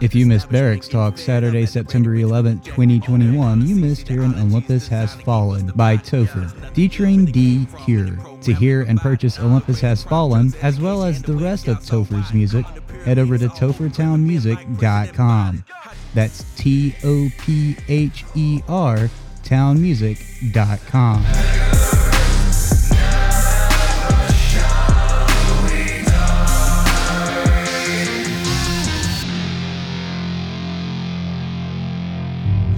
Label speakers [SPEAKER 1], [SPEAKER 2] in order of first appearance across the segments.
[SPEAKER 1] If you missed Barracks Talk Saturday, September 11th, 2021, you missed hearing Olympus Has Fallen by Topher, featuring D Cure. To hear and purchase Olympus Has Fallen, as well as the rest of Topher's music, head over to tophertownmusic.com. That's T O P H E R townmusic.com.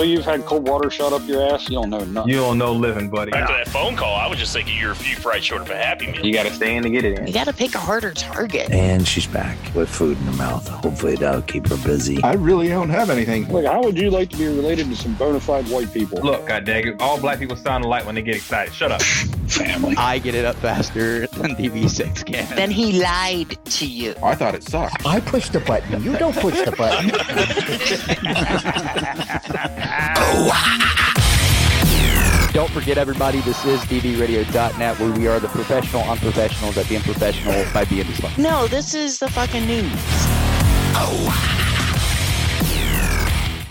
[SPEAKER 2] So you've had cold water shot up your ass? You don't know nothing.
[SPEAKER 3] You don't know living, buddy.
[SPEAKER 4] After that phone call, I was just thinking you're a few fries short of a happy meal.
[SPEAKER 3] You got to stay in to get it in.
[SPEAKER 5] You gotta pick a harder target.
[SPEAKER 6] And she's back with food in her mouth. Hopefully that'll keep her busy.
[SPEAKER 7] I really don't have anything.
[SPEAKER 2] Look, how would you like to be related to some bona fide white people?
[SPEAKER 3] Look, god dang it, all black people sound alike when they get excited. Shut up.
[SPEAKER 2] Family.
[SPEAKER 8] I get it up faster than DV6 can.
[SPEAKER 5] Then he lied to you.
[SPEAKER 7] I thought it sucked.
[SPEAKER 6] I push the button. You don't push the button.
[SPEAKER 8] Don't forget, everybody, this is DVRadio.net, where we are the professional unprofessionals at being professional by being dysfunctional.
[SPEAKER 5] No, this is the fucking news.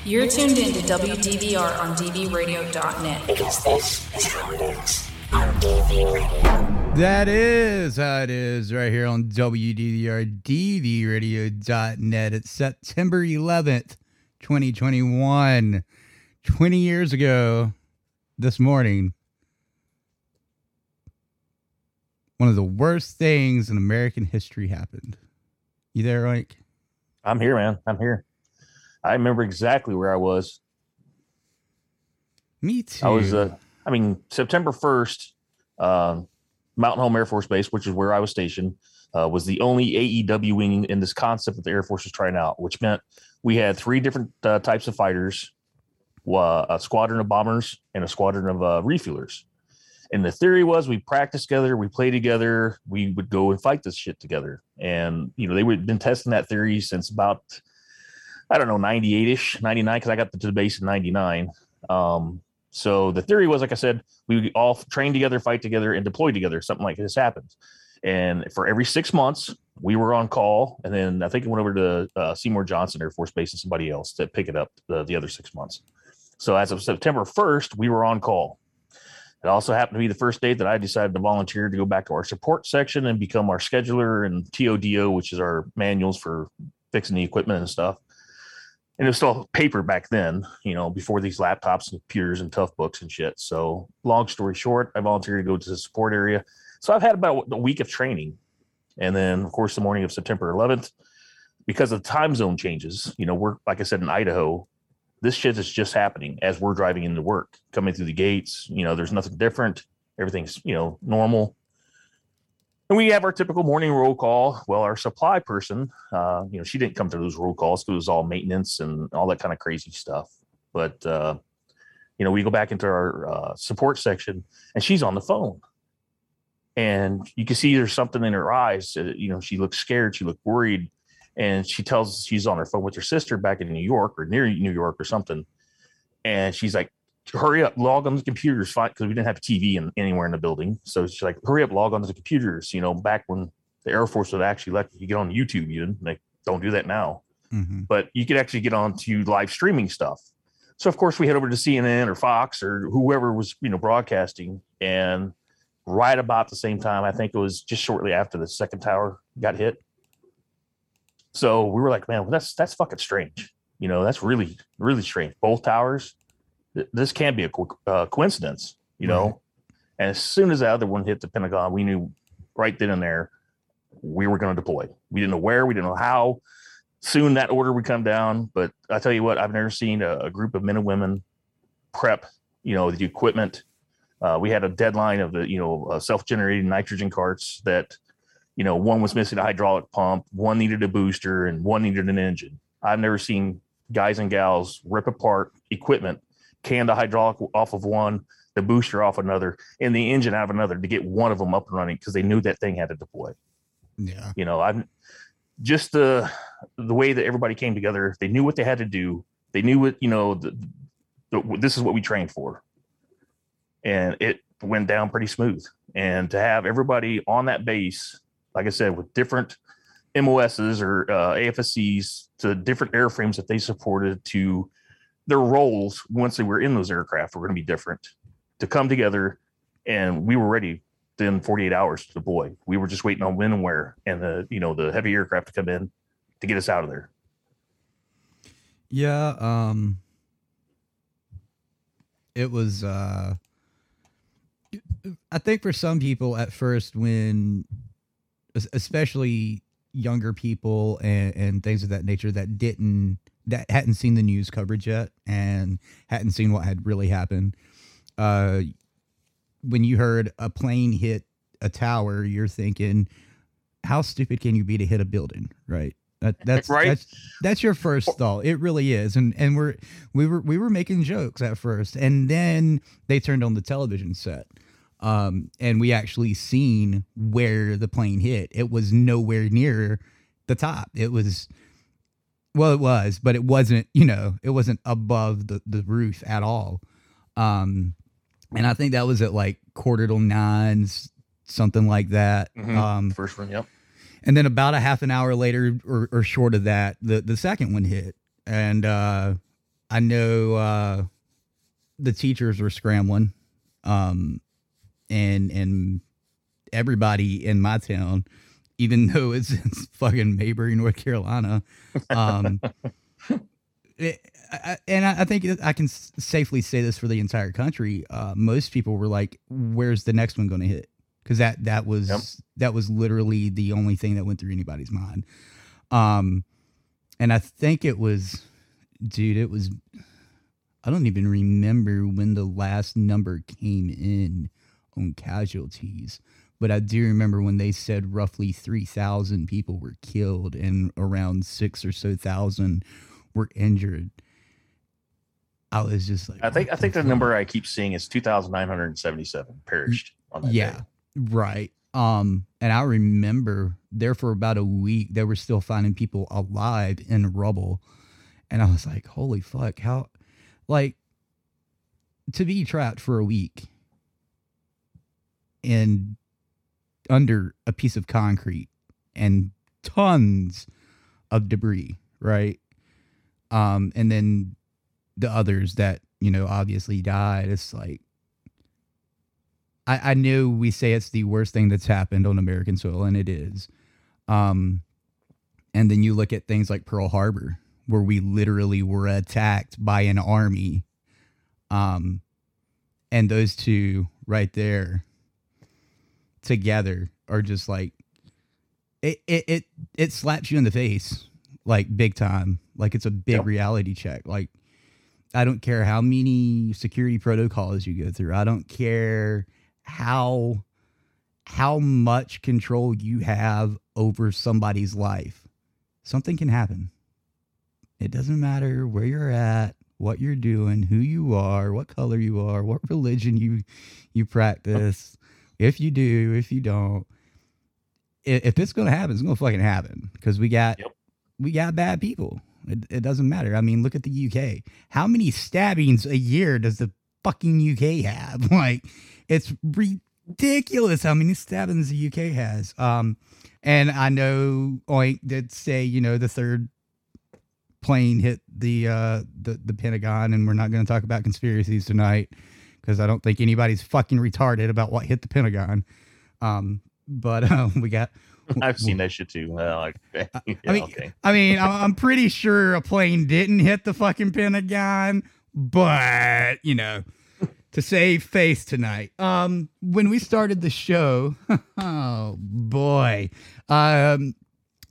[SPEAKER 9] You're tuned in to WDVR on DVRadio.net.
[SPEAKER 10] Because this is how it is on DV Radio.
[SPEAKER 1] That is how it is right here on WDVR DVRadio.net. It's September 11th, 2021. 20 years ago this morning, one of the worst things in American history happened. You there, Mike?
[SPEAKER 11] I'm here, man. I'm here. I remember exactly where I was.
[SPEAKER 1] Me too.
[SPEAKER 11] I was, uh, I mean, September 1st, um, Mountain Home Air Force Base, which is where I was stationed, uh, was the only AEW wing in this concept that the Air Force was trying out, which meant we had three different uh, types of fighters, uh, a squadron of bombers and a squadron of uh, refuelers. And the theory was we practiced together, we play together, we would go and fight this shit together. And, you know, they had been testing that theory since about, I don't know, 98 ish, 99, because I got to the base in 99. Um, so the theory was, like I said, we all train together, fight together, and deploy together. Something like this happens. And for every six months, we were on call. And then I think it went over to uh, Seymour Johnson Air Force Base and somebody else to pick it up the, the other six months. So as of September 1st, we were on call. It also happened to be the first day that I decided to volunteer to go back to our support section and become our scheduler and TODO, which is our manuals for fixing the equipment and stuff. And it was still paper back then, you know, before these laptops and computers and tough books and shit. So, long story short, I volunteered to go to the support area. So, I've had about a week of training. And then, of course, the morning of September 11th, because of time zone changes, you know, we're, like I said, in Idaho, this shit is just happening as we're driving into work, coming through the gates. You know, there's nothing different. Everything's, you know, normal. And we have our typical morning roll call. Well, our supply person, uh, you know, she didn't come to those roll calls because it was all maintenance and all that kind of crazy stuff. But, uh, you know, we go back into our uh, support section and she's on the phone. And you can see there's something in her eyes. Uh, you know, she looks scared. She looked worried and she tells us she's on her phone with her sister back in New York or near New York or something. And she's like, hurry up, log on the computers, fine, because we didn't have a TV in, anywhere in the building. So she's like, hurry up, log on to the computers. You know, back when the Air Force would actually let you get on YouTube, even like, don't do that now.
[SPEAKER 1] Mm-hmm.
[SPEAKER 11] But you could actually get on to live streaming stuff. So of course we head over to CNN or Fox or whoever was, you know, broadcasting. And right about the same time, I think it was just shortly after the second tower got hit. So we were like, man, well, that's that's fucking strange. You know, that's really really strange. Both towers. Th- this can't be a co- uh, coincidence. You know.
[SPEAKER 1] Right.
[SPEAKER 11] And as soon as the other one hit the Pentagon, we knew right then and there we were going to deploy. We didn't know where, we didn't know how. Soon that order would come down. But I tell you what, I've never seen a, a group of men and women prep. You know, the equipment. Uh, we had a deadline of the you know uh, self-generating nitrogen carts that you know, one was missing a hydraulic pump, one needed a booster, and one needed an engine. I've never seen guys and gals rip apart equipment, can the hydraulic off of one, the booster off another, and the engine out of another to get one of them up and running because they knew that thing had to deploy.
[SPEAKER 1] Yeah.
[SPEAKER 11] You know, I'm just the the way that everybody came together. They knew what they had to do. They knew what you know. The, the, this is what we trained for, and it went down pretty smooth. And to have everybody on that base, like I said, with different MOSs or uh, AFSCs to different airframes that they supported to their roles once they were in those aircraft were going to be different. To come together and we were ready within 48 hours to deploy. We were just waiting on when and where and the you know the heavy aircraft to come in to get us out of there.
[SPEAKER 1] Yeah, um it was uh I think for some people at first when especially younger people and, and things of that nature that didn't that hadn't seen the news coverage yet and hadn't seen what had really happened uh when you heard a plane hit a tower you're thinking how stupid can you be to hit a building? Right? That, that's
[SPEAKER 11] Right.
[SPEAKER 1] that's that's your first thought. It really is. And and we're we were we were making jokes at first and then they turned on the television set um and we actually seen where the plane hit. It was nowhere near the top. It was well it was but it wasn't you know it wasn't above the the roof at all. Um and i think that was at like quarter to nines something like that.
[SPEAKER 11] Mhm.
[SPEAKER 1] um
[SPEAKER 11] first one yep.
[SPEAKER 1] and then about a half an hour later or, or short of that the the second one hit. And uh i know uh the teachers were scrambling um and and everybody in my town even though it's, it's fucking Mayberry north carolina um it, I, I- and I, I think I can s- safely say this for the entire country. Uh, most people were like, "Where's the next one going to hit?" Because that that was
[SPEAKER 11] Yep.
[SPEAKER 1] that was literally the only thing that went through anybody's mind. Um, and I think it was, dude, it was. I don't even remember when the last number came in on casualties, but I do remember when they said roughly three thousand people were killed and around six or so thousand were injured. I was just like,
[SPEAKER 11] i think i think the number i keep seeing is 2977 perished on that
[SPEAKER 1] yeah
[SPEAKER 11] day.
[SPEAKER 1] right um and i remember there for about a week they were still finding people alive in rubble and i was like holy fuck how like to be trapped for a week in under a piece of concrete and tons of debris right um and then the others that you know obviously died it's like I, I knew we say it's the worst thing that's happened on American soil, and it is. Um, and then you look at things like Pearl Harbor, where we literally were attacked by an army. Um, and those two right there together are just like it it it, it slaps you in the face like big time. Like it's a big
[SPEAKER 11] Yep.
[SPEAKER 1] reality check. Like I don't care how many security protocols you go through. I don't care how how much control you have over somebody's life. Something can happen. It doesn't matter where you're at, what you're doing, who you are, what color you are, what religion you you practice. If you do, if you don't, i- if it's gonna happen, it's gonna fucking happen because we got
[SPEAKER 11] Yep.
[SPEAKER 1] we got bad people. It, it doesn't matter. I mean, look at the UK. How many stabbings a year does the fucking UK have? Like, it's ridiculous how many stabbings the UK has. Um, and I know Oink did say, you know, the third plane hit the uh the, the Pentagon, and we're not going to talk about conspiracies tonight because I don't think anybody's fucking retarded about what hit the Pentagon. Um, but uh, we got
[SPEAKER 11] i've seen that shit too uh, like yeah,
[SPEAKER 1] I mean,
[SPEAKER 11] okay
[SPEAKER 1] I mean, I'm, I'm pretty sure a plane didn't hit the fucking Pentagon, but you know, to save face tonight. Um, when we started the show, oh boy, um,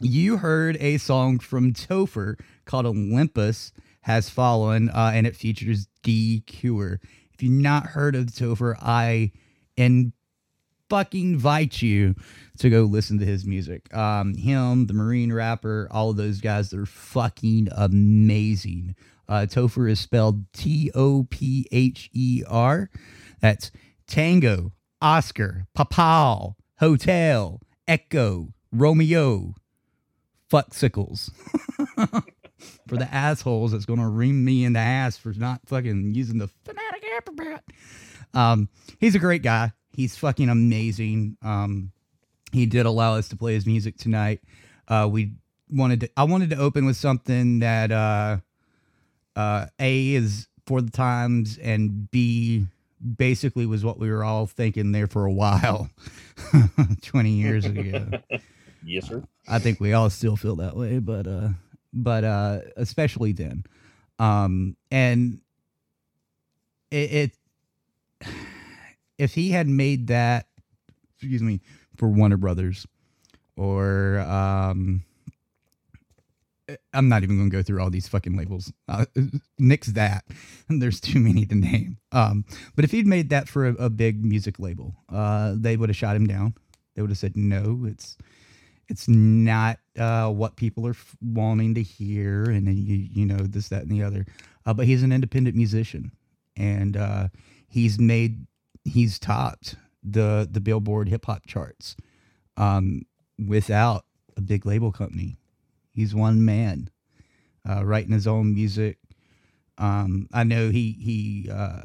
[SPEAKER 1] you heard a song from Topher called "Olympus Has Fallen," uh, and it features D Cure. If you've not heard of Topher, I and fucking invite you to go listen to his music. Um, him, the Marine rapper, all of those guys, they're fucking amazing. Uh, Topher is spelled T O P H E R. That's Tango, Oscar, Papal, Hotel, Echo, Romeo, Fucksicles. for the assholes that's going to ream me in the ass for not fucking using the phonetic Um, he's a great guy. He's fucking amazing. Um, he did allow us to play his music tonight. Uh, we wanted to, I wanted to open with something that, uh, uh, A is for the times and B basically was what we were all thinking there for a while 20 years ago.
[SPEAKER 11] yes, sir.
[SPEAKER 1] I think we all still feel that way, but, uh, but, uh, especially then. Um, and it, it if he had made that, excuse me, for Warner Brothers or um I'm not even going to go through all these fucking labels. Uh, nix that. There's too many to name. Um, but if he'd made that for a, a big music label, uh, they would have shot him down. They would have said, "No, it's it's not uh, what people are f- wanting to hear," and then you you know this, that, and the other. Uh, but he's an independent musician, and uh, he's made he's topped the the Billboard hip hop charts um, without a big label company. He's one man, uh, writing his own music. Um, I know he he uh,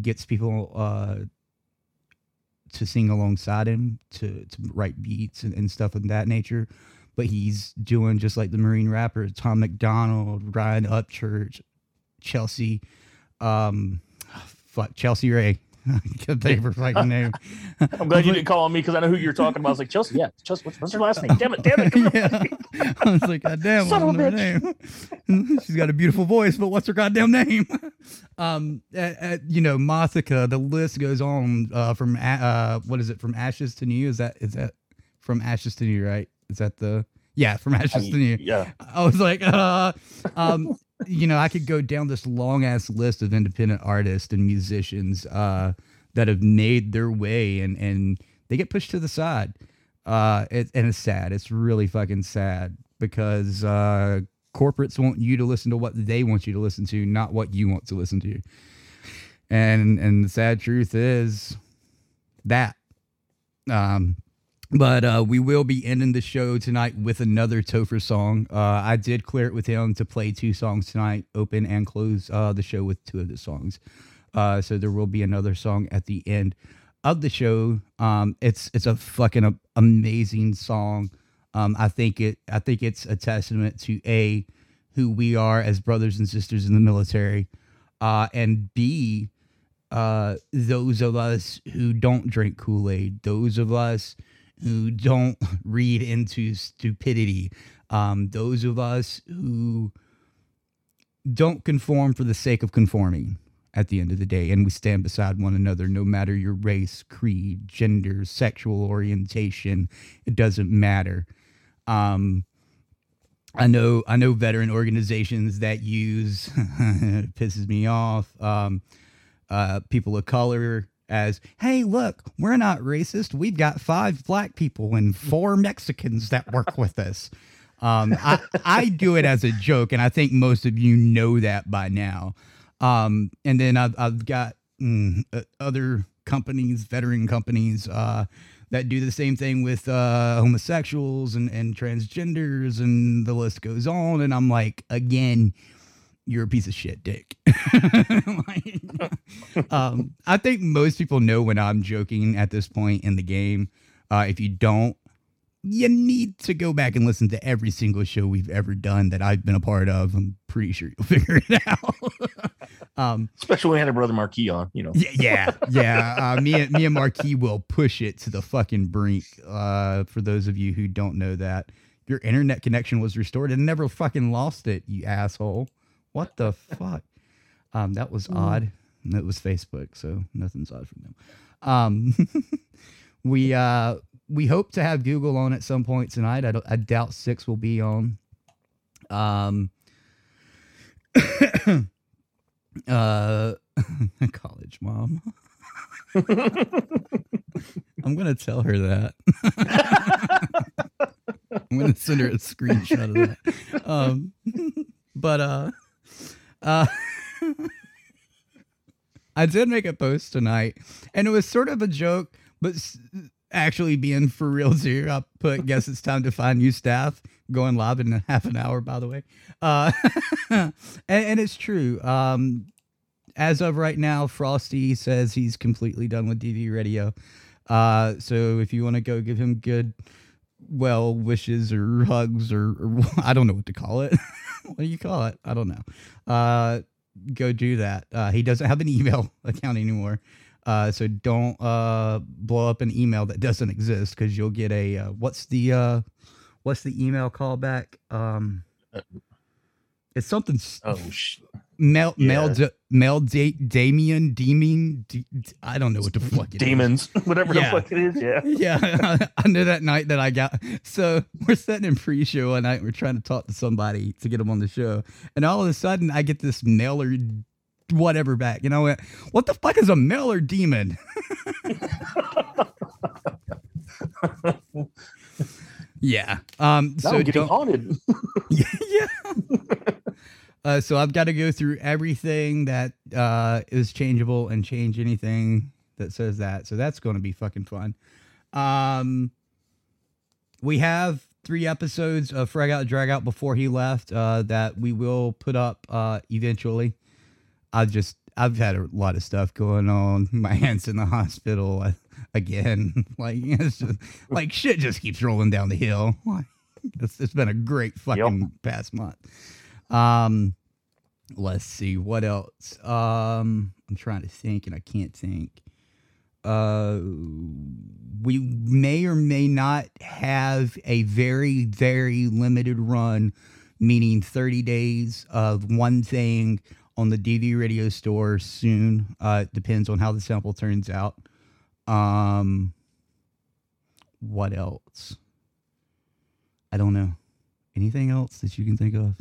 [SPEAKER 1] gets people uh, to sing alongside him to to write beats and, and stuff of that nature. But he's doing just like the Marine rapper Tom McDonald, Ryan Upchurch, Chelsea, um, fuck Chelsea Ray. I of her fucking name.
[SPEAKER 11] I'm glad you didn't call on me because I know who you're talking about. I was like, Chelsea, yeah, Chelsea, what's, what's her last name? Damn it, damn it.
[SPEAKER 1] yeah. I was like, God damn,
[SPEAKER 11] Son
[SPEAKER 1] what's
[SPEAKER 11] a
[SPEAKER 1] her name? She's got a beautiful voice, but what's her goddamn name? Um, uh, uh, you know, Mothica. The list goes on. Uh, from uh, what is it? From ashes to new. Is that is that from ashes to new? Right? Is that the yeah? From ashes to new.
[SPEAKER 11] Yeah.
[SPEAKER 1] I was like, uh, um, you know, I could go down this long ass list of independent artists and musicians uh, that have made their way and and they get pushed to the side. Uh, it, and it's sad. It's really fucking sad because uh, corporates want you to listen to what they want you to listen to, not what you want to listen to. And and the sad truth is that. Um, but uh, we will be ending the show tonight with another Topher song. Uh, I did clear it with him to play two songs tonight, open and close uh, the show with two of the songs. Uh, so there will be another song at the end of the show. Um, it's it's a fucking a- amazing song. Um, I think it I think it's a testament to a who we are as brothers and sisters in the military, uh, and b uh, those of us who don't drink Kool Aid, those of us who don't read into stupidity, um, those of us who don't conform for the sake of conforming at the end of the day. And we stand beside one another no matter your race, creed, gender, sexual orientation. It doesn't matter. Um, I know I know veteran organizations that use it pisses me off. Um, uh, people of color as hey look we're not racist. We've got five black people and four mexicans that work with us. Um, I, I do it as a joke and i think most of you know that by now. Um, and then i've, I've got mm, other companies veteran companies uh, that do the same thing with uh, homosexuals and, and transgenders and the list goes on and i'm like again you're a piece of shit, Dick. Like, um, I think most people know when I'm joking at this point in the game. Uh, if you don't, you need to go back and listen to every single show we've ever done that I've been a part of. I'm pretty sure you'll figure it out. um,
[SPEAKER 11] Especially when we had a brother Marquis on, you know.
[SPEAKER 1] yeah, yeah, yeah. Uh, me and me and Marquis will push it to the fucking brink. Uh, for those of you who don't know that, your internet connection was restored and never fucking lost it, you asshole. What the fuck? Um, that was odd. And It was Facebook, so nothing's odd from them. Um, we uh we hope to have Google on at some point tonight. I, don't, I doubt six will be on. Um, uh, college mom. I'm gonna tell her that. I'm gonna send her a screenshot of that. Um, but uh, uh, I did make a post tonight, and it was sort of a joke, but actually being for real here, I put, guess it's time to find new staff. Going live in half an hour, by the way. Uh, and, and it's true. Um, as of right now, Frosty says he's completely done with DV Radio. Uh, so if you want to go give him good, well wishes or hugs or, or I don't know what to call it. what do you call it? I don't know. Uh, go do that. Uh, he doesn't have an email account anymore. Uh, so don't uh, blow up an email that doesn't exist because you'll get a uh, what's the uh, what's the email callback? Um, it's something. s-
[SPEAKER 11] Oh, sh-
[SPEAKER 1] Mel Mel
[SPEAKER 11] Yeah.
[SPEAKER 1] Mel da- Damien Demon. D- I don't know what the fuck it is.
[SPEAKER 11] demons, whatever
[SPEAKER 1] Yeah.
[SPEAKER 11] the fuck it is. Yeah.
[SPEAKER 1] Yeah, I knew that night that I got. So we're sitting in pre-show one night. We're trying to talk to somebody to get them on the show, and all of a sudden I get this mailer, whatever back, and I went, "What the fuck is a mailer demon?" yeah. Um.
[SPEAKER 11] Now
[SPEAKER 1] so
[SPEAKER 11] getting haunted.
[SPEAKER 1] yeah. Uh, so I've got to go through everything that uh, is changeable and change anything that says that. So that's going to be fucking fun. Um, we have three episodes of Frag Out Drag Out before he left uh, that we will put up uh, eventually. I've just I've had a lot of stuff going on. My aunt's in the hospital uh, again. like it's just, like shit just keeps rolling down the hill. It's, it's been a great fucking past month. Um, let's see what else. Um, I'm trying to think and I can't think. Uh, we may or may not have a very very limited run, meaning 30 days of one thing on the DV radio store soon. Uh, depends on how the sample turns out. Um, what else? I don't know. Anything else that you can think of?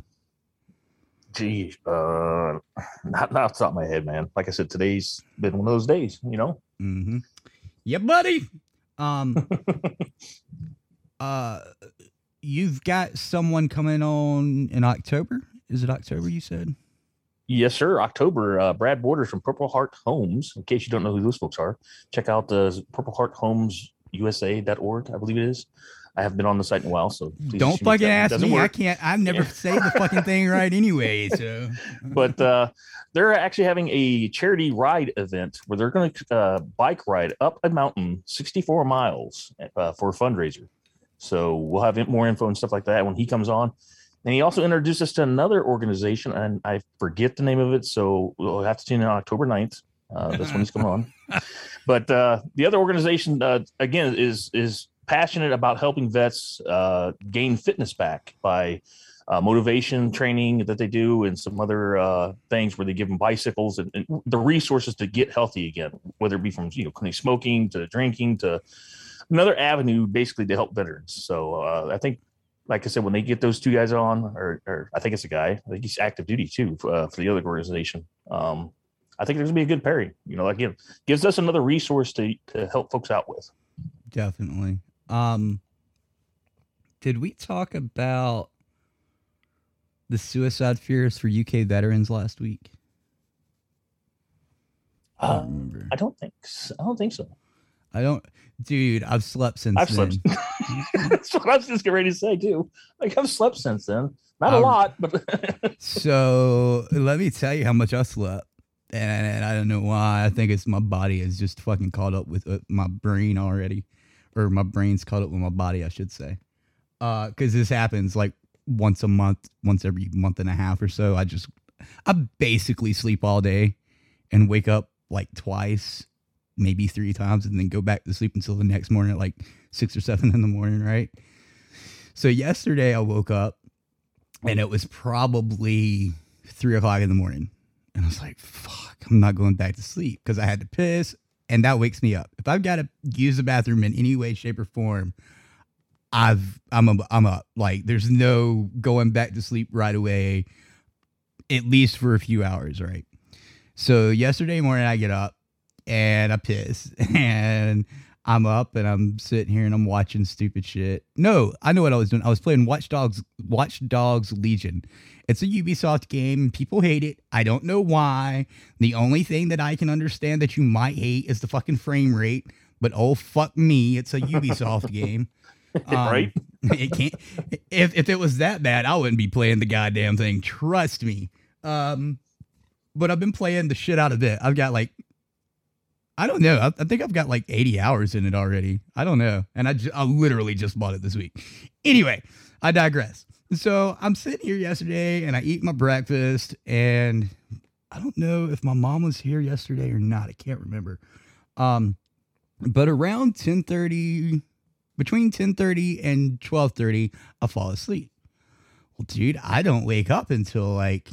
[SPEAKER 11] Gee, uh, not, not off the top of my head, man. Like I said, today's been one of those days, you know?
[SPEAKER 1] Mm-hmm. Yeah, buddy. Um, uh, you've got someone coming on in October. Is it October? You said.
[SPEAKER 11] Yes, sir. October. Uh, Brad Borders from Purple Heart Homes. In case you don't know who those folks are, check out the Purple Heart Homes USA.org, I believe it is. I haven't been on the site in a while, so please
[SPEAKER 1] Don't
[SPEAKER 11] excuse me if
[SPEAKER 1] fucking ask me. I can't. I never
[SPEAKER 11] Yeah.
[SPEAKER 1] say the fucking thing right anyway. So.
[SPEAKER 11] but uh, they're actually having a charity ride event where they're going to uh, bike ride up a mountain 64 miles uh, for a fundraiser. So we'll have more info and stuff like that when he comes on. And he also introduced us to another organization, and I forget the name of it. So we'll have to tune in on October 9th. Uh, that's when he's coming on. But uh, the other organization, uh, again, is is passionate about helping vets uh, gain fitness back by uh, motivation training that they do and some other uh, things where they give them bicycles and, and the resources to get healthy again, whether it be from you know quitting smoking to drinking to another avenue, basically to help veterans. So uh, I think, like I said, when they get those two guys on, or, or I think it's a guy, I think he's active duty too uh, for the other organization. Um, I think there's gonna be a good pairing. You know, again, gives us another resource to to help folks out with.
[SPEAKER 1] Definitely. Um did we talk about the suicide fears for UK veterans last week? I don't
[SPEAKER 11] Uh,
[SPEAKER 1] remember.
[SPEAKER 11] I don't think so. I don't think so.
[SPEAKER 1] I don't dude, I've slept since
[SPEAKER 11] I've
[SPEAKER 1] then.
[SPEAKER 11] slept. That's what I was just getting ready to say too. Like I've slept since then. Not a
[SPEAKER 1] Um,
[SPEAKER 11] lot, but
[SPEAKER 1] so let me tell you how much I slept. And I don't know why. I think it's my body is just fucking caught up with uh, my brain already, or my brain's caught up with my body, I should say. Uh, because this happens like once a month, once every month and a half or so. I just, I basically sleep all day, and wake up like twice, maybe three times, and then go back to sleep until the next morning at like six or seven in the morning, right? So yesterday I woke up and it was probably three o'clock in the morning. And I was like, fuck, I'm not going back to sleep because I had to piss and that wakes me up. If I've got to use the bathroom in any way, shape, or form, I've I'm a, I'm up. Like there's no going back to sleep right away, at least for a few hours, right? So yesterday morning I get up and I piss and I'm up and I'm sitting here and I'm watching stupid shit. No, I know what I was doing. I was playing Watch Dogs Watch Dogs Legion. It's a Ubisoft game. People hate it. I don't know why. The only thing that I can understand that you might hate is the fucking frame rate. But oh fuck me, it's a Ubisoft game. Um,
[SPEAKER 11] Right?
[SPEAKER 1] It can't. If if it was that bad, I wouldn't be playing the goddamn thing. Trust me. Um, but I've been playing the shit out of it. I've got like, I don't know. I, I think I've got like 80 hours in it already. I don't know. And I, I literally just bought it this week. Anyway, I digress. So I'm sitting here yesterday and I eat my breakfast and I don't know if my mom was here yesterday or not. I can't remember. Um, but around 10:30, between 10:30 and 12:30, I fall asleep. Well, dude, I don't wake up until like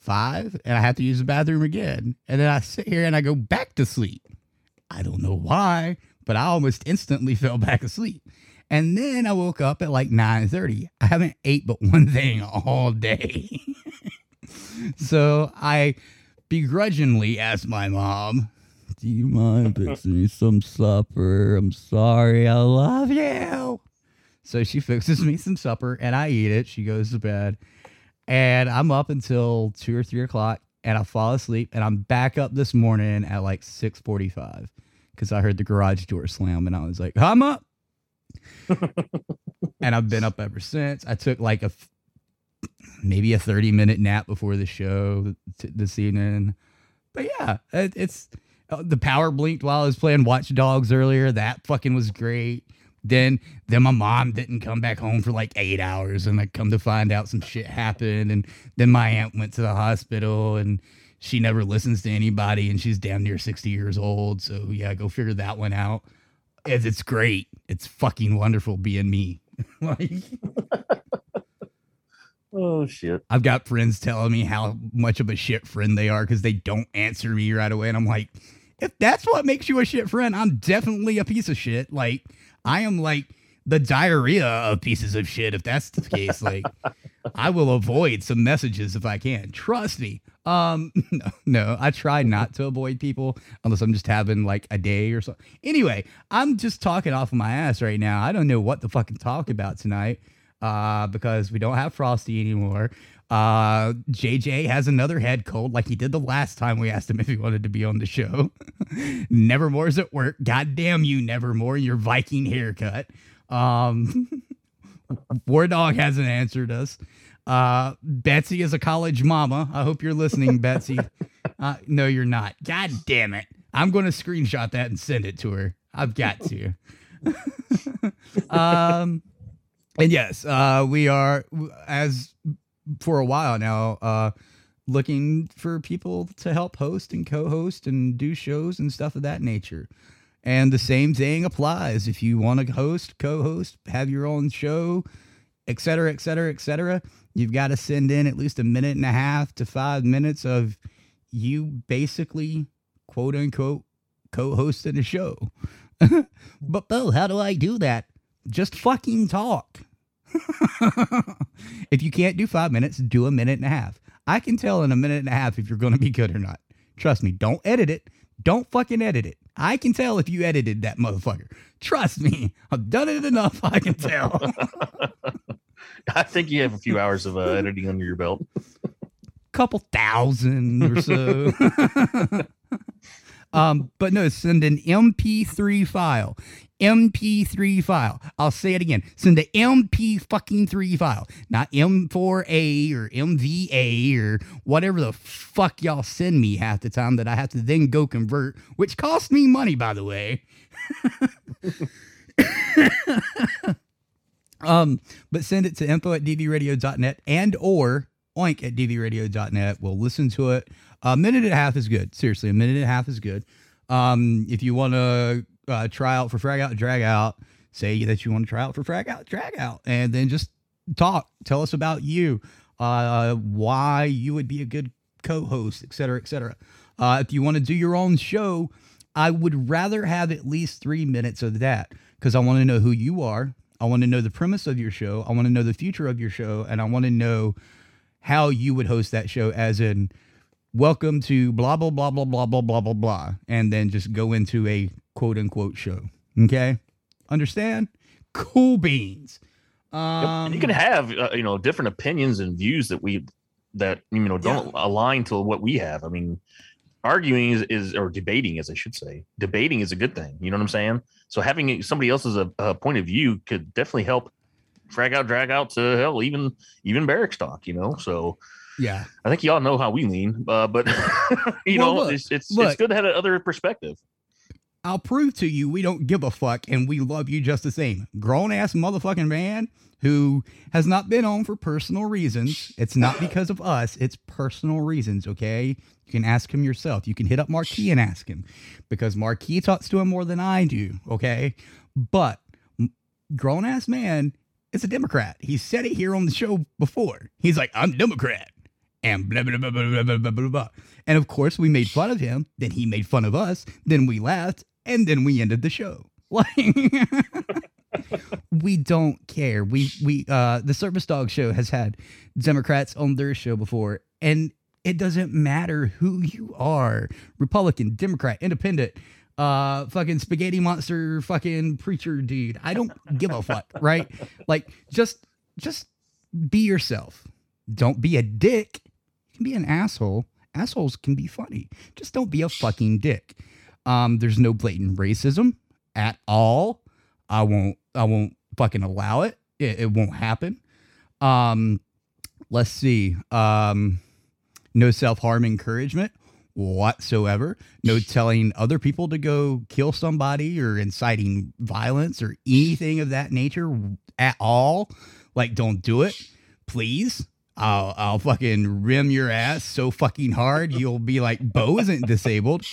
[SPEAKER 1] five, and I have to use the bathroom again, and then I sit here and I go back to sleep. I don't know why, but I almost instantly fell back asleep. And then I woke up at like 9:30. I haven't ate but one thing all day. so I begrudgingly asked my mom, Do you mind fixing me some supper? I'm sorry. I love you. So she fixes me some supper and I eat it. She goes to bed. And I'm up until two or three o'clock and I fall asleep and I'm back up this morning at like 645 because I heard the garage door slam and I was like, I'm up. and I've been up ever since. I took like a maybe a 30 minute nap before the show t- this evening. But yeah, it, it's uh, the power blinked while I was playing Watch Dogs earlier. That fucking was great. Then then my mom didn't come back home for like eight hours, and I come to find out some shit happened. And then my aunt went to the hospital, and she never listens to anybody, and she's damn near sixty years old. So yeah, go figure that one out. It's, it's great. It's fucking wonderful being me. like
[SPEAKER 11] Oh shit.
[SPEAKER 1] I've got friends telling me how much of a shit friend they are because they don't answer me right away. And I'm like, if that's what makes you a shit friend, I'm definitely a piece of shit. Like, I am like the diarrhea of pieces of shit if that's the case. Like, I will avoid some messages if I can. Trust me. Um, no, no, I try not to avoid people unless I'm just having like a day or so. Anyway, I'm just talking off of my ass right now. I don't know what to fucking talk about tonight uh, because we don't have Frosty anymore. Uh, JJ has another head cold like he did the last time we asked him if he wanted to be on the show. Nevermore's at work. God damn you, Nevermore, your Viking haircut. Um, War Dog hasn't answered us. Uh, Betsy is a college mama. I hope you're listening, Betsy. Uh, no, you're not. God damn it. I'm going to screenshot that and send it to her. I've got to. um, and yes, uh, we are as for a while now uh, looking for people to help host and co-host and do shows and stuff of that nature. And the same thing applies if you want to host, co-host, have your own show, et cetera, et cetera, et cetera. You've got to send in at least a minute and a half to five minutes of you basically quote unquote co-hosting a show. but Bill, how do I do that? Just fucking talk. if you can't do five minutes, do a minute and a half. I can tell in a minute and a half if you're going to be good or not. Trust me, don't edit it. Don't fucking edit it. I can tell if you edited that motherfucker. Trust me, I've done it enough. I can tell.
[SPEAKER 11] I think you have a few hours of uh, editing under your belt.
[SPEAKER 1] Couple thousand or so. um, but no, send an MP3 file. MP3 file. I'll say it again. Send the MP fucking 3 file, not M4A or MVA or whatever the fuck y'all send me half the time that I have to then go convert, which costs me money, by the way. um, but send it to info at dvradio.net and or oink at dvradio.net. We'll listen to it. A minute and a half is good. Seriously, a minute and a half is good. Um, if you want to uh, try out for frag out, drag out, say that you want to try out for frag out, drag out, and then just talk. Tell us about you, uh, why you would be a good co-host, et cetera, et cetera. Uh, if you want to do your own show, I would rather have at least three minutes of that because I want to know who you are. I want to know the premise of your show. I want to know the future of your show, and I want to know how you would host that show, as in welcome to blah blah blah blah blah blah blah blah blah, and then just go into a quote unquote show. Okay, understand? Cool beans. Um,
[SPEAKER 11] you can have uh, you know different opinions and views that we that you know don't align to what we have. I mean, arguing is, is or debating, as I should say, debating is a good thing. You know what I'm saying? So having somebody else's a, a point of view could definitely help drag out, drag out to hell, even even Barracks Talk. You know, so
[SPEAKER 1] yeah,
[SPEAKER 11] I think y'all know how we lean, uh, but you
[SPEAKER 1] Well,
[SPEAKER 11] know,
[SPEAKER 1] look,
[SPEAKER 11] it's it's,
[SPEAKER 1] look.
[SPEAKER 11] it's good to have another perspective.
[SPEAKER 1] I'll prove to you we don't give a fuck and we love you just the same. Grown ass motherfucking man who has not been on for personal reasons. It's not because of us, it's personal reasons, okay? You can ask him yourself. You can hit up Marquis and ask him because Marquis talks to him more than I do, okay? But grown ass man is a Democrat. He said it here on the show before. He's like, I'm Democrat and blah, blah, blah, blah, blah, blah, blah, blah. And of course, we made fun of him. Then he made fun of us. Then we laughed. And then we ended the show. Like, we don't care. We, we, uh, the Service Dog Show has had Democrats on their show before, and it doesn't matter who you are Republican, Democrat, Independent, uh, fucking spaghetti monster, fucking preacher dude. I don't give a fuck, right? Like, just, just be yourself. Don't be a dick can be an asshole. Assholes can be funny. Just don't be a fucking dick. Um, there's no blatant racism at all. I won't. I won't fucking allow it. It, it won't happen. Um, let's see. Um, no self harm encouragement whatsoever. No telling other people to go kill somebody or inciting violence or anything of that nature at all. Like, don't do it, please. I'll I'll fucking rim your ass so fucking hard you'll be like Bo isn't disabled.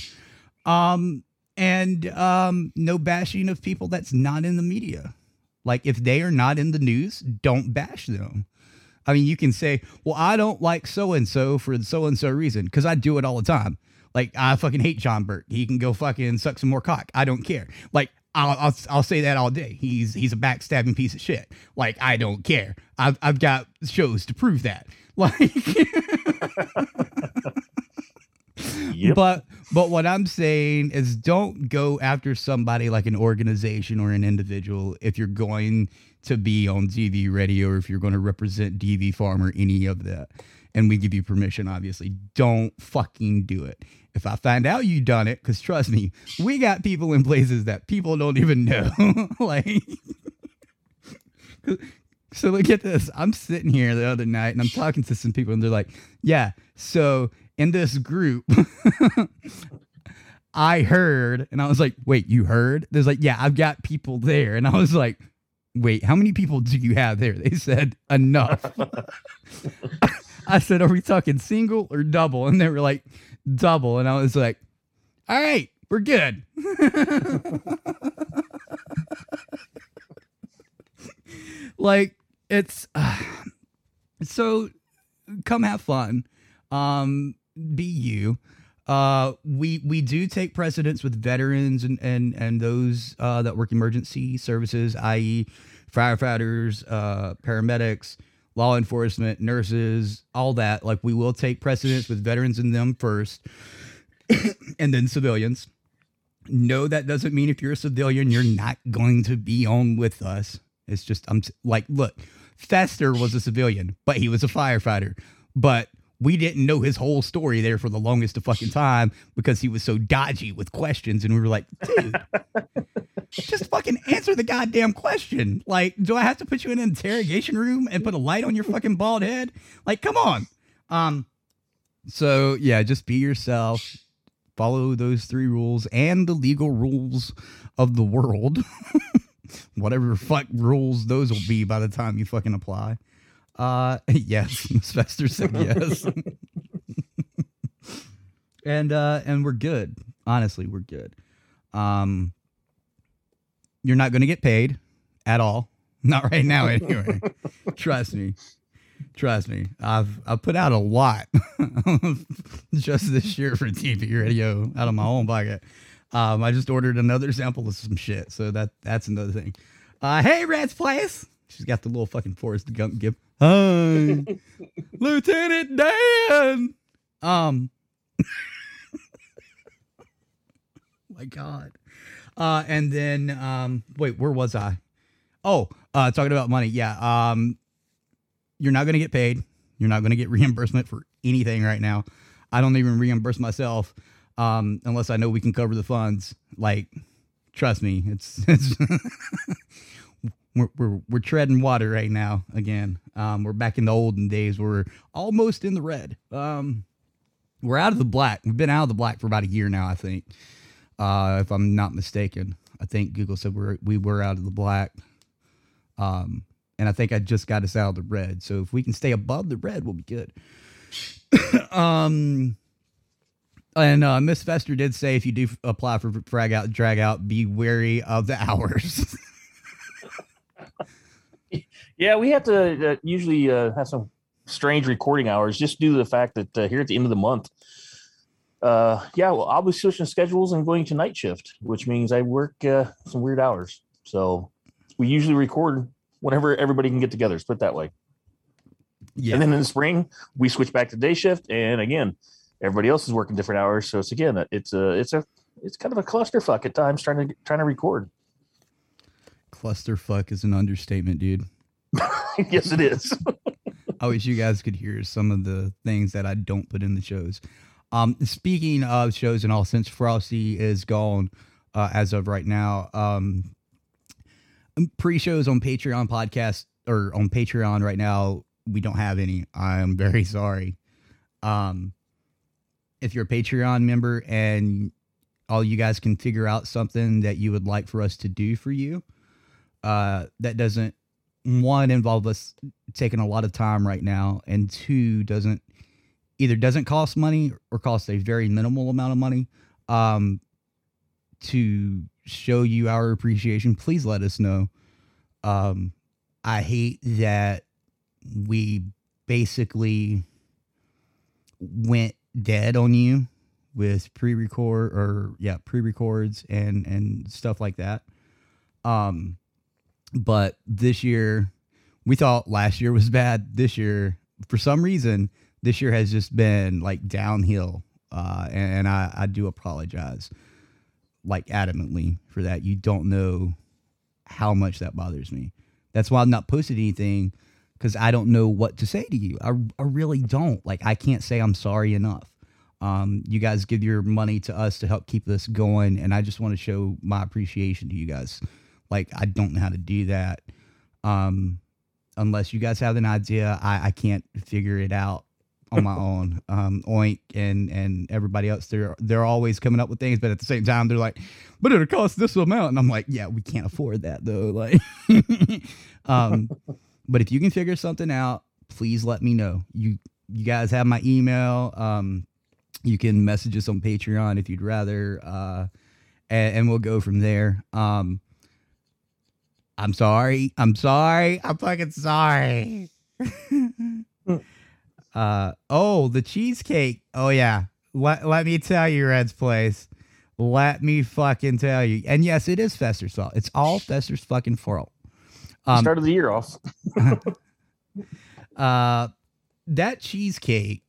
[SPEAKER 1] Um and um no bashing of people that's not in the media. Like if they are not in the news, don't bash them. I mean, you can say, "Well, I don't like so and so for so and so reason," because I do it all the time. Like I fucking hate John Burt. He can go fucking suck some more cock. I don't care. Like I'll, I'll I'll say that all day. He's he's a backstabbing piece of shit. Like I don't care. I've I've got shows to prove that. Like, but but what I'm saying is, don't go after somebody like an organization or an individual if you're going to be on DV radio or if you're going to represent DV Farm or any of that. And we give you permission, obviously. Don't fucking do it. If I find out you done it, because trust me, we got people in places that people don't even know. like, so look at this. I'm sitting here the other night and I'm talking to some people, and they're like, "Yeah, so in this group, I heard," and I was like, "Wait, you heard?" There's like, "Yeah, I've got people there," and I was like, "Wait, how many people do you have there?" They said, "Enough." I said, "Are we talking single or double?" And they were like, "Double," and I was like, "All right, we're good." like it's uh, so come have fun um be you uh we we do take precedence with veterans and and and those uh that work emergency services i.e firefighters uh paramedics law enforcement nurses all that. Like we will take precedence with veterans and them first and then civilians. No that doesn't mean if you're a civilian you're not going to be on with us. It's just I'm like, look, Fester was a civilian, but he was a firefighter. But we didn't know his whole story there for the longest of fucking time because he was so dodgy with questions, and we were like, dude, just fucking answer the goddamn question. Like, do I have to put you in an interrogation room and put a light on your fucking bald head? Like, come on. Um, so yeah, just be yourself. Follow those three rules and the legal rules of the world. whatever fuck rules those will be by the time you fucking apply. Uh, yes, Miss Fester said yes. and uh, and we're good. Honestly, we're good. Um, you're not going to get paid at all. Not right now, anyway. Trust me. Trust me. I've I've put out a lot just this year for DVR radio out of my own pocket. Um, I just ordered another sample of some shit, so that that's another thing. Uh, hey, Rat's Place. She's got the little fucking Forrest Gump gift. Hi, Lieutenant Dan. Um, my God. uh, and then um, wait, where was I? Oh, uh, talking about money. Yeah. Um, you're not going to get paid. You're not going to get reimbursement for anything right now. I don't even reimburse myself um, unless I know we can cover the funds. Like, trust me, it's it's we're, we're we're treading water right now. Again, um, we're back in the olden days. We're almost in the red. Um, we're out of the black. We've been out of the black for about a year now, I think, uh, if I'm not mistaken. I think Google said we're we were out of the black. Um, and I think I just got us out of the red. So if we can stay above the red, we'll be good. um, and uh, Miss Fester did say if you do apply for frag out, drag out, be wary of the hours.
[SPEAKER 11] Yeah, we have to uh, usually uh, have some strange recording hours just due to the fact that uh, here at the end of the month, uh, yeah, well, I'll be switching schedules and going to night shift, which means I work uh, some weird hours. So we usually record whenever everybody can get together. Let's put it that way.
[SPEAKER 1] Yeah.
[SPEAKER 11] And then in the spring, we switch back to day shift, and again, everybody else is working different hours. So it's again, it's a, it's a, it's kind of a clusterfuck at times trying to trying to record.
[SPEAKER 1] Clusterfuck is an understatement, dude.
[SPEAKER 11] yes, it is.
[SPEAKER 1] I wish you guys could hear some of the things that I don't put in the shows. Um, speaking of shows and all, since Frosty is gone uh, as of right now, um, pre-shows on Patreon podcast or on Patreon right now, we don't have any. I'm very sorry. Um, if you're a Patreon member and all you guys can figure out something that you would like for us to do for you, uh, that doesn't one involve us taking a lot of time right now, and two doesn't either doesn't cost money or cost a very minimal amount of money. Um, to show you our appreciation, please let us know. Um, I hate that we basically went dead on you with pre-record or yeah pre-records and and stuff like that um but this year we thought last year was bad. This year for some reason this year has just been like downhill. Uh and, and i i do apologize like adamantly for that. You don't know how much that bothers me. That's why i'm not posting anything because i don't know what to say to you. I, I really don't. Like i can't say i'm sorry enough. Um, you guys give your money to us to help keep this going, and I just want to show my appreciation to you guys. Like I don't know how to do that, um, unless you guys have an idea. I, I can't figure it out on my own. Um, Oink and and everybody else, they're they're always coming up with things, but at the same time, they're like, "But it'll cost this amount," and I'm like, "Yeah, we can't afford that though." Like, um, but if you can figure something out, please let me know. You you guys have my email. Um, you can message us on Patreon if you'd rather, uh, and, and we'll go from there. Um, I'm sorry. I'm sorry. I'm fucking sorry. uh, oh, the cheesecake. Oh yeah. Let let me tell you, Red's place. Let me fucking tell you. And yes, it is Fester's fault. It's all Fester's fucking fault.
[SPEAKER 11] Um, started the year off.
[SPEAKER 1] uh, that cheesecake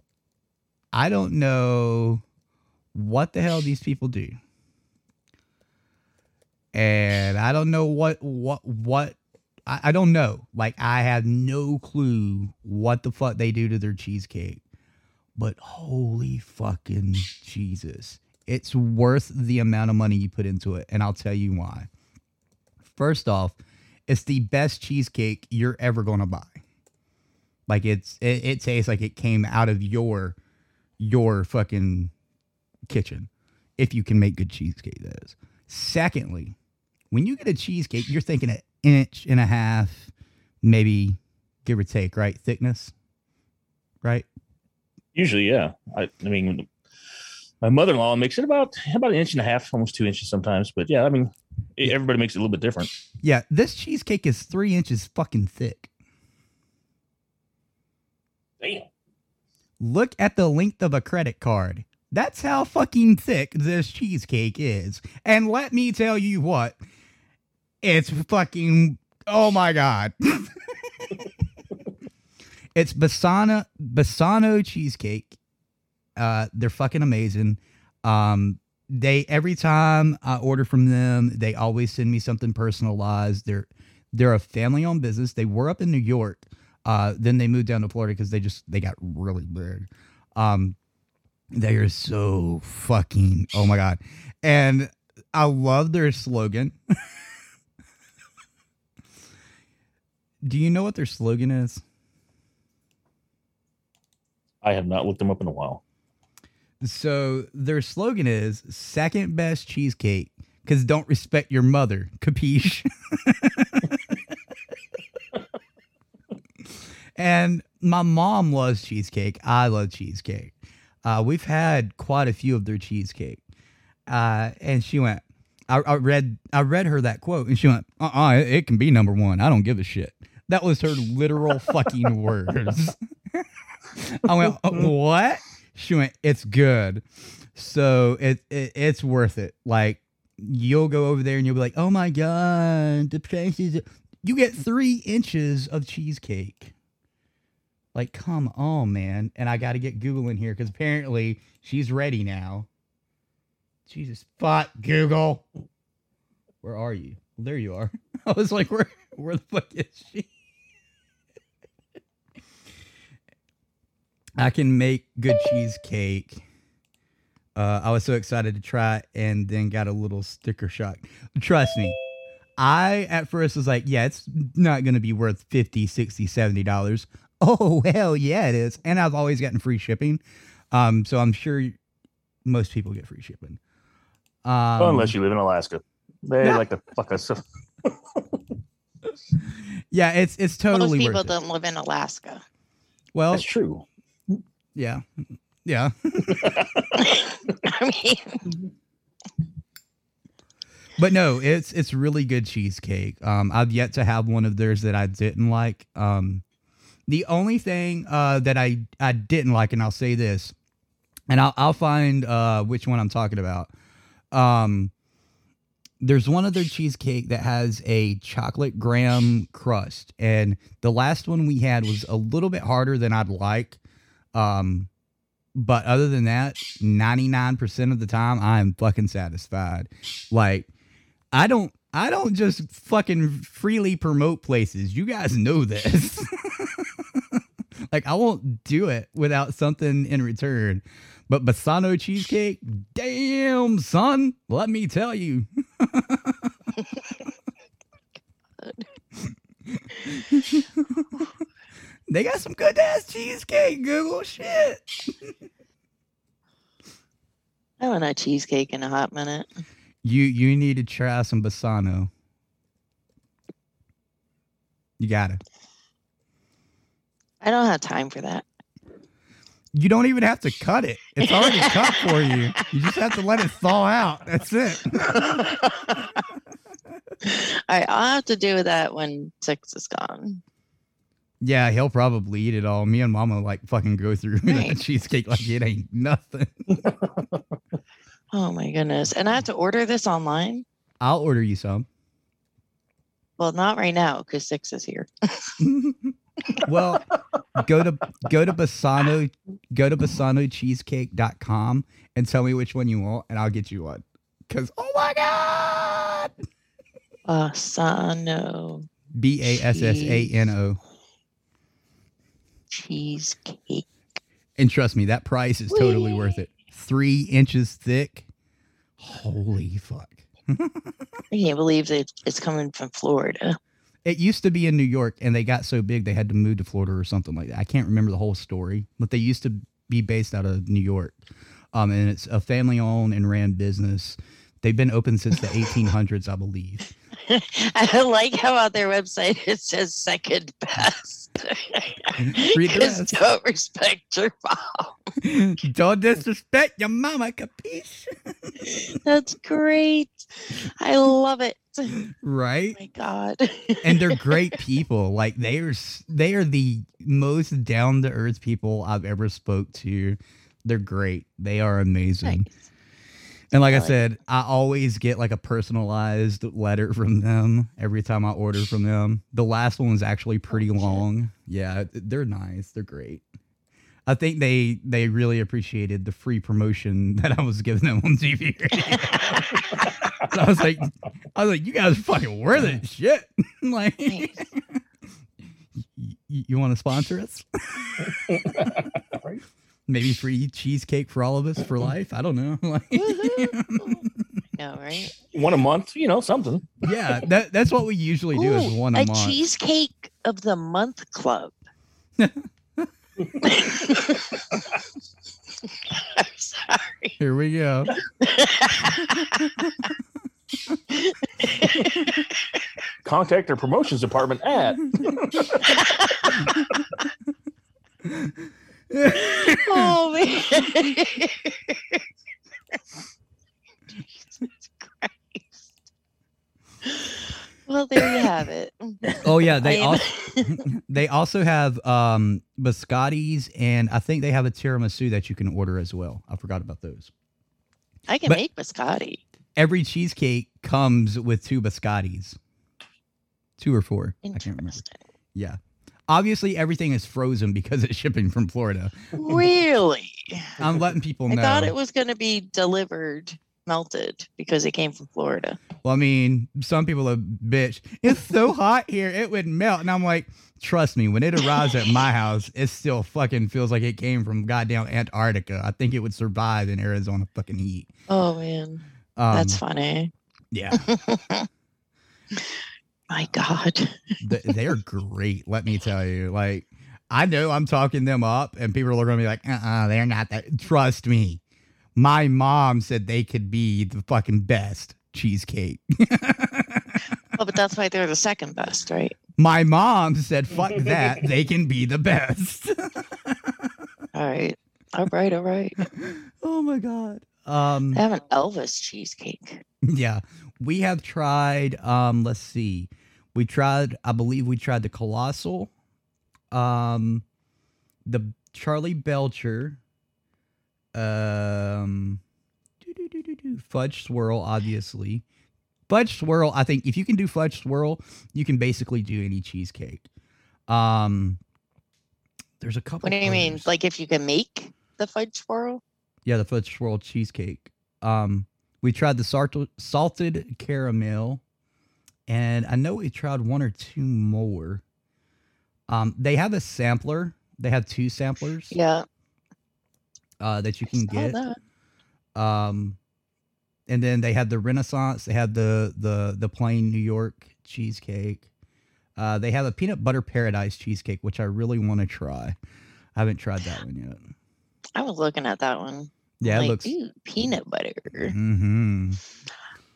[SPEAKER 1] I don't know what the hell these people do. And I don't know what what what I, I don't know. Like I have no clue what the fuck they do to their cheesecake. But holy fucking Jesus. It's worth the amount of money you put into it, and I'll tell you why. First off, it's the best cheesecake you're ever gonna buy. Like it's it, it tastes like it came out of your your fucking kitchen if you can make good cheesecake that is secondly when you get a cheesecake you're thinking an inch and a half maybe give or take right? Thickness right?
[SPEAKER 11] Usually yeah. I, I mean my mother-in-law makes it about about an inch and a half almost two inches sometimes but yeah i mean everybody makes it a little bit different.
[SPEAKER 1] Yeah this cheesecake is three inches fucking thick.
[SPEAKER 11] Damn.
[SPEAKER 1] Look at the length of a credit card. That's how fucking thick this cheesecake is. And let me tell you what, it's fucking oh my god. it's Bassano Bassano cheesecake. Uh they're fucking amazing. Um they every time I order from them, they always send me something personalized. They're they're a family owned business. They were up in New York. Uh, then they moved down to Florida because they just they got really big. Um, they are so fucking oh my god, and I love their slogan. Do you know what their slogan is?
[SPEAKER 11] I have not looked them up in a while.
[SPEAKER 1] So their slogan is second best cheesecake because don't respect your mother. Capiche? and my mom loves cheesecake. I love cheesecake. Uh, we've had quite a few of their cheesecake. Uh, and she went, I, I read I read her that quote and she went, uh uh it, it can be number one. I don't give a shit. That was her literal fucking words. I went, "Uh, what? She went, it's good. So it, it it's worth it. Like you'll go over there and you'll be like, oh my god, the is. You get three inches of cheesecake. Like, come on, man. And I got to get Google in here because apparently she's ready now. Jesus, fuck Google. Where are you? Well, there you are. I was like, where, where the fuck is she? I can make good cheesecake. Uh, I was so excited to try and then got a little sticker shock. Trust me, I at first was like, yeah, it's not going to be worth 50, 60, 70 dollars. Oh, hell yeah, it is. And I've always gotten free shipping. Um, so I'm sure most people get free shipping. Um,
[SPEAKER 11] Well, unless you live in Alaska, they
[SPEAKER 1] Yeah.
[SPEAKER 11] like to fuck us.
[SPEAKER 1] yeah, it's it's totally
[SPEAKER 5] Most people
[SPEAKER 1] worth
[SPEAKER 5] don't live in Alaska.
[SPEAKER 1] Well,
[SPEAKER 11] That's true.
[SPEAKER 1] yeah, yeah.
[SPEAKER 5] I mean,
[SPEAKER 1] But no, it's it's really good cheesecake. Um, I've yet to have one of theirs that I didn't like. Um, the only thing uh, that I I didn't like, and I'll say this, and I'll I'll find uh, which one I'm talking about. Um, there's one other cheesecake that has a chocolate graham crust, and the last one we had was a little bit harder than I'd like. Um, but other than that, 99% of the time, I'm fucking satisfied. Like, I don't I don't just fucking freely promote places. You guys know this. like I won't do it without something in return. But Bassano cheesecake, damn son, let me tell you. they got some good ass cheesecake, Google shit.
[SPEAKER 5] I haven't had cheesecake in a hot minute.
[SPEAKER 1] You you need to try some Bassano. You gotta.
[SPEAKER 5] I don't have time for that.
[SPEAKER 1] You don't even have to cut it. It's already cut for you. You just have to let it thaw out. That's it.
[SPEAKER 5] I, I'll have to do that when six is gone.
[SPEAKER 1] Yeah, he'll probably eat it all. Me and Mama like fucking go through
[SPEAKER 5] Right.
[SPEAKER 1] that cheesecake like it ain't nothing.
[SPEAKER 5] Oh my goodness. And I have to order this online?
[SPEAKER 1] I'll order you some.
[SPEAKER 5] Well, not right now because six is here.
[SPEAKER 1] Well, go to go to Bassano go to bassanocheesecake.com and tell me which one you want and I'll get you one. Cause oh my god.
[SPEAKER 5] Bassano
[SPEAKER 1] B A S S A N O.
[SPEAKER 5] cheesecake.
[SPEAKER 1] And trust me, that price is totally worth it. Three inches thick. Holy fuck.
[SPEAKER 5] I can't believe that it's coming from Florida.
[SPEAKER 1] It used to be in New York and they got so big they had to move to Florida or something like that. I can't remember the whole story, but they used to be based out of New York. Um, and it's a family owned and ran business. They've been open since the 1800s, I believe.
[SPEAKER 5] I like how on their website it says second best. Because don't respect your mom.
[SPEAKER 1] Don't disrespect your mama, capiche?
[SPEAKER 5] That's great. I love it.
[SPEAKER 1] Right?
[SPEAKER 5] my God.
[SPEAKER 1] and they're great people. Like they are, they are the most down to earth people I've ever spoke to. They're great. They are amazing. And like I,
[SPEAKER 5] I like
[SPEAKER 1] said, I always get like a personalized letter from them every time I order from them. The last one was actually pretty long. Yeah, they're nice. They're great. I think they they really appreciated the free promotion that I was giving them on TV. So I was like, I was like, you guys are fucking worth it, shit. like, y- you want to sponsor us? Maybe free cheesecake for all of us for life. I don't know. Like,
[SPEAKER 5] No, right?
[SPEAKER 11] One a month, you know, something.
[SPEAKER 1] yeah, that that's what we usually do is one a,
[SPEAKER 5] a
[SPEAKER 1] month.
[SPEAKER 5] cheesecake of the month club. I'm sorry.
[SPEAKER 1] Here we go.
[SPEAKER 11] Contact their promotions department at.
[SPEAKER 5] oh man. Jesus Christ. Well, there you have it.
[SPEAKER 1] Oh yeah, they also they also have um biscottis and I think they have a tiramisu that you can order as well. I forgot about those.
[SPEAKER 5] I can
[SPEAKER 1] But-
[SPEAKER 5] make biscotti.
[SPEAKER 1] Every cheesecake comes with two biscottis. Two or four. I can't remember. Yeah. Obviously everything is frozen because it's shipping from Florida.
[SPEAKER 5] Really?
[SPEAKER 1] I'm letting people know.
[SPEAKER 5] I thought it was going to be delivered melted because it came from Florida.
[SPEAKER 1] Well, I mean, some people are bitch. It's so hot here, it would melt. And I'm like, trust me, when it arrives at my house, it still fucking feels like it came from goddamn Antarctica. I think it would survive in Arizona fucking heat.
[SPEAKER 5] Oh man,
[SPEAKER 1] Um,
[SPEAKER 5] that's funny.
[SPEAKER 1] Yeah.
[SPEAKER 5] My God.
[SPEAKER 1] Th- they're great, let me tell you. Like, I know I'm talking them up, and people are going to be like, uh uh-uh, they're not that. Trust me. My mom said they could be the fucking best cheesecake.
[SPEAKER 5] Well, but that's why they're the second best, right?
[SPEAKER 1] My mom said, fuck that. They can be the best.
[SPEAKER 5] All right. All right. All right.
[SPEAKER 1] oh my God. Um,
[SPEAKER 5] I have an Elvis cheesecake.
[SPEAKER 1] yeah. We have tried, um, let's see. We tried, I believe we tried the Colossal, um, the Charlie Belcher, um, Fudge Swirl, obviously. Fudge Swirl, I think if you can do Fudge Swirl, you can basically do any cheesecake. Um, there's a couple.
[SPEAKER 5] What do you mean? Like if you can make the fudge swirl?
[SPEAKER 1] Yeah, the fudge swirl cheesecake. Um, we tried the salted salted caramel, and I know we tried one or two more. Um, they have a sampler. They have two samplers.
[SPEAKER 5] Yeah.
[SPEAKER 1] Uh, that you can get.
[SPEAKER 5] that.
[SPEAKER 1] Um, and then they have the Renaissance. They have the the the plain New York cheesecake. Uh, they have a peanut butter paradise cheesecake, which I really want to try. I haven't tried that one yet.
[SPEAKER 5] I was looking at that one.
[SPEAKER 1] Yeah, it
[SPEAKER 5] like,
[SPEAKER 1] looks.
[SPEAKER 5] "Ooh, peanut butter.
[SPEAKER 1] Mm-hmm.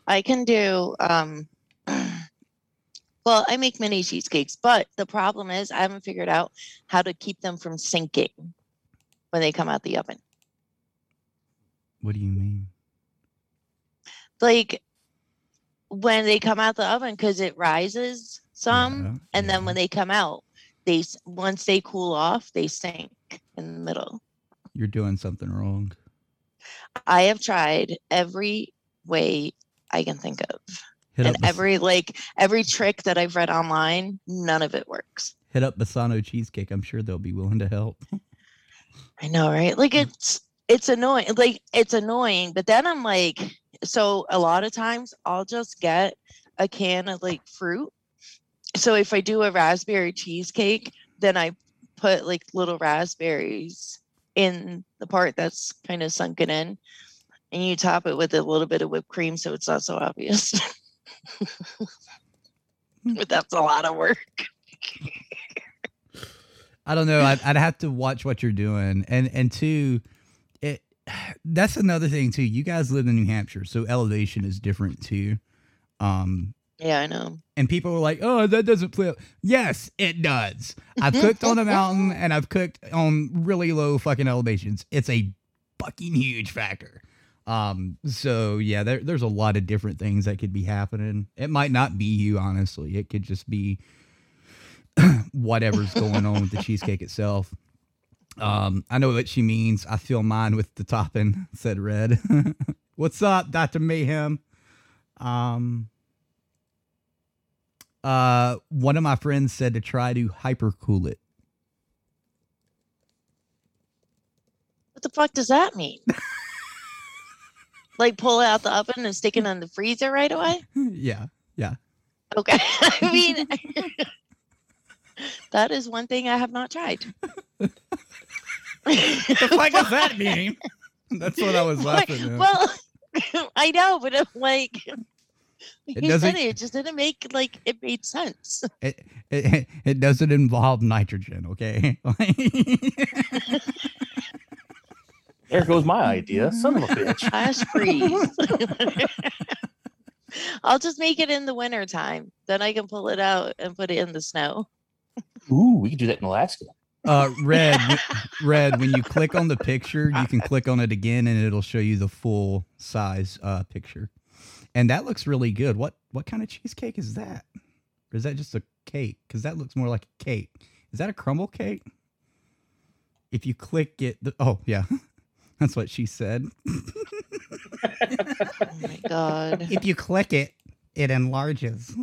[SPEAKER 5] I can do um well, I make mini cheesecakes, but the problem is I haven't figured out how to keep them from sinking when they come out the oven.
[SPEAKER 1] What do you mean?
[SPEAKER 5] Like when they come out the oven cuz it rises some and then when they come out they once they cool off, they sink in the middle.
[SPEAKER 1] You're doing something wrong.
[SPEAKER 5] I have tried every way I can think of.
[SPEAKER 1] Hit
[SPEAKER 5] and every like every trick that I've read online, none of it works.
[SPEAKER 1] hit up Bassano Cheesecake. I'm sure they'll be willing to help.
[SPEAKER 5] I know, right? Like it's it's annoying. Like it's annoying, but then I'm like, so a lot of times I'll just get a can of like fruit. So if I do a raspberry cheesecake, then I put like little raspberries in the part that's kind of sunken in, and you top it with a little bit of whipped cream so it's not so obvious. but that's a lot of work.
[SPEAKER 1] I don't know. I'd, I'd have to watch what you're doing, and and two, that's another thing too. You guys live in New Hampshire, so elevation is different too. Um,
[SPEAKER 5] Yeah, I know.
[SPEAKER 1] and people were like, "Oh, that doesn't flip." Yes, it does. I've cooked on a mountain, and I've cooked on really low fucking elevations. It's a fucking huge factor. Um, so yeah, there, there's a lot of different things that could be happening. It might not be you, honestly. It could just be whatever's going on with the cheesecake itself. Um, I know what she means. I feel mine with the topping, said Red. What's up, Dr. Mayhem? Um, uh, one of my friends said to try to hypercool it.
[SPEAKER 5] What the fuck does that mean? like pull it out the oven and stick it in the freezer right away?
[SPEAKER 1] yeah, yeah.
[SPEAKER 5] Okay. I mean, that is one thing I have not tried.
[SPEAKER 1] What the fuck does that mean? That's what I was laughing at.
[SPEAKER 5] Well, I know, but I'm like,
[SPEAKER 1] It
[SPEAKER 5] he
[SPEAKER 1] doesn't-
[SPEAKER 5] said it, it just didn't make like it made sense.
[SPEAKER 1] It, it, it doesn't involve nitrogen, okay?
[SPEAKER 11] There goes my idea. Son of a bitch.
[SPEAKER 5] Flash freeze. I'll just make it in the winter time. Then I can pull it out and put it in the snow.
[SPEAKER 11] Ooh, we could do that in Alaska.
[SPEAKER 1] Uh, red, red. When you click on the picture, you can click on it again, and it'll show you the full size uh, picture. And that looks really good. What what kind of cheesecake is that? Or is that just a cake? Because that looks more like a cake. Is that a crumble cake? If you click it, the, oh yeah, that's what she said.
[SPEAKER 5] Oh my god.
[SPEAKER 1] if you click it, it enlarges.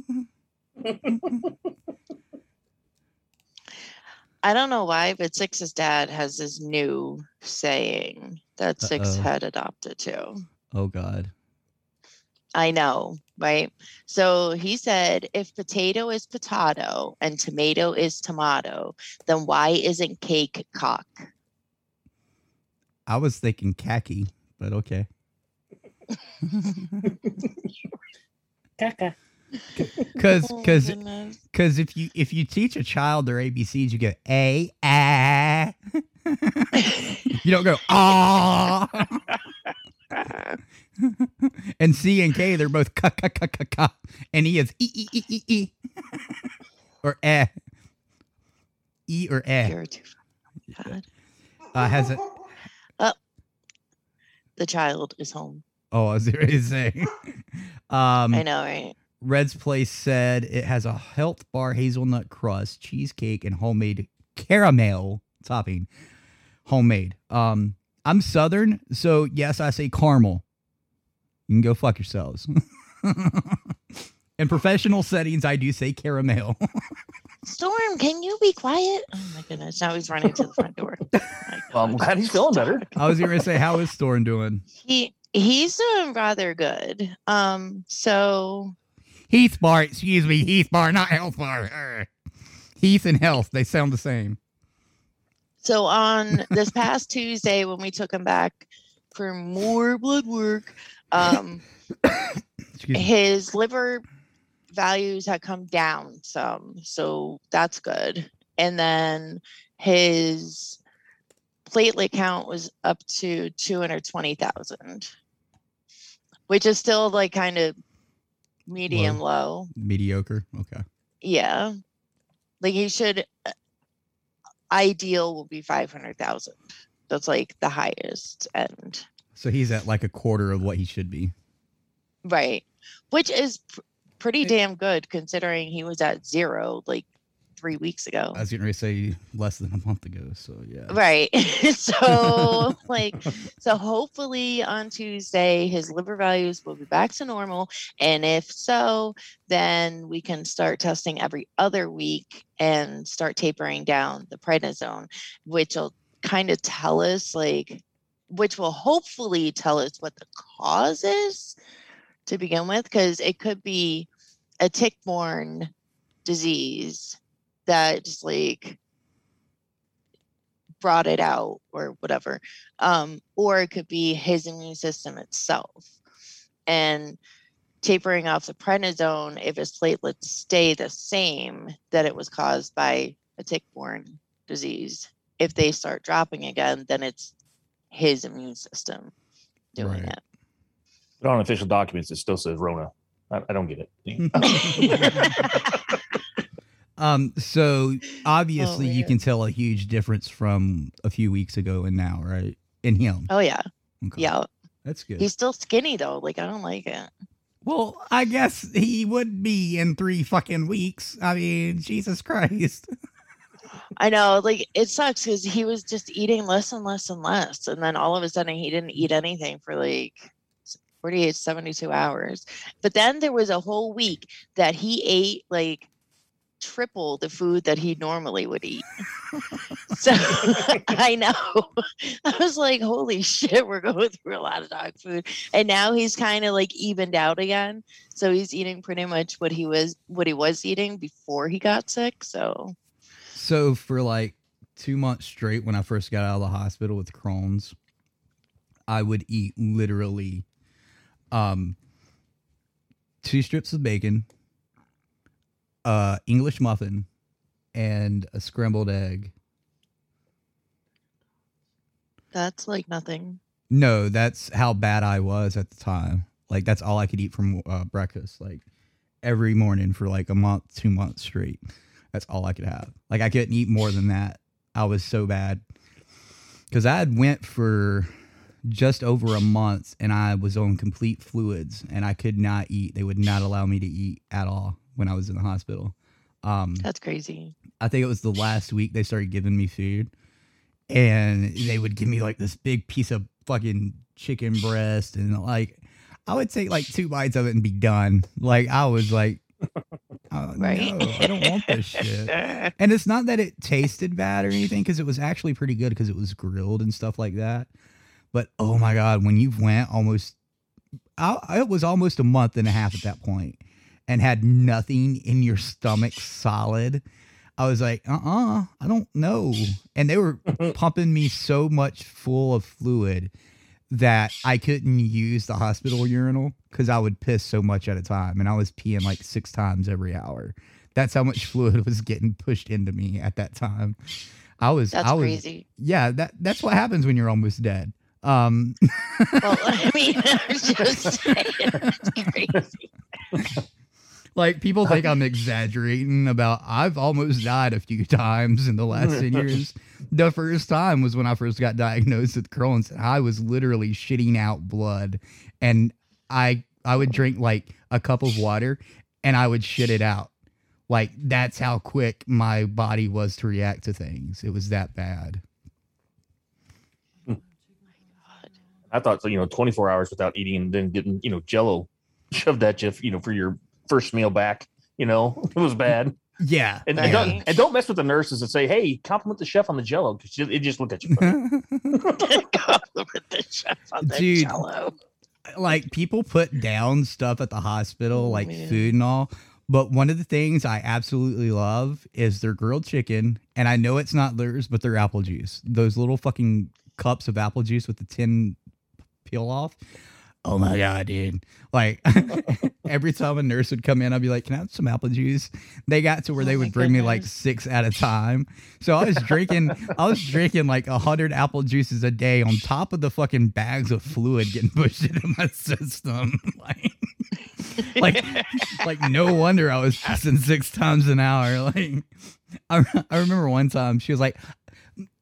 [SPEAKER 5] I don't know why, but Six's dad has this new saying that 6
[SPEAKER 1] Uh-oh.
[SPEAKER 5] had adopted too.
[SPEAKER 1] Oh God.
[SPEAKER 5] I know, right? So he said if potato is potato and tomato is tomato, then why isn't cake cock?
[SPEAKER 1] I was thinking khaki, but okay.
[SPEAKER 11] Caca.
[SPEAKER 1] Cause,
[SPEAKER 5] Oh,
[SPEAKER 1] cause,
[SPEAKER 5] goodness.
[SPEAKER 1] cause if you if you teach a child their ABCs, you go a a. you don't go ah. and C and K, they're both ka ka ka ka ka, and E is e e e e e, or eh, e or eh.
[SPEAKER 5] You're too.
[SPEAKER 1] Uh, has it?
[SPEAKER 5] Oh, the child is home.
[SPEAKER 1] Oh, I was ready to say. Um,
[SPEAKER 5] I know, right?
[SPEAKER 1] Red's Place said it has a health bar hazelnut crust, cheesecake, and homemade caramel topping. Homemade. Um, I'm Southern, so yes, I say caramel. You can go fuck yourselves. In professional settings, I do say caramel.
[SPEAKER 5] Storm, can you be quiet? Oh my goodness. Now he's running to the front door.
[SPEAKER 11] Well, I'm glad he's feeling better.
[SPEAKER 1] I was going to say, how is Storm doing?
[SPEAKER 5] He he's doing rather good. Um, so
[SPEAKER 1] Heath bar, excuse me, Heath bar, not health bar. Heath and health, they sound the same.
[SPEAKER 5] so on this past Tuesday when we took him back for more blood work, um his liver values had come down some so that's good and then his platelet count was up to 220000 which is still like kind of medium low
[SPEAKER 1] Mediocre. Okay.
[SPEAKER 5] yeah like he should uh, ideal will be 500000 that's like the highest end
[SPEAKER 1] So he's at like a quarter of what he should be.
[SPEAKER 5] Right. Which is pr- pretty damn good considering he was at zero like three weeks ago.
[SPEAKER 1] I was getting ready to say less than a month ago. So yeah.
[SPEAKER 5] Right. so, like, so hopefully on Tuesday, his liver values will be back to normal. And if so, then we can start testing every other week and start tapering down the prednisone, which will kind of tell us, like, which will hopefully tell us what the cause is to begin with, because it could be a tick borne disease that just like brought it out or whatever um, or it could be his immune system itself and tapering off the prednisone if his platelets stay the same that it was caused by a tick-borne disease if they start dropping again then it's his immune system doing
[SPEAKER 1] Right.
[SPEAKER 5] it
[SPEAKER 11] But on official documents, it still says Rona. I, I don't get it.
[SPEAKER 1] Um, so obviously you can tell a huge difference from a few weeks ago and now, right? In him.
[SPEAKER 5] oh yeah
[SPEAKER 1] Okay.
[SPEAKER 5] yeah
[SPEAKER 1] That's good.
[SPEAKER 5] he's still skinny though like i don't like it
[SPEAKER 1] well, I guess he would be in three fucking weeks. I mean, Jesus Christ.
[SPEAKER 5] I know, like it sucks because he was just eating less and less and less. And then all of a sudden he didn't eat anything for like 48, 72 hours. But then there was a whole week that he ate like triple the food that he normally would eat. so I know. I was like, holy shit, we're going through a lot of dog food. And now he's kind of like evened out again. So he's eating pretty much what he was what he was eating before he got sick. So
[SPEAKER 1] So for like two months straight, when I first got out of the hospital with Crohn's, I would eat literally um two strips of bacon, uh English muffin, and a scrambled egg.
[SPEAKER 5] that's like nothing.
[SPEAKER 1] No, that's how bad I was at the time. Like that's all I could eat from uh, breakfast, like every morning for like a month, two months straight. That's all I could have. Like I couldn't eat more than that. I was so bad because I had went for just over a month and I was on complete fluids and I could not eat. They would not allow me to eat at all when I was in the hospital. Um,
[SPEAKER 5] That's crazy.
[SPEAKER 1] I think it was the last week they started giving me food, and they would give me like this big piece of fucking chicken breast, and like I would take like two bites of it and be done. Like I was like, oh,
[SPEAKER 5] Right.
[SPEAKER 1] no, I don't want this shit. And it's not that it tasted bad or anything, because it was actually pretty good because it was grilled and stuff like that. But oh my god, when you went almost, I, it was almost a month and a half at that point, and had nothing in your stomach solid. I was like, uh uh I don't know. And they were pumping me so much full of fluid that I couldn't use the hospital urinal because I would piss so much at a time. And I was peeing like six times every hour. That's how much fluid was getting pushed into me at that time. I was,
[SPEAKER 5] That's
[SPEAKER 1] I was,
[SPEAKER 5] crazy.
[SPEAKER 1] yeah, that that's what happens when you're almost dead. Um,
[SPEAKER 5] Well, I mean, I was just saying, it's crazy.
[SPEAKER 1] Like people think I'm exaggerating about I've almost died a few times in the last 10 years. The first time was when I first got diagnosed with Crohn's. and I was literally shitting out blood and I I would drink like a cup of water and I would shit it out. Like that's how quick my body was to react to things. It was that bad.
[SPEAKER 11] I thought you know 24 hours without eating and then getting you know Jello shoved at you, you know, for your first meal back. You know, it was bad.
[SPEAKER 1] Yeah.
[SPEAKER 11] And, and don't and don't mess with the nurses and say, "Hey, compliment the chef on the Jello," because it just looked at you.
[SPEAKER 5] Compliment the chef on the
[SPEAKER 1] Dude.
[SPEAKER 5] Jell-O.
[SPEAKER 1] like people put down stuff at the hospital, oh, like
[SPEAKER 5] man.
[SPEAKER 1] food and all. But one of the things I absolutely love is their grilled chicken. And I know it's not theirs, but their apple juice. Those little fucking cups of apple juice with the tin peel off. Oh my god, dude. Like every time a nurse would come in, I'd be like, Can I have some apple juice? They got to where
[SPEAKER 5] Oh
[SPEAKER 1] they would bring me like six at a time. So I was drinking I was drinking like a hundred apple juices a day on top of the fucking bags of fluid getting pushed into my system. like like like no wonder I was pissing six times an hour. Like I, I remember one time she was like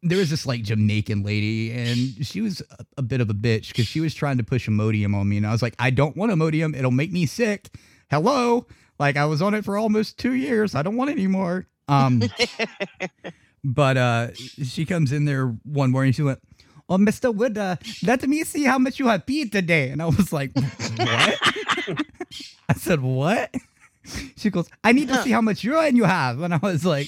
[SPEAKER 1] there was this like Jamaican lady and she was a, a bit of a bitch because she was trying to push Imodium on me and I was like, I don't want Imodium. It'll make me sick. Hello. Like I was on it for almost two years. I don't want it anymore. Um but uh she comes in there one morning, she went, Oh, Mr. Wood, uh, let me see how much you have peed today. And I was like, What? I said, What? She goes, I need to see how much urine you have. And I was like,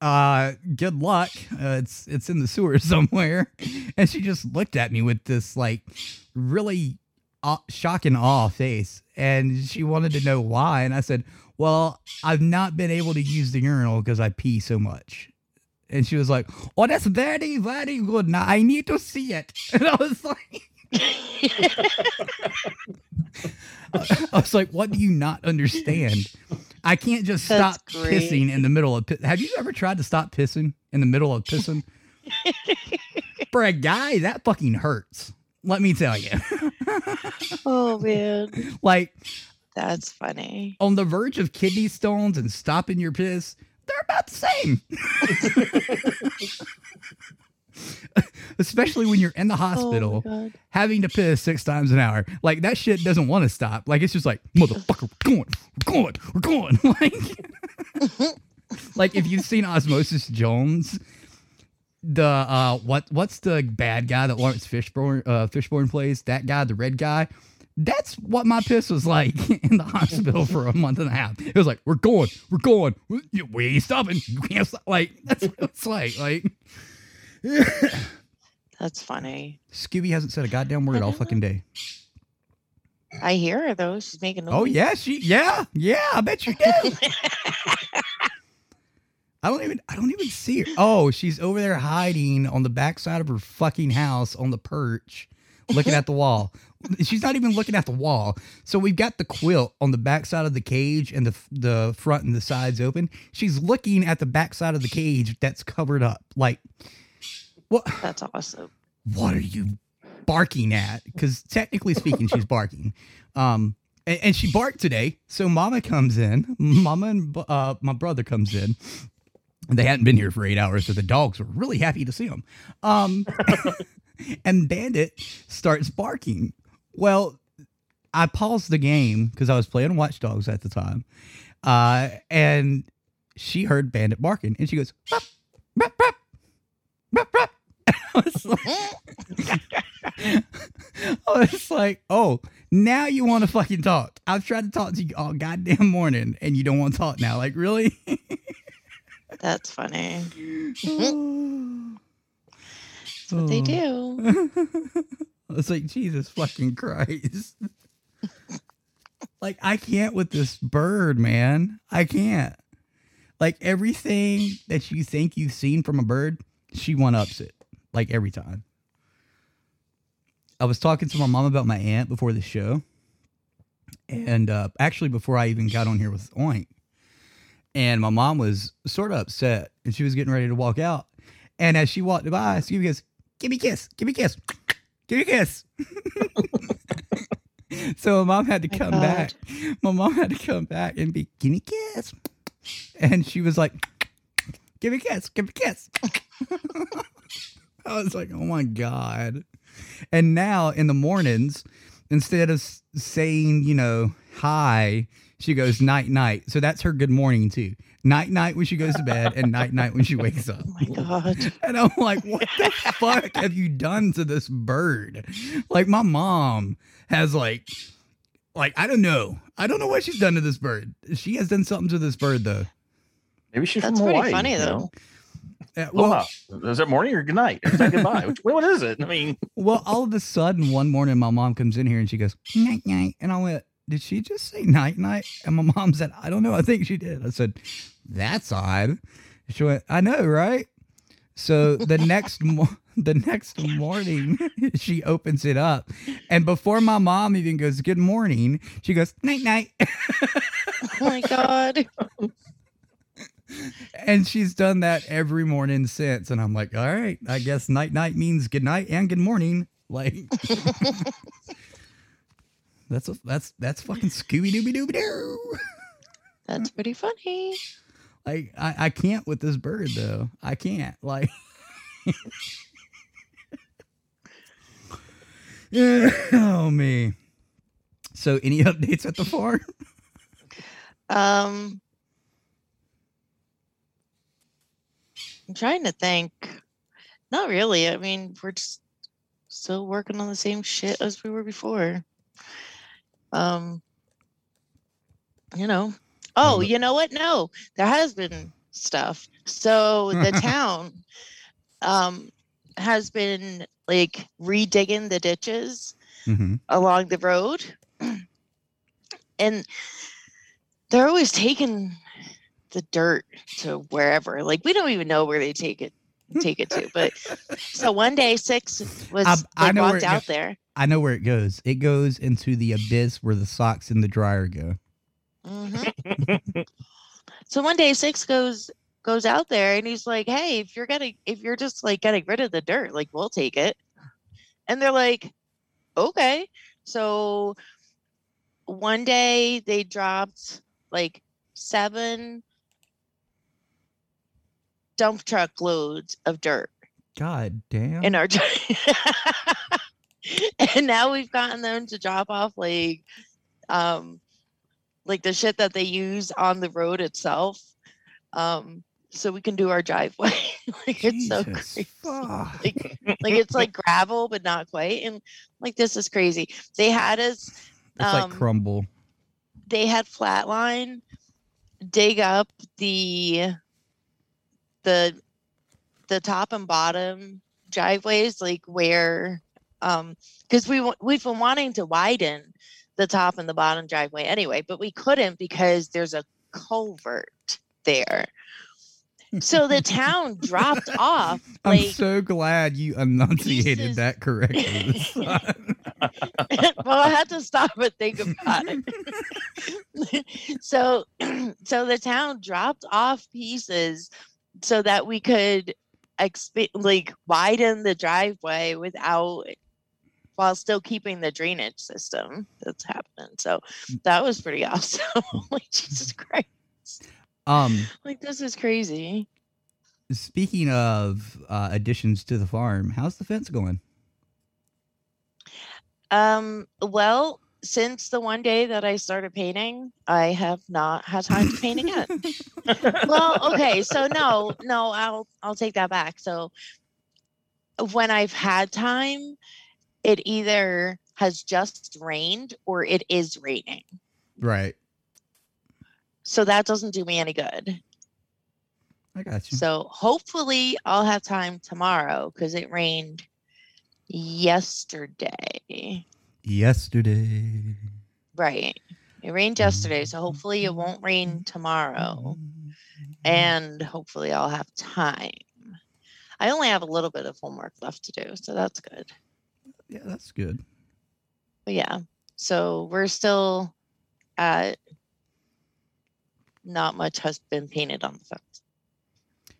[SPEAKER 1] uh, good luck. Uh, it's it's in the sewer somewhere. And she just looked at me with this like really aw- shock and awe face. And she wanted to know why. And I said, Well, I've not been able to use the urinal because I pee so much. And she was like, Oh, that's very, very good. Now I need to see it. And I was like, I was like, what do you not understand? I can't just
[SPEAKER 5] That's
[SPEAKER 1] stop
[SPEAKER 5] great.
[SPEAKER 1] pissing in the middle of. Have you ever tried to stop pissing in the middle of pissing? For a guy, that fucking hurts. Let me tell you.
[SPEAKER 5] Oh man,
[SPEAKER 1] like
[SPEAKER 5] that's funny.
[SPEAKER 1] on the verge of kidney stones and stopping your piss, they're about the same. Especially when you're in the hospital
[SPEAKER 5] Oh
[SPEAKER 1] having to piss six times an hour. Like that shit doesn't want to stop. Like it's just like, motherfucker, we're going, we're going, we're going. Like, like if you've seen Osmosis Jones, the uh what what's the bad guy that Laurence Fishburne uh Fishburne plays? That guy, the red guy. That's what my piss was like in the hospital for a month and a half. It was like, we're going, we're going, we we ain't stopping. You can't stop. Like that's what it's like. Like
[SPEAKER 5] That's funny.
[SPEAKER 1] Scooby hasn't said a goddamn word all fucking day.
[SPEAKER 5] I hear her though. She's making noise.
[SPEAKER 1] Oh yeah, she yeah yeah. I bet you do. I don't even I don't even see her. Oh, she's over there hiding on the backside of her fucking house on the perch, looking at the wall. She's not even looking at the wall. So we've got the quilt on the backside of the cage and the the front and the sides open. She's looking at the backside of the cage that's covered up. Like what?
[SPEAKER 5] That's awesome.
[SPEAKER 1] What are you barking at? Because technically speaking, she's barking. Um, and, and she barked today. So Mama comes in. Mama and uh, my brother comes in. They hadn't been here for eight hours, so the dogs were really happy to see them. Um, and Bandit starts barking. Well, I paused the game because I was playing Watch Dogs at the time, uh, and she heard Bandit barking, and she goes, "Rup, rup, rup, rup, rup." I was like, I was like, oh, now you want to fucking talk. I've tried to talk to you all goddamn morning, and you don't want to talk now. Like, really?
[SPEAKER 5] That's funny.
[SPEAKER 1] That's
[SPEAKER 5] what they do.
[SPEAKER 1] I was like, Jesus fucking Christ. like, I can't with this bird, man. I can't. Like, everything that you think you've seen from a bird, she one ups it. Like, every time. I was talking to my mom about my aunt before the show. And uh, actually, before I even got on here with Oink. And my mom was sort of upset and she was getting ready to walk out. And as she walked by, Scooby goes, Give me a kiss, give me a kiss, give me a kiss. so my mom had to
[SPEAKER 5] My
[SPEAKER 1] come
[SPEAKER 5] God.
[SPEAKER 1] back. My mom had to come back and be, Give me a kiss. And she was like, Give me a kiss, give me a kiss. I was like, Oh my God. And now in the mornings, instead of saying, you know, hi, she goes night night. So that's her good morning too. Night night when she goes to bed and night night when she wakes up.
[SPEAKER 5] Oh my god.
[SPEAKER 1] And I'm like, what the fuck have you done to this bird? Like my mom has like like I don't know. I don't know what she's done to this bird. She has done something to this bird though.
[SPEAKER 11] Maybe she's
[SPEAKER 5] That's
[SPEAKER 11] from
[SPEAKER 5] pretty
[SPEAKER 11] Hawaii.
[SPEAKER 5] funny
[SPEAKER 11] you
[SPEAKER 5] though.
[SPEAKER 11] know?
[SPEAKER 1] Uh,
[SPEAKER 11] Well,
[SPEAKER 1] well,
[SPEAKER 11] is it morning or good night? Is that goodbye? Which, what is it? I mean,
[SPEAKER 1] well, all of a sudden one morning my mom comes in here and she goes, night night. And I went, Did she just say night night? And my mom said, I don't know. I think she did. I said, That's odd. She went, I know, right? So the next mo- the next morning, she opens it up, and before my mom even goes, "Good morning," she goes, "Night night,"
[SPEAKER 5] Oh my god.
[SPEAKER 1] And she's done that every morning since. And I'm like, "All right, I guess night night means good night and good morning." Like, that's a, that's that's fucking Scooby Dooby Dooby Doo.
[SPEAKER 5] That's pretty funny.
[SPEAKER 1] Like, I I can't with this bird though. I can't. Like. oh me. So any updates at the farm?
[SPEAKER 5] Um I'm trying to think. Not really. I mean, we're just still working on the same shit as we were before. Um you know. Oh, you know what? No, there has been stuff. So the town um has been like redigging the ditches
[SPEAKER 1] Mm-hmm.
[SPEAKER 5] along the road. And they're always taking the dirt to wherever. Like we don't even know where they take it take it to. But so one day six was
[SPEAKER 1] I- I know
[SPEAKER 5] walked out
[SPEAKER 1] go-
[SPEAKER 5] there.
[SPEAKER 1] I know where it goes. It goes into the abyss where the socks in the dryer go.
[SPEAKER 5] Mhm. so one day six goes goes out there and he's like, Hey, if you're getting if you're just like getting rid of the dirt, like we'll take it. And they're like, Okay. So one day they dropped like seven dump truck loads of dirt
[SPEAKER 1] God damn.
[SPEAKER 5] in our and now we've gotten them to drop off like um like the shit that they use on the road itself um so we can do our driveway like it's so crazy like, like it's like gravel but not quite and like this is crazy they had us
[SPEAKER 1] It's
[SPEAKER 5] um,
[SPEAKER 1] like crumble.
[SPEAKER 5] they had flatline dig up the the the top and bottom driveways like where um because we we've been wanting to widen the top and the bottom driveway anyway but we couldn't because there's a culvert there so the town dropped off
[SPEAKER 1] I'm so glad you enunciated that correctly.
[SPEAKER 5] well, I had to stop and think about it. so, so the town dropped off pieces so that we could exp- like widen the driveway without while still keeping the drainage system that's happening. So that was pretty awesome. like Jesus Christ.
[SPEAKER 1] um,
[SPEAKER 5] Like this is crazy.
[SPEAKER 1] speaking of uh, additions to the farm, how's the fence going?
[SPEAKER 5] Um, well, since the one day that I started painting, I have not had time to paint again. well, okay, so no, no, I'll I'll take that back. So when I've had time, it either has just rained or it is raining.
[SPEAKER 1] Right.
[SPEAKER 5] So that doesn't do me any good.
[SPEAKER 1] I got you.
[SPEAKER 5] So hopefully I'll have time tomorrow because it rained yesterday.
[SPEAKER 1] Yesterday.
[SPEAKER 5] Right. It rained yesterday, so hopefully it won't rain tomorrow. And hopefully I'll have time. I only have a little bit of homework left to do, so that's good.
[SPEAKER 1] Yeah, that's good.
[SPEAKER 5] But yeah, so we're still at not much has been painted on the fence.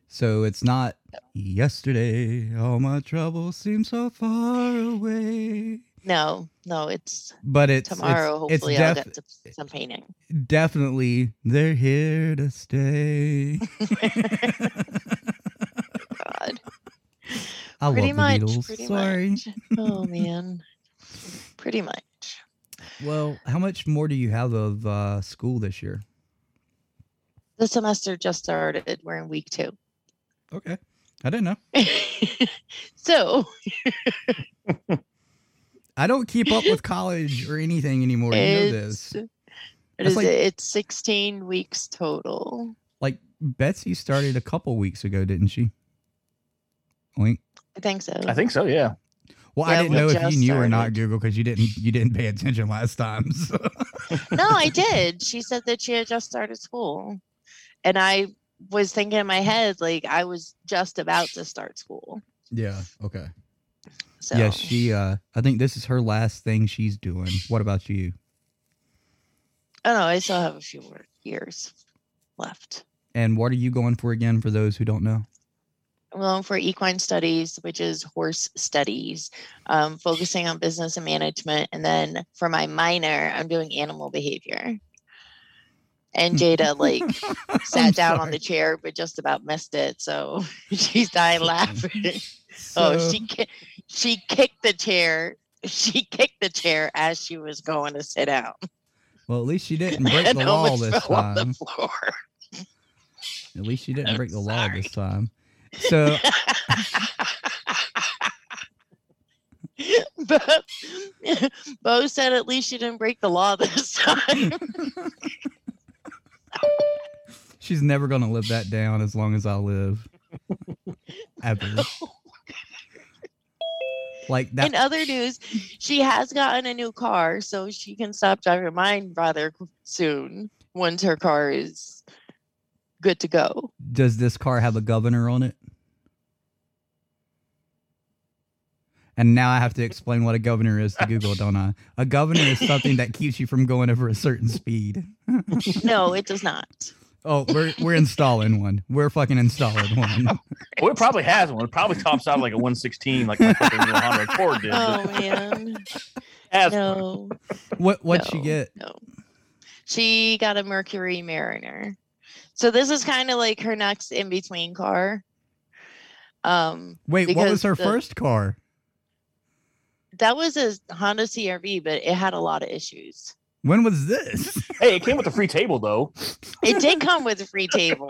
[SPEAKER 1] So it's not yesterday. All my troubles seem so far away.
[SPEAKER 5] No, no, it's
[SPEAKER 1] But it's
[SPEAKER 5] tomorrow.
[SPEAKER 1] It's,
[SPEAKER 5] hopefully
[SPEAKER 1] it's
[SPEAKER 5] I'll get to some painting.
[SPEAKER 1] definitely they're here to stay.
[SPEAKER 5] God.
[SPEAKER 1] I
[SPEAKER 5] pretty
[SPEAKER 1] love
[SPEAKER 5] much.
[SPEAKER 1] the Beatles.
[SPEAKER 5] Pretty
[SPEAKER 1] Sorry.
[SPEAKER 5] much. Oh man. pretty much.
[SPEAKER 1] Well, how much more do you have of uh, school this year?
[SPEAKER 5] The semester just started. We're in week two.
[SPEAKER 1] Okay, I didn't know.
[SPEAKER 5] So
[SPEAKER 1] I don't keep up with college or anything anymore. You know
[SPEAKER 5] it's
[SPEAKER 1] this.
[SPEAKER 5] it
[SPEAKER 1] That's
[SPEAKER 5] is
[SPEAKER 1] like-
[SPEAKER 5] it's 16 weeks total.
[SPEAKER 1] Like Betsy started a couple weeks ago, didn't she? Oink.
[SPEAKER 5] I think so.
[SPEAKER 11] I think so. Yeah.
[SPEAKER 1] Well,
[SPEAKER 5] Yeah,
[SPEAKER 1] I didn't
[SPEAKER 5] we
[SPEAKER 1] know if you knew or not. Google, because you didn't you didn't pay attention last time. So.
[SPEAKER 5] no, I did. She said that she had just started school. And I was thinking in my head, like I was just about to start school.
[SPEAKER 1] Yeah. Okay.
[SPEAKER 5] So
[SPEAKER 1] Yes, she. uh I think this is her last thing she's doing. What about you?
[SPEAKER 5] Oh don't I still have a few more years left.
[SPEAKER 1] And what are you going for again? For those who don't know.
[SPEAKER 5] I'm going for equine studies, which is horse studies, um, focusing on business and management. And then for my minor, I'm doing animal behavior. And Jada like sat down on the chair, but just about missed it. So she's dying laughing. Oh,
[SPEAKER 1] So-
[SPEAKER 5] she she kicked the chair. She kicked the chair as she was going to sit down.
[SPEAKER 1] Well, at least she didn't break
[SPEAKER 5] And
[SPEAKER 1] the law
[SPEAKER 5] almost
[SPEAKER 1] this
[SPEAKER 5] fell on the
[SPEAKER 1] time. At least she didn't break the law this time. So
[SPEAKER 5] but Bo said at least she didn't break the law this time.
[SPEAKER 1] she's never gonna live that down as long as I live. Ever. Like that.
[SPEAKER 5] In other news, she has gotten a new car, so she can stop driving mine rather soon once her car is good to go.
[SPEAKER 1] Does this car have a governor on it? And now I have to explain what a governor is to Google, don't I? A governor is something that keeps you from going over a certain speed.
[SPEAKER 5] No, it does not.
[SPEAKER 1] Oh, we're we're installing one. We're fucking installing one.
[SPEAKER 11] Well, it probably has one. It probably tops out like a 116, like my fucking little Honda Accord did.
[SPEAKER 5] Oh man.
[SPEAKER 11] has
[SPEAKER 5] No.
[SPEAKER 1] What what'd she get?
[SPEAKER 5] No. She got a Mercury Mariner. So this is kind of like her next in between car. Um
[SPEAKER 1] Wait, what was her
[SPEAKER 5] the-
[SPEAKER 1] first car?
[SPEAKER 5] That was a Honda CRV, but it had a lot of issues.
[SPEAKER 1] When was this?
[SPEAKER 11] Hey, it came with a free table though.
[SPEAKER 5] It did come with a free table.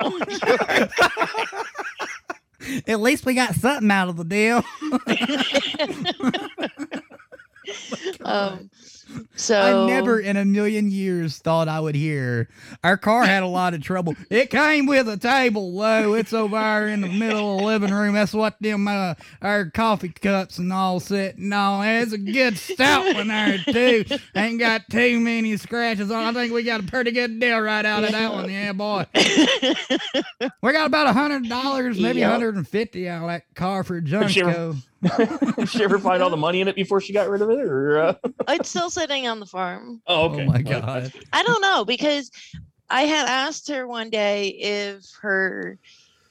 [SPEAKER 1] At least we got something out of the deal.
[SPEAKER 5] um, So
[SPEAKER 1] I never in a million years thought I would hear our car had a lot of trouble. It came with a table, though. It's over there in the middle of the living room. That's what them uh, our coffee cups and all sitting on. It's a good stout one there too. Ain't got too many scratches on. I think we got a pretty good deal right out of that one. Yeah, boy. we got about a hundred dollars, maybe a
[SPEAKER 11] Yep.
[SPEAKER 1] hundred and fifty out of that car for
[SPEAKER 11] Did she, ever,
[SPEAKER 1] Junko.
[SPEAKER 11] did she ever find all the money in it before she got rid of it? Or uh...
[SPEAKER 5] it's still sitting on the farm.
[SPEAKER 11] oh, okay.
[SPEAKER 1] Oh my god.
[SPEAKER 5] I don't know because I had asked her one day if her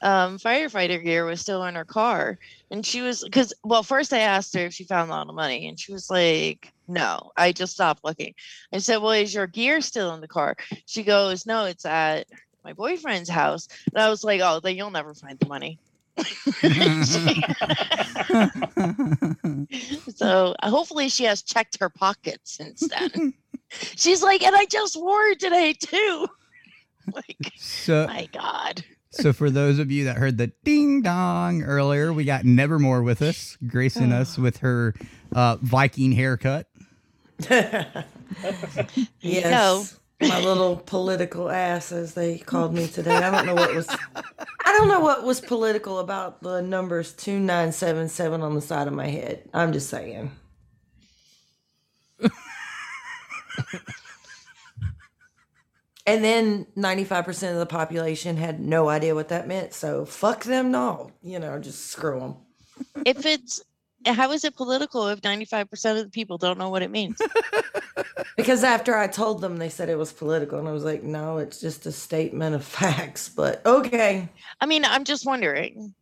[SPEAKER 5] um, firefighter gear was still in her car, and she was because well, first I asked her if she found a lot of money, and she was like, "No, I just stopped looking." I said, "Well, is your gear still in the car?" She goes, "No, it's at my boyfriend's house." And I was like, "Oh, then you'll never find the money." so uh, hopefully she has checked her pockets since then. She's like, and I just wore it today too. like,
[SPEAKER 1] So
[SPEAKER 5] my God.
[SPEAKER 1] So for those of you that heard the ding dong earlier, we got Nevermore with us, gracing us with her uh, Viking haircut.
[SPEAKER 12] Yes. My little political ass, as they called me today. I don't know what was. I don't know what was political about the numbers two nine seven seven on the side of my head. I'm just saying. and then ninety five percent of the population had no idea what that meant. So fuck them, no. You know, just screw them.
[SPEAKER 5] If it's how is it political if 95% of the people don't know what it means?
[SPEAKER 12] Because after I told them, they said it was political, and I was like, no, it's just a statement of facts. But okay.
[SPEAKER 5] I mean, I'm just wondering.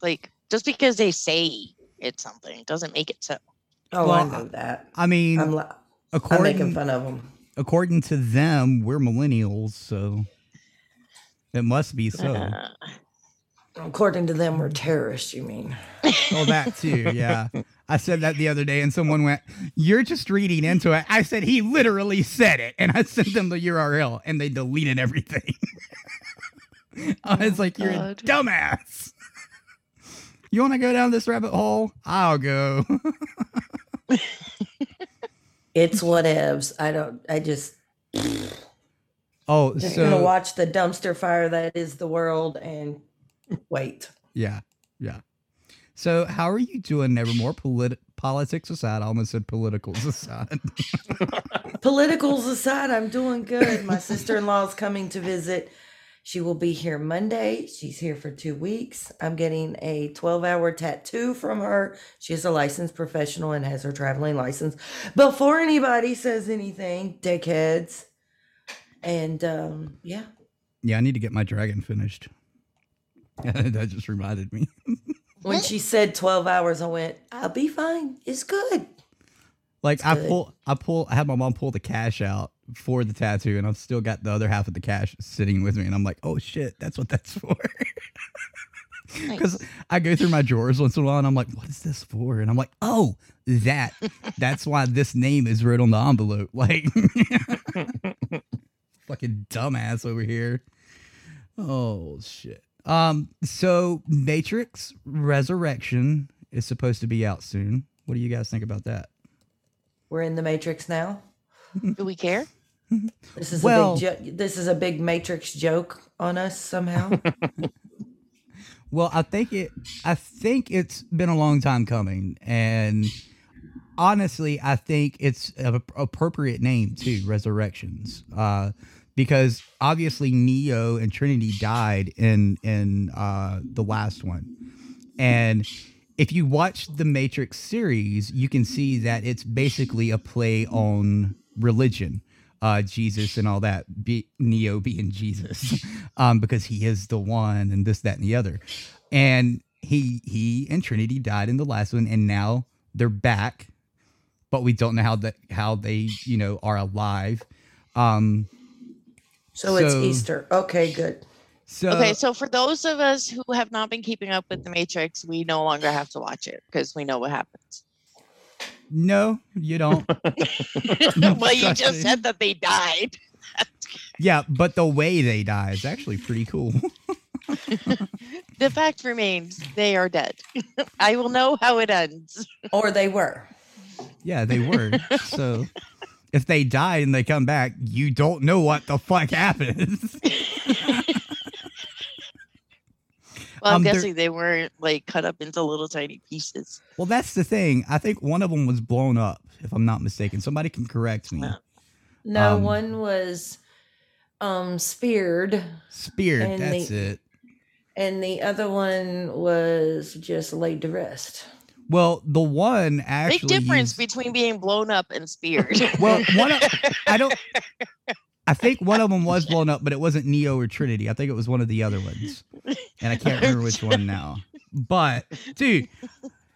[SPEAKER 5] Like, just because they say it's something doesn't make it so.
[SPEAKER 12] Oh,
[SPEAKER 1] Well,
[SPEAKER 12] I know that.
[SPEAKER 1] I mean,
[SPEAKER 12] I'm, la- I'm
[SPEAKER 1] according
[SPEAKER 12] making fun of them.
[SPEAKER 1] according to them, we're millennials, so it must be so.
[SPEAKER 5] Uh,
[SPEAKER 12] According to them, we're terrorists. You mean?
[SPEAKER 1] oh, that too. Yeah, I said that the other day, and someone went, "You're just reading into it." I said he literally said it, and I sent them the URL, and they deleted everything. I was oh, like, "You're a dumbass." You want to go down this rabbit hole? I'll go.
[SPEAKER 12] It's whatevs. I don't. I just
[SPEAKER 1] oh,
[SPEAKER 12] just
[SPEAKER 1] so
[SPEAKER 12] gonna watch the dumpster fire that is the world and wait.
[SPEAKER 1] Yeah, yeah. So, how are you doing, Nevermore? Polit- politics aside, I almost said politicals aside.
[SPEAKER 12] Politicals aside, I'm doing good. My sister in law is coming to visit. She will be here Monday. She's here for two weeks. I'm getting a 12 hour tattoo from her. She is a licensed professional and has her traveling license. Before anybody says anything, dickheads. And um, yeah,
[SPEAKER 1] yeah, I need to get my dragon finished. that just reminded me.
[SPEAKER 12] when she said 12 hours, I went, I'll be fine. It's good.
[SPEAKER 1] Like
[SPEAKER 12] It's
[SPEAKER 1] I
[SPEAKER 12] good.
[SPEAKER 1] pull, I pull, I had my mom pull the cash out for the tattoo, and I've still got the other half of the cash sitting with me, and I'm like, oh shit, that's what that's for. Because I go through my drawers once in a while, and I'm like, what is this for? And I'm like, oh, that. That's why this name is wrote on the envelope. Like, fucking dumbass over here. Oh shit. Um. So Matrix Resurrection is supposed to be out soon. What do you guys think about that?
[SPEAKER 12] We're in the Matrix now.
[SPEAKER 5] Do we care?
[SPEAKER 12] This is
[SPEAKER 1] Well-
[SPEAKER 12] a big jo- this is a big Matrix joke on us somehow.
[SPEAKER 1] Well, I think it. I think it's been a long time coming, and honestly, I think it's an appropriate name too. Resurrections, uh, because obviously Neo and Trinity died in in uh, the last one, and if you watch the Matrix series, you can see that it's basically a play on religion. Uh, Jesus and all that, be, Neo being Jesus, um, because he is the one, and this, that, and the other. And he he and Trinity died in the last one, and now they're back, but we don't know how that how they you know are alive. Um,
[SPEAKER 12] so, it's Easter. Okay, good.
[SPEAKER 1] So
[SPEAKER 5] okay, so for those of us who have not been keeping up with the Matrix, we no longer have to watch it because we know what happens.
[SPEAKER 1] no, you don't.
[SPEAKER 5] well, you just said that they died.
[SPEAKER 1] Yeah, but the way they die is actually pretty cool.
[SPEAKER 5] The fact remains they are dead. I will know how it ends.
[SPEAKER 12] Or they were.
[SPEAKER 1] yeah, they were. So if they die and they come back, you don't know what the fuck happens.
[SPEAKER 5] Well, I'm
[SPEAKER 1] Um,
[SPEAKER 5] guessing they weren't like cut up into little tiny pieces.
[SPEAKER 1] well, that's the thing. I think one of them was blown up, if I'm not mistaken. Somebody can correct me.
[SPEAKER 12] No,
[SPEAKER 1] Um,
[SPEAKER 12] one was um speared.
[SPEAKER 1] Speared, that's
[SPEAKER 12] the,
[SPEAKER 1] it.
[SPEAKER 12] And the other one was just laid to rest.
[SPEAKER 1] Well, the one
[SPEAKER 5] Big difference
[SPEAKER 1] used-
[SPEAKER 5] between being blown up and speared.
[SPEAKER 1] well, one of, I don't. I think one of them was blown up, but it wasn't Neo or Trinity. I think it was one of the other ones, and I can't remember which one now. But dude,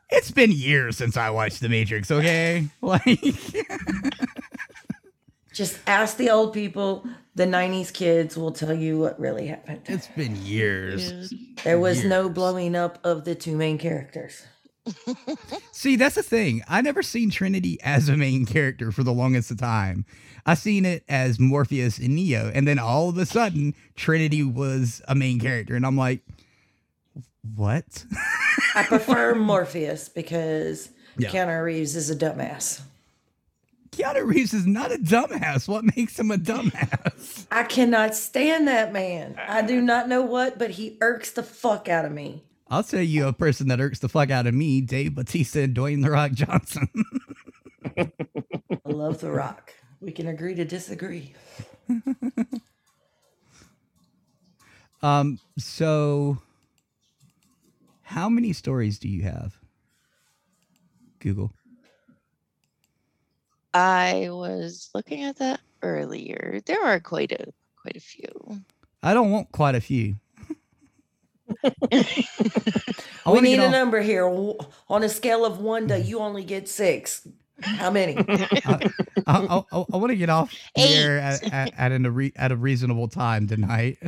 [SPEAKER 1] it's been years since I watched The Matrix. Okay, like
[SPEAKER 12] Just ask the old people. The 90s kids will tell you what really happened.
[SPEAKER 1] it's been years.
[SPEAKER 12] There was no blowing up of the two main characters.
[SPEAKER 1] See, that's the thing. I never seen Trinity as a main character for the longest of time. I seen it as Morpheus and Neo, and then all of a sudden, Trinity was a main character, and I'm like, what?
[SPEAKER 12] I prefer Morpheus because
[SPEAKER 1] Yeah.
[SPEAKER 12] Keanu Reeves is a dumbass.
[SPEAKER 1] Keanu Reeves is not a dumbass. What makes him a dumbass?
[SPEAKER 12] I cannot stand that man. I do not know what, but he irks the fuck out of me.
[SPEAKER 1] I'll tell you a person that irks the fuck out of me, Dave Batista and Dwayne The Rock Johnson.
[SPEAKER 12] I love The Rock. We can agree to disagree.
[SPEAKER 1] um, so how many stories do you have? Google.
[SPEAKER 5] I was looking at that earlier. There are quite a quite a few.
[SPEAKER 1] I don't want quite a few. I
[SPEAKER 12] we need a
[SPEAKER 1] off-
[SPEAKER 12] number here. On a scale of one to you only get six. How many?
[SPEAKER 1] I, I, I, I want to get off here at, at, at, an, a re, at a reasonable time tonight.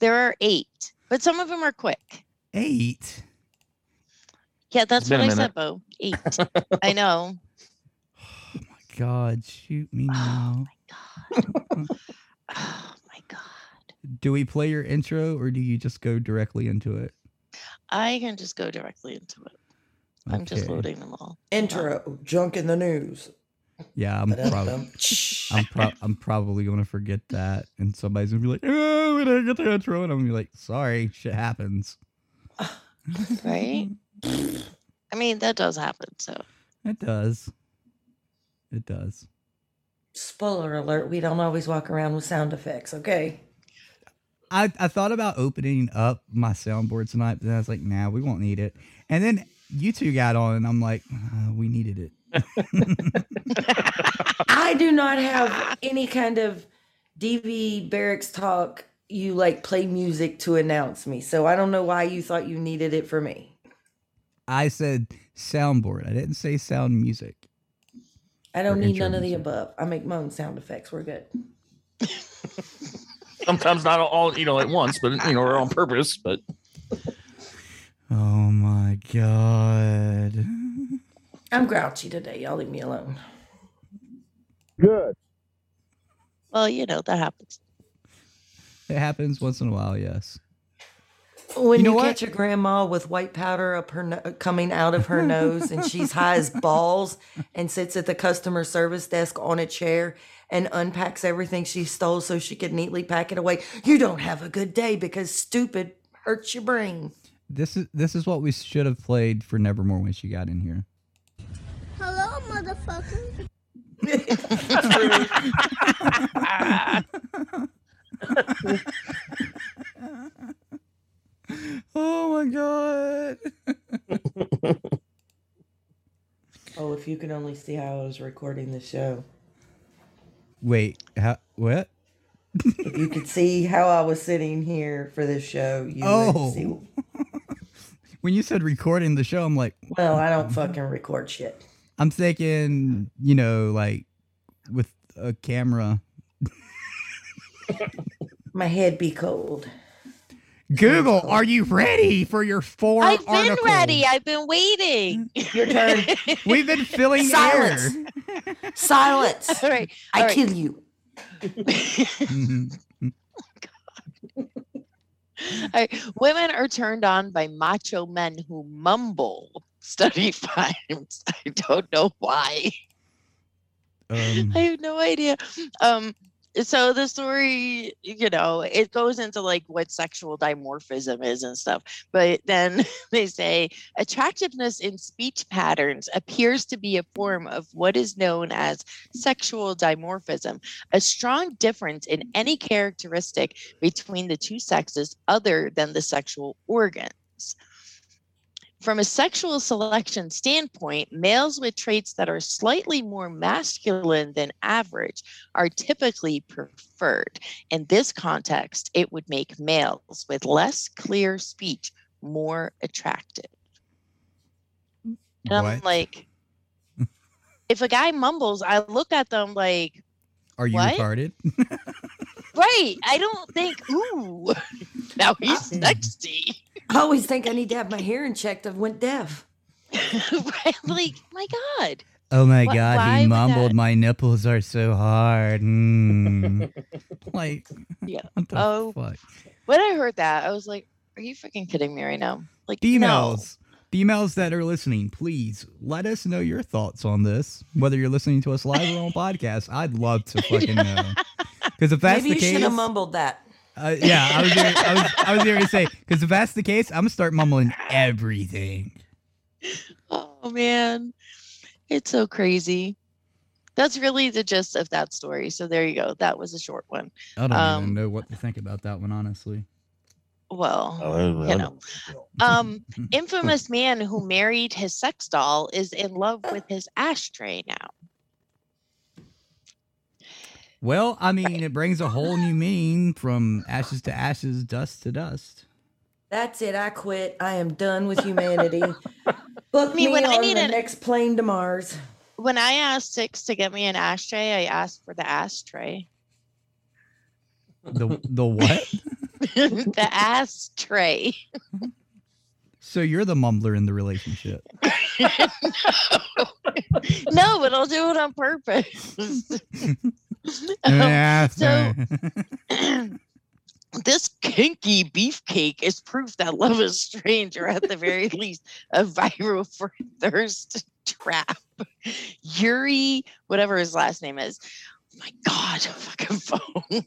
[SPEAKER 5] There are eight, but some of them are quick.
[SPEAKER 1] Eight.
[SPEAKER 5] Yeah, that's what I
[SPEAKER 1] minute.
[SPEAKER 5] said, Bo. Eight. I know.
[SPEAKER 1] Oh my God, shoot me oh now.
[SPEAKER 5] Oh my god.
[SPEAKER 1] Oh, Do we play your intro or do you just go directly into it?
[SPEAKER 5] I can just go directly into it. I'm just loading them all.
[SPEAKER 12] Intro, junk in the news.
[SPEAKER 1] Yeah, I'm probably I'm, pro- I'm probably gonna forget that, and somebody's gonna be like, "Oh, we didn't get the intro," and I'm gonna be like, "Sorry, shit happens."
[SPEAKER 5] Right? I mean, that does happen. So
[SPEAKER 1] It does. It does.
[SPEAKER 12] Spoiler alert, we don't always walk around with sound effects, okay?
[SPEAKER 1] I, I thought about opening up my soundboard tonight, but then I was like, nah, we won't need it. And then you two got on, and I'm like, uh, we needed it.
[SPEAKER 12] I do not have any kind of DV barracks talk. You like play music to announce me. So I don't know why you thought you needed it for me.
[SPEAKER 1] I said soundboard. I didn't say sound music.
[SPEAKER 12] I don't need
[SPEAKER 1] intro
[SPEAKER 12] none of the above. I make my own sound effects. We're good.
[SPEAKER 11] Sometimes not all, you know, at once, but you know, or on purpose. But
[SPEAKER 1] Oh my god.
[SPEAKER 12] I'm grouchy today. Y'all leave me alone.
[SPEAKER 2] Good.
[SPEAKER 5] well, you know, that happens.
[SPEAKER 1] It happens once in a while, yes.
[SPEAKER 12] When
[SPEAKER 1] You
[SPEAKER 12] you,
[SPEAKER 1] know what?
[SPEAKER 12] catch a grandma with white powder up her no- coming out of her nose and she's high as balls and sits at the customer service desk on a chair and unpacks everything she stole so she could neatly pack it away. You don't have a good day because stupid hurts your brain.
[SPEAKER 1] This is this is what we should have played for Nevermore when she got in here.
[SPEAKER 10] Hello, motherfucker.
[SPEAKER 1] Oh my god.
[SPEAKER 12] Oh, if you could only see how I was recording the show.
[SPEAKER 1] Wait, how, what?
[SPEAKER 12] If you could see how I was sitting here for this show, you
[SPEAKER 1] Oh.
[SPEAKER 12] would see.
[SPEAKER 1] When you said recording the show, I'm like,
[SPEAKER 12] Well, I don't fucking record shit.
[SPEAKER 1] I'm thinking, you know, like with a camera.
[SPEAKER 12] My head be cold.
[SPEAKER 1] Google, are you ready for your four
[SPEAKER 5] I've been
[SPEAKER 1] articles?
[SPEAKER 5] ready. I've been waiting.
[SPEAKER 12] Your turn.
[SPEAKER 1] We've been filling
[SPEAKER 12] Silence.
[SPEAKER 1] air.
[SPEAKER 12] Silence.
[SPEAKER 5] All right.
[SPEAKER 12] I
[SPEAKER 5] all right.
[SPEAKER 12] kill you.
[SPEAKER 1] Mhm.
[SPEAKER 5] All right. Women are turned on by macho men who mumble. Study finds. I don't know why.
[SPEAKER 1] Um,
[SPEAKER 5] I have no idea. Um, so the story, you know, it goes into like what sexual dimorphism is and stuff. But then they say attractiveness in speech patterns appears to be a form of what is known as sexual dimorphism, a strong difference in any characteristic between the two sexes other than the sexual organs. From a sexual selection standpoint, males with traits that are slightly more masculine than average are typically preferred. In this context, it would make males with less clear speech more attractive. And I'm like, if a guy mumbles, I look at them like,
[SPEAKER 1] Are you
[SPEAKER 5] What?
[SPEAKER 1] retarded?
[SPEAKER 5] right. I don't think, ooh, now he's sexy.
[SPEAKER 12] I always think I need to have my hearing checked. I've went deaf.
[SPEAKER 5] right? Like, my God.
[SPEAKER 1] Oh my
[SPEAKER 5] Wh-
[SPEAKER 1] god, he mumbled,
[SPEAKER 5] that-
[SPEAKER 1] my nipples are so hard. Mm. like,
[SPEAKER 5] Yeah.
[SPEAKER 1] what the
[SPEAKER 5] Oh,
[SPEAKER 1] fuck?
[SPEAKER 5] when I heard that, I was like, are you freaking kidding me right now? Like, no.
[SPEAKER 1] Females, females that are listening, please let us know your thoughts on this. Whether you're listening to us live or on podcast, I'd love to fucking know. Because if that's
[SPEAKER 12] Maybe
[SPEAKER 1] the
[SPEAKER 12] you should
[SPEAKER 1] case,
[SPEAKER 12] have mumbled that.
[SPEAKER 1] uh, yeah, I was, gonna, I was, I was going to say, because if that's the case, I'm gonna start mumbling everything.
[SPEAKER 5] Oh man, it's so crazy. That's really the gist of that story. So there you go. That was a short one.
[SPEAKER 1] I don't
[SPEAKER 5] Um,
[SPEAKER 1] even know what to think about that one, honestly.
[SPEAKER 5] Well,
[SPEAKER 11] Oh,
[SPEAKER 5] you know, um, infamous man who married his sex doll is in love with his ashtray now.
[SPEAKER 1] Well, I mean, it brings a whole new meaning from ashes to ashes, dust to dust.
[SPEAKER 12] That's it. I quit. I am done with humanity. Book
[SPEAKER 5] mean,
[SPEAKER 12] me
[SPEAKER 5] when I need
[SPEAKER 12] the
[SPEAKER 5] an-
[SPEAKER 12] next plane to Mars.
[SPEAKER 5] When I asked Six to get me an ashtray, I asked for the ashtray.
[SPEAKER 1] The the what?
[SPEAKER 5] the ashtray.
[SPEAKER 1] So you're the mumbler in the relationship.
[SPEAKER 5] no, no, but I'll do it on purpose. Um,
[SPEAKER 1] Yeah,
[SPEAKER 5] so this kinky beefcake is proof that love is strange, or at the very least, a viral for thirst trap. Yuri, whatever his last name is. oh My God, fucking phone.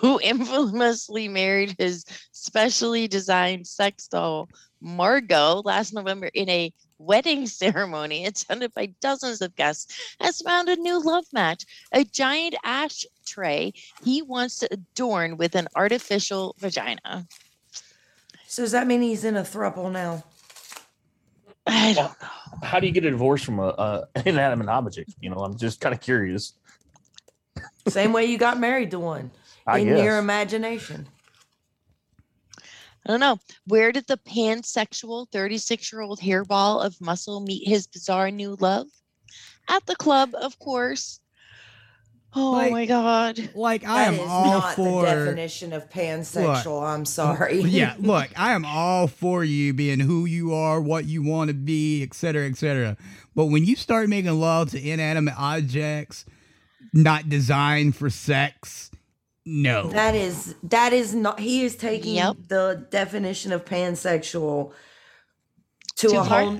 [SPEAKER 5] Who infamously married his specially designed sex doll, Margot, last November in a wedding ceremony attended by dozens of guests, has found a new love match a giant ash tray he wants to adorn with an artificial vagina.
[SPEAKER 12] So does that mean he's in a thruple now?
[SPEAKER 5] I don't know.
[SPEAKER 11] How do you get a divorce from a, a inanimate object? You know, I'm just kind of curious.
[SPEAKER 12] Same way you got married to one.
[SPEAKER 11] I
[SPEAKER 12] in your imagination.
[SPEAKER 5] I don't know. Where did the pansexual 36 year old hairball of muscle meet his bizarre new love? At the club, of course. Oh
[SPEAKER 1] Like-
[SPEAKER 5] my God.
[SPEAKER 1] Like I
[SPEAKER 12] That
[SPEAKER 1] am
[SPEAKER 12] is
[SPEAKER 1] all
[SPEAKER 12] not
[SPEAKER 1] for
[SPEAKER 12] the definition of pansexual. I'm sorry.
[SPEAKER 1] yeah, look, I am all for you being who you are, what you want to be, et cetera, et cetera. But when you start making love to inanimate objects not designed for sex, no.
[SPEAKER 12] That is that is not he is taking
[SPEAKER 5] Yep.
[SPEAKER 12] the definition of pansexual to
[SPEAKER 5] Too
[SPEAKER 12] a
[SPEAKER 5] far?
[SPEAKER 12] whole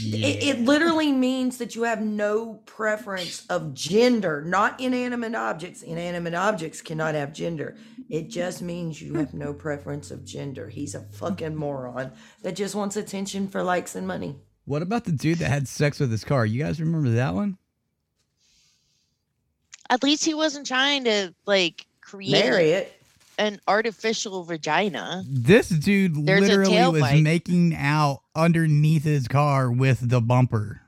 [SPEAKER 12] it, it literally means that you have no preference of gender, not inanimate objects. Inanimate objects cannot have gender. It just means you have no preference of gender. He's a fucking moron that just wants attention for likes and money.
[SPEAKER 1] What about the dude that had sex with his car? You guys remember that one?
[SPEAKER 5] At least he wasn't trying to like create
[SPEAKER 12] Marry it.
[SPEAKER 5] an artificial vagina.
[SPEAKER 1] This dude
[SPEAKER 5] There's
[SPEAKER 1] literally was
[SPEAKER 5] tailpipe.
[SPEAKER 1] making out underneath his car with the bumper.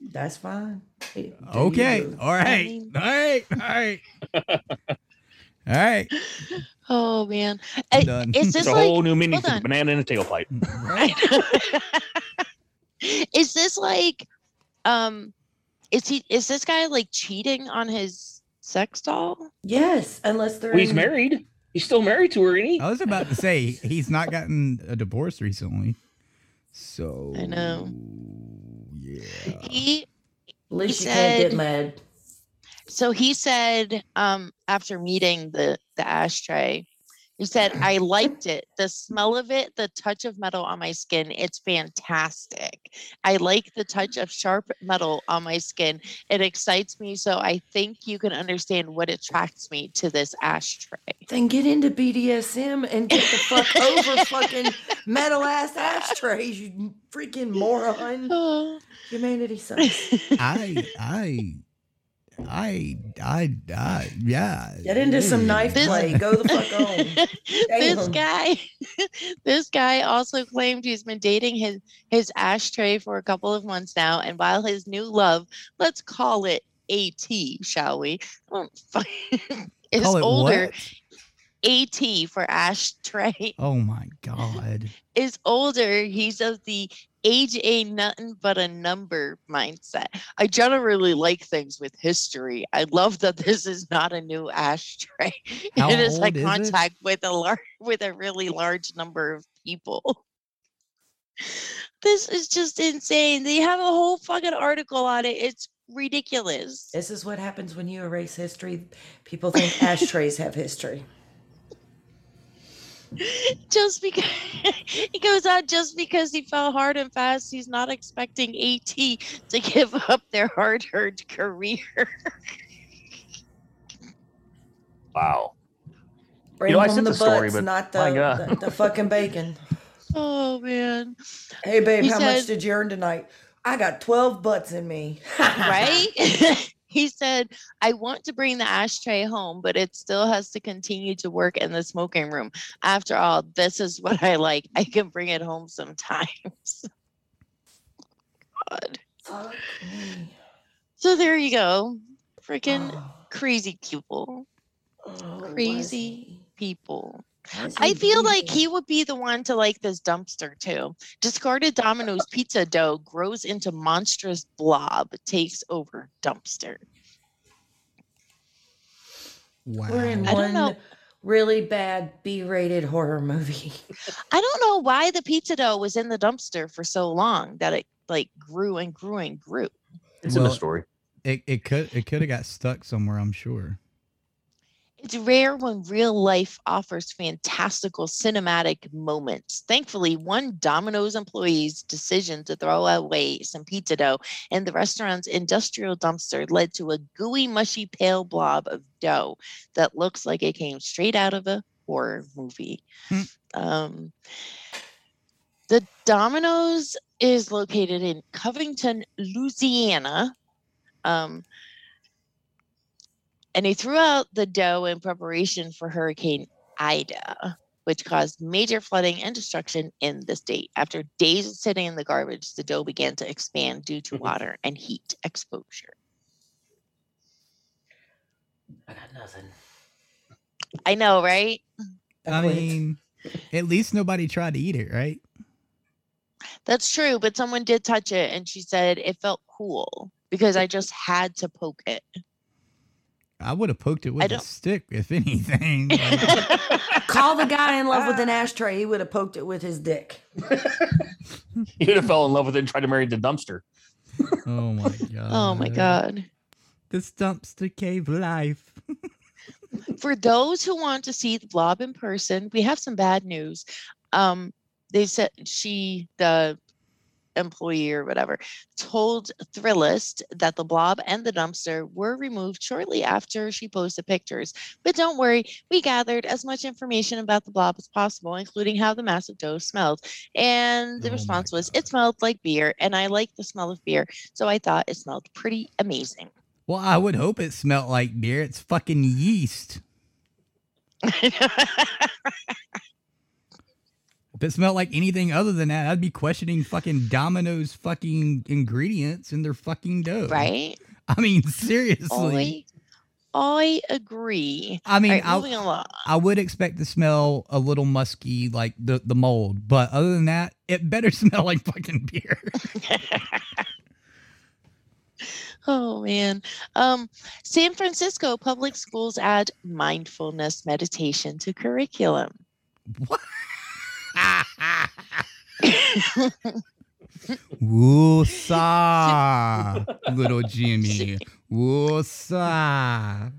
[SPEAKER 12] That's fine. Hey,
[SPEAKER 1] Okay.
[SPEAKER 12] do.
[SPEAKER 1] All right.
[SPEAKER 5] mean-
[SPEAKER 1] All right. All right. All right.
[SPEAKER 5] Oh man.
[SPEAKER 1] I'm done.
[SPEAKER 5] Is
[SPEAKER 11] It's
[SPEAKER 5] this
[SPEAKER 11] a
[SPEAKER 5] like
[SPEAKER 11] whole new meaning
[SPEAKER 5] hold
[SPEAKER 11] to
[SPEAKER 5] on.
[SPEAKER 11] banana in a tailpipe. Right.
[SPEAKER 5] is this like um is he is this guy like cheating on his sex doll?
[SPEAKER 12] Yes, unless they're
[SPEAKER 11] Well, he's
[SPEAKER 12] in-
[SPEAKER 11] married. He's still married to her, isn't he?
[SPEAKER 1] I was about to say he's not gotten a divorce recently. So
[SPEAKER 5] I know.
[SPEAKER 1] Yeah.
[SPEAKER 5] He
[SPEAKER 12] At least
[SPEAKER 5] He
[SPEAKER 12] you can't get
[SPEAKER 5] said-
[SPEAKER 12] mad.
[SPEAKER 5] so he said um after meeting the the ashtray He said, I liked it. The smell of it, the touch of metal on my skin, it's fantastic. I like the touch of sharp metal on my skin. It excites me. So I think you can understand what attracts me to this ashtray.
[SPEAKER 12] Then get into BDSM and get the fuck over fucking metal ass ashtrays, you freaking moron. Humanity sucks.
[SPEAKER 1] I, I, I, I, I, yeah.
[SPEAKER 12] Get into some knife
[SPEAKER 5] This-
[SPEAKER 12] play. Go the fuck home.
[SPEAKER 5] this
[SPEAKER 12] Damn.
[SPEAKER 5] guy this guy also claimed he's been dating his his ashtray for a couple of months now and while his new love let's call it at shall we oh, I don't is
[SPEAKER 1] Call it
[SPEAKER 5] older
[SPEAKER 1] what?
[SPEAKER 5] at for ashtray
[SPEAKER 1] Oh my god.
[SPEAKER 5] is older he's of the age ain't nothing but a number mindset. I generally like things with history. I love that this is not a new ashtray.
[SPEAKER 1] How
[SPEAKER 5] it is like
[SPEAKER 1] old is it?
[SPEAKER 5] contact with a large with a really large number of people. This is just insane. They have a whole fucking article on it. It's ridiculous.
[SPEAKER 12] This is what happens when you erase history. People think ashtrays have history.
[SPEAKER 5] Just because he goes on just because he fell hard and fast he's not expecting at to give up their hard-earned career
[SPEAKER 11] Wow.
[SPEAKER 12] Bring
[SPEAKER 11] know, I
[SPEAKER 12] home
[SPEAKER 11] sent
[SPEAKER 12] the
[SPEAKER 11] the story,
[SPEAKER 12] butts,
[SPEAKER 11] but
[SPEAKER 12] not the, the, the fucking bacon.
[SPEAKER 5] oh man
[SPEAKER 12] Hey babe,
[SPEAKER 5] He
[SPEAKER 12] how much did you earn tonight? I got 12 butts in me.
[SPEAKER 5] right he said i want to bring the ashtray home but it still has to continue to work in the smoking room. After all this is what i like. I can bring it home sometimes. God.
[SPEAKER 12] Me.
[SPEAKER 5] so there you go. Freaking crazy people.
[SPEAKER 12] Oh,
[SPEAKER 5] crazy people I feel like he would be the one to like this dumpster too. Discarded Domino's pizza dough grows into monstrous blob, takes over dumpster.
[SPEAKER 1] Wow.
[SPEAKER 12] We're in
[SPEAKER 5] I don't
[SPEAKER 12] one
[SPEAKER 5] know.
[SPEAKER 12] really bad B-rated horror movie.
[SPEAKER 5] I don't know why the pizza dough was in the dumpster for so long that it like grew and grew and grew.
[SPEAKER 11] It's in the
[SPEAKER 1] Well-
[SPEAKER 11] story.
[SPEAKER 1] It it could it could have got stuck somewhere. I'm sure.
[SPEAKER 5] It's rare when real life offers fantastical cinematic moments. Thankfully, one Domino's employee's decision to throw away some pizza dough in the restaurant's industrial dumpster led to a gooey, mushy, pale blob of dough that looks like it came straight out of a horror movie.
[SPEAKER 1] Hmm.
[SPEAKER 5] Um, the Domino's is located in Covington, Louisiana. Um, and he threw out the dough in preparation for Hurricane Ida, which caused major flooding and destruction in the state. After days of sitting in the garbage, the dough began to expand due to mm-hmm. water and heat exposure.
[SPEAKER 12] I got nothing.
[SPEAKER 5] I know, right?
[SPEAKER 1] I mean, at least nobody tried to eat it, right?
[SPEAKER 5] That's true, but someone did touch it and she said it felt cool because I just had to poke it.
[SPEAKER 1] I would have poked it with a stick, if anything.
[SPEAKER 12] Call the guy in love with an ashtray. He would have poked it with his dick.
[SPEAKER 11] He would have fell in love with it and tried to marry the dumpster.
[SPEAKER 1] oh my god.
[SPEAKER 5] oh my God.
[SPEAKER 1] This dumpster cave life.
[SPEAKER 5] for those who want to see the blob in person, we have some bad news. Um, they said she, the employee or whatever, told Thrillist that the blob and the dumpster were removed shortly after she posted pictures. But don't worry, we gathered as much information about the blob as possible, including how the massive dough smelled. And the
[SPEAKER 1] Oh
[SPEAKER 5] response was, it smelled like beer, and I like the smell of beer, so I thought it smelled pretty amazing.
[SPEAKER 1] Well, I would hope it smelled like beer. It's fucking yeast. If it smelled like anything other than that, I'd be questioning fucking Domino's fucking ingredients in their fucking dough.
[SPEAKER 5] right?
[SPEAKER 1] I mean, seriously.
[SPEAKER 5] I, I agree.
[SPEAKER 1] I mean,
[SPEAKER 5] right,
[SPEAKER 1] I. I would expect to smell a little musky, like the, the mold, but other than that, it better smell like fucking beer.
[SPEAKER 5] Oh man. Um, San Francisco public schools add mindfulness meditation to curriculum.
[SPEAKER 1] What? Woosa, little Jimmy. Woosa.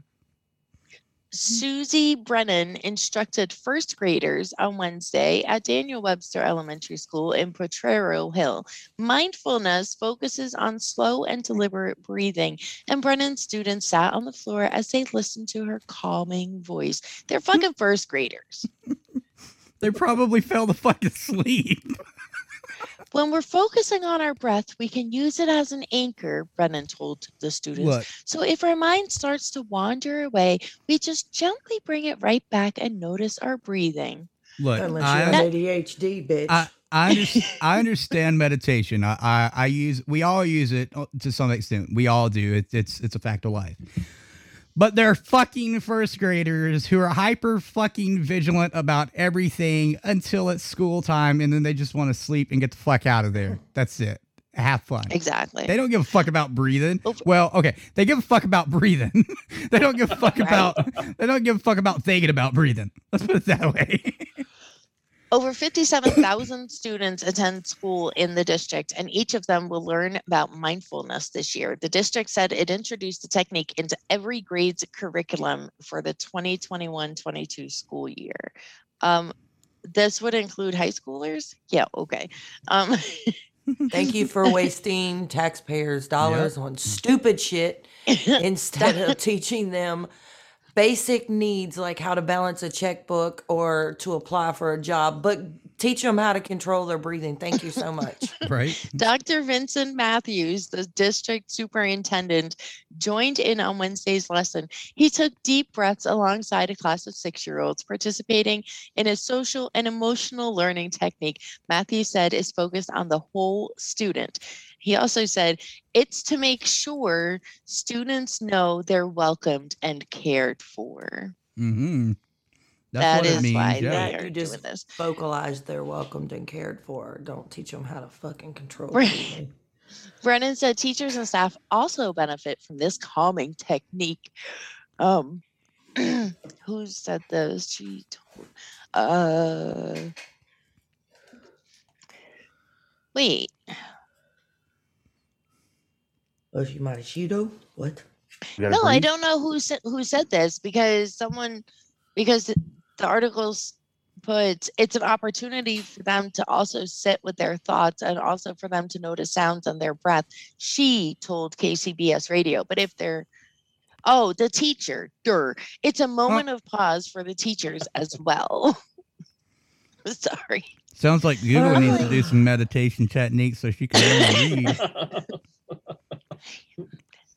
[SPEAKER 5] Susie Brennan instructed first graders on Wednesday at Daniel Webster Elementary School in Potrero Hill. Mindfulness focuses on slow and deliberate breathing, and Brennan's students sat on the floor as they listened to her calming voice. They're fucking first graders.
[SPEAKER 1] They probably fell the fuck asleep.
[SPEAKER 5] When we're focusing on our breath, we can use it as an anchor, Brennan told the students.
[SPEAKER 1] Look.
[SPEAKER 5] So if our mind starts to wander away, we just gently bring it right back and notice our breathing.
[SPEAKER 1] Look,
[SPEAKER 12] Unless
[SPEAKER 1] I,
[SPEAKER 12] you have ADHD, bitch.
[SPEAKER 1] I, I, under- I understand meditation. I, I, I use, we all use it uh, to some extent. We all do. It, it's, it's a fact of life. But they're fucking first graders who are hyper fucking vigilant about everything until it's school time, and then they just want to sleep and get the fuck out of there. That's it. Have fun.
[SPEAKER 5] Exactly.
[SPEAKER 1] They don't give a fuck about breathing. Well, okay, they give a fuck about breathing. they don't give a fuck about. They don't give a fuck about thinking about breathing. Let's put it that way.
[SPEAKER 5] Over 57,000 students attend school in the district, and each of them will learn about mindfulness this year. The district said it introduced the technique into every grade's curriculum for the 2021 22 school year. Um, this would include high schoolers? Yeah, okay. Um,
[SPEAKER 12] Thank you for wasting taxpayers' dollars on stupid shit instead of teaching them basic needs like how to balance a checkbook or to apply for a job, but teach them how to control their breathing. Thank you so much.
[SPEAKER 1] right.
[SPEAKER 5] Dr. Vincent Matthews, the district superintendent, joined in on Wednesday's lesson. He took deep breaths alongside a class of six year olds participating in a social and emotional learning technique Matthews said is focused on the whole student. He also said it's to make sure students know they're welcomed and cared for.
[SPEAKER 1] Mm-hmm. That's
[SPEAKER 5] That
[SPEAKER 1] what it
[SPEAKER 5] is
[SPEAKER 1] means.
[SPEAKER 5] why
[SPEAKER 1] yeah.
[SPEAKER 5] they
[SPEAKER 12] you
[SPEAKER 5] are
[SPEAKER 12] just
[SPEAKER 5] doing this.
[SPEAKER 12] vocalize they're welcomed and cared for. Don't teach them how to fucking control.
[SPEAKER 5] Right. Brennan said teachers and staff also benefit from this calming technique. Um, who said this? She told. Uh, wait.
[SPEAKER 12] Oh, Oshimarishido? What?
[SPEAKER 5] No, I don't know who said who said this because someone because the the articles put it's an opportunity for them to also sit with their thoughts and also for them to notice sounds on their breath. She told KCBS radio, but if they're oh the teacher, dur, it's a moment of pause for the teachers as well. Sorry.
[SPEAKER 1] Sounds like Google needs to do some meditation techniques so she can really read.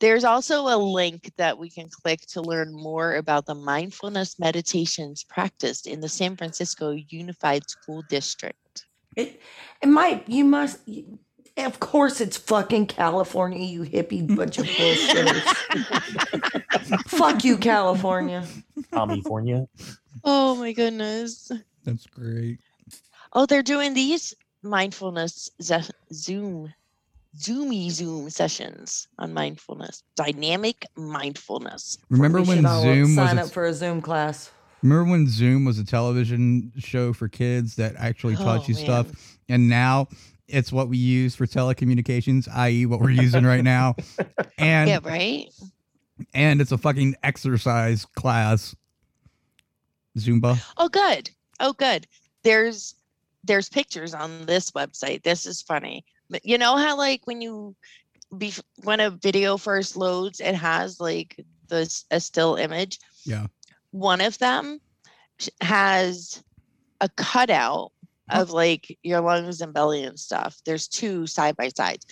[SPEAKER 5] There's also a link that we can click to learn more about the mindfulness meditations practiced in the San Francisco Unified School District.
[SPEAKER 12] It, it might, you must, you- of course it's fucking California, you hippie bunch of bullshitters. Fuck you, California.
[SPEAKER 11] California.
[SPEAKER 5] Oh my goodness.
[SPEAKER 1] That's great.
[SPEAKER 5] Oh, they're doing these mindfulness ze- Zoom, Zoomy Zoom sessions on mindfulness, dynamic mindfulness.
[SPEAKER 1] Remember
[SPEAKER 12] We
[SPEAKER 1] when
[SPEAKER 12] should all
[SPEAKER 1] Zoom was
[SPEAKER 12] sign
[SPEAKER 1] a,
[SPEAKER 12] up for a Zoom class.
[SPEAKER 1] remember when Zoom was a television show for kids that actually taught
[SPEAKER 5] Oh,
[SPEAKER 1] you stuff, and now it's what we use for telecommunications, i.e., what we're using right now, and
[SPEAKER 5] yeah, right?
[SPEAKER 1] and it's a fucking exercise class. Zumba.
[SPEAKER 5] Oh, good. Oh, good. There's there's pictures on this website. This is funny. But you know how like when you be when a video first loads, it has like this a still image.
[SPEAKER 1] Yeah.
[SPEAKER 5] One of them has a cutout of like your lungs and belly and stuff. There's two side by sides.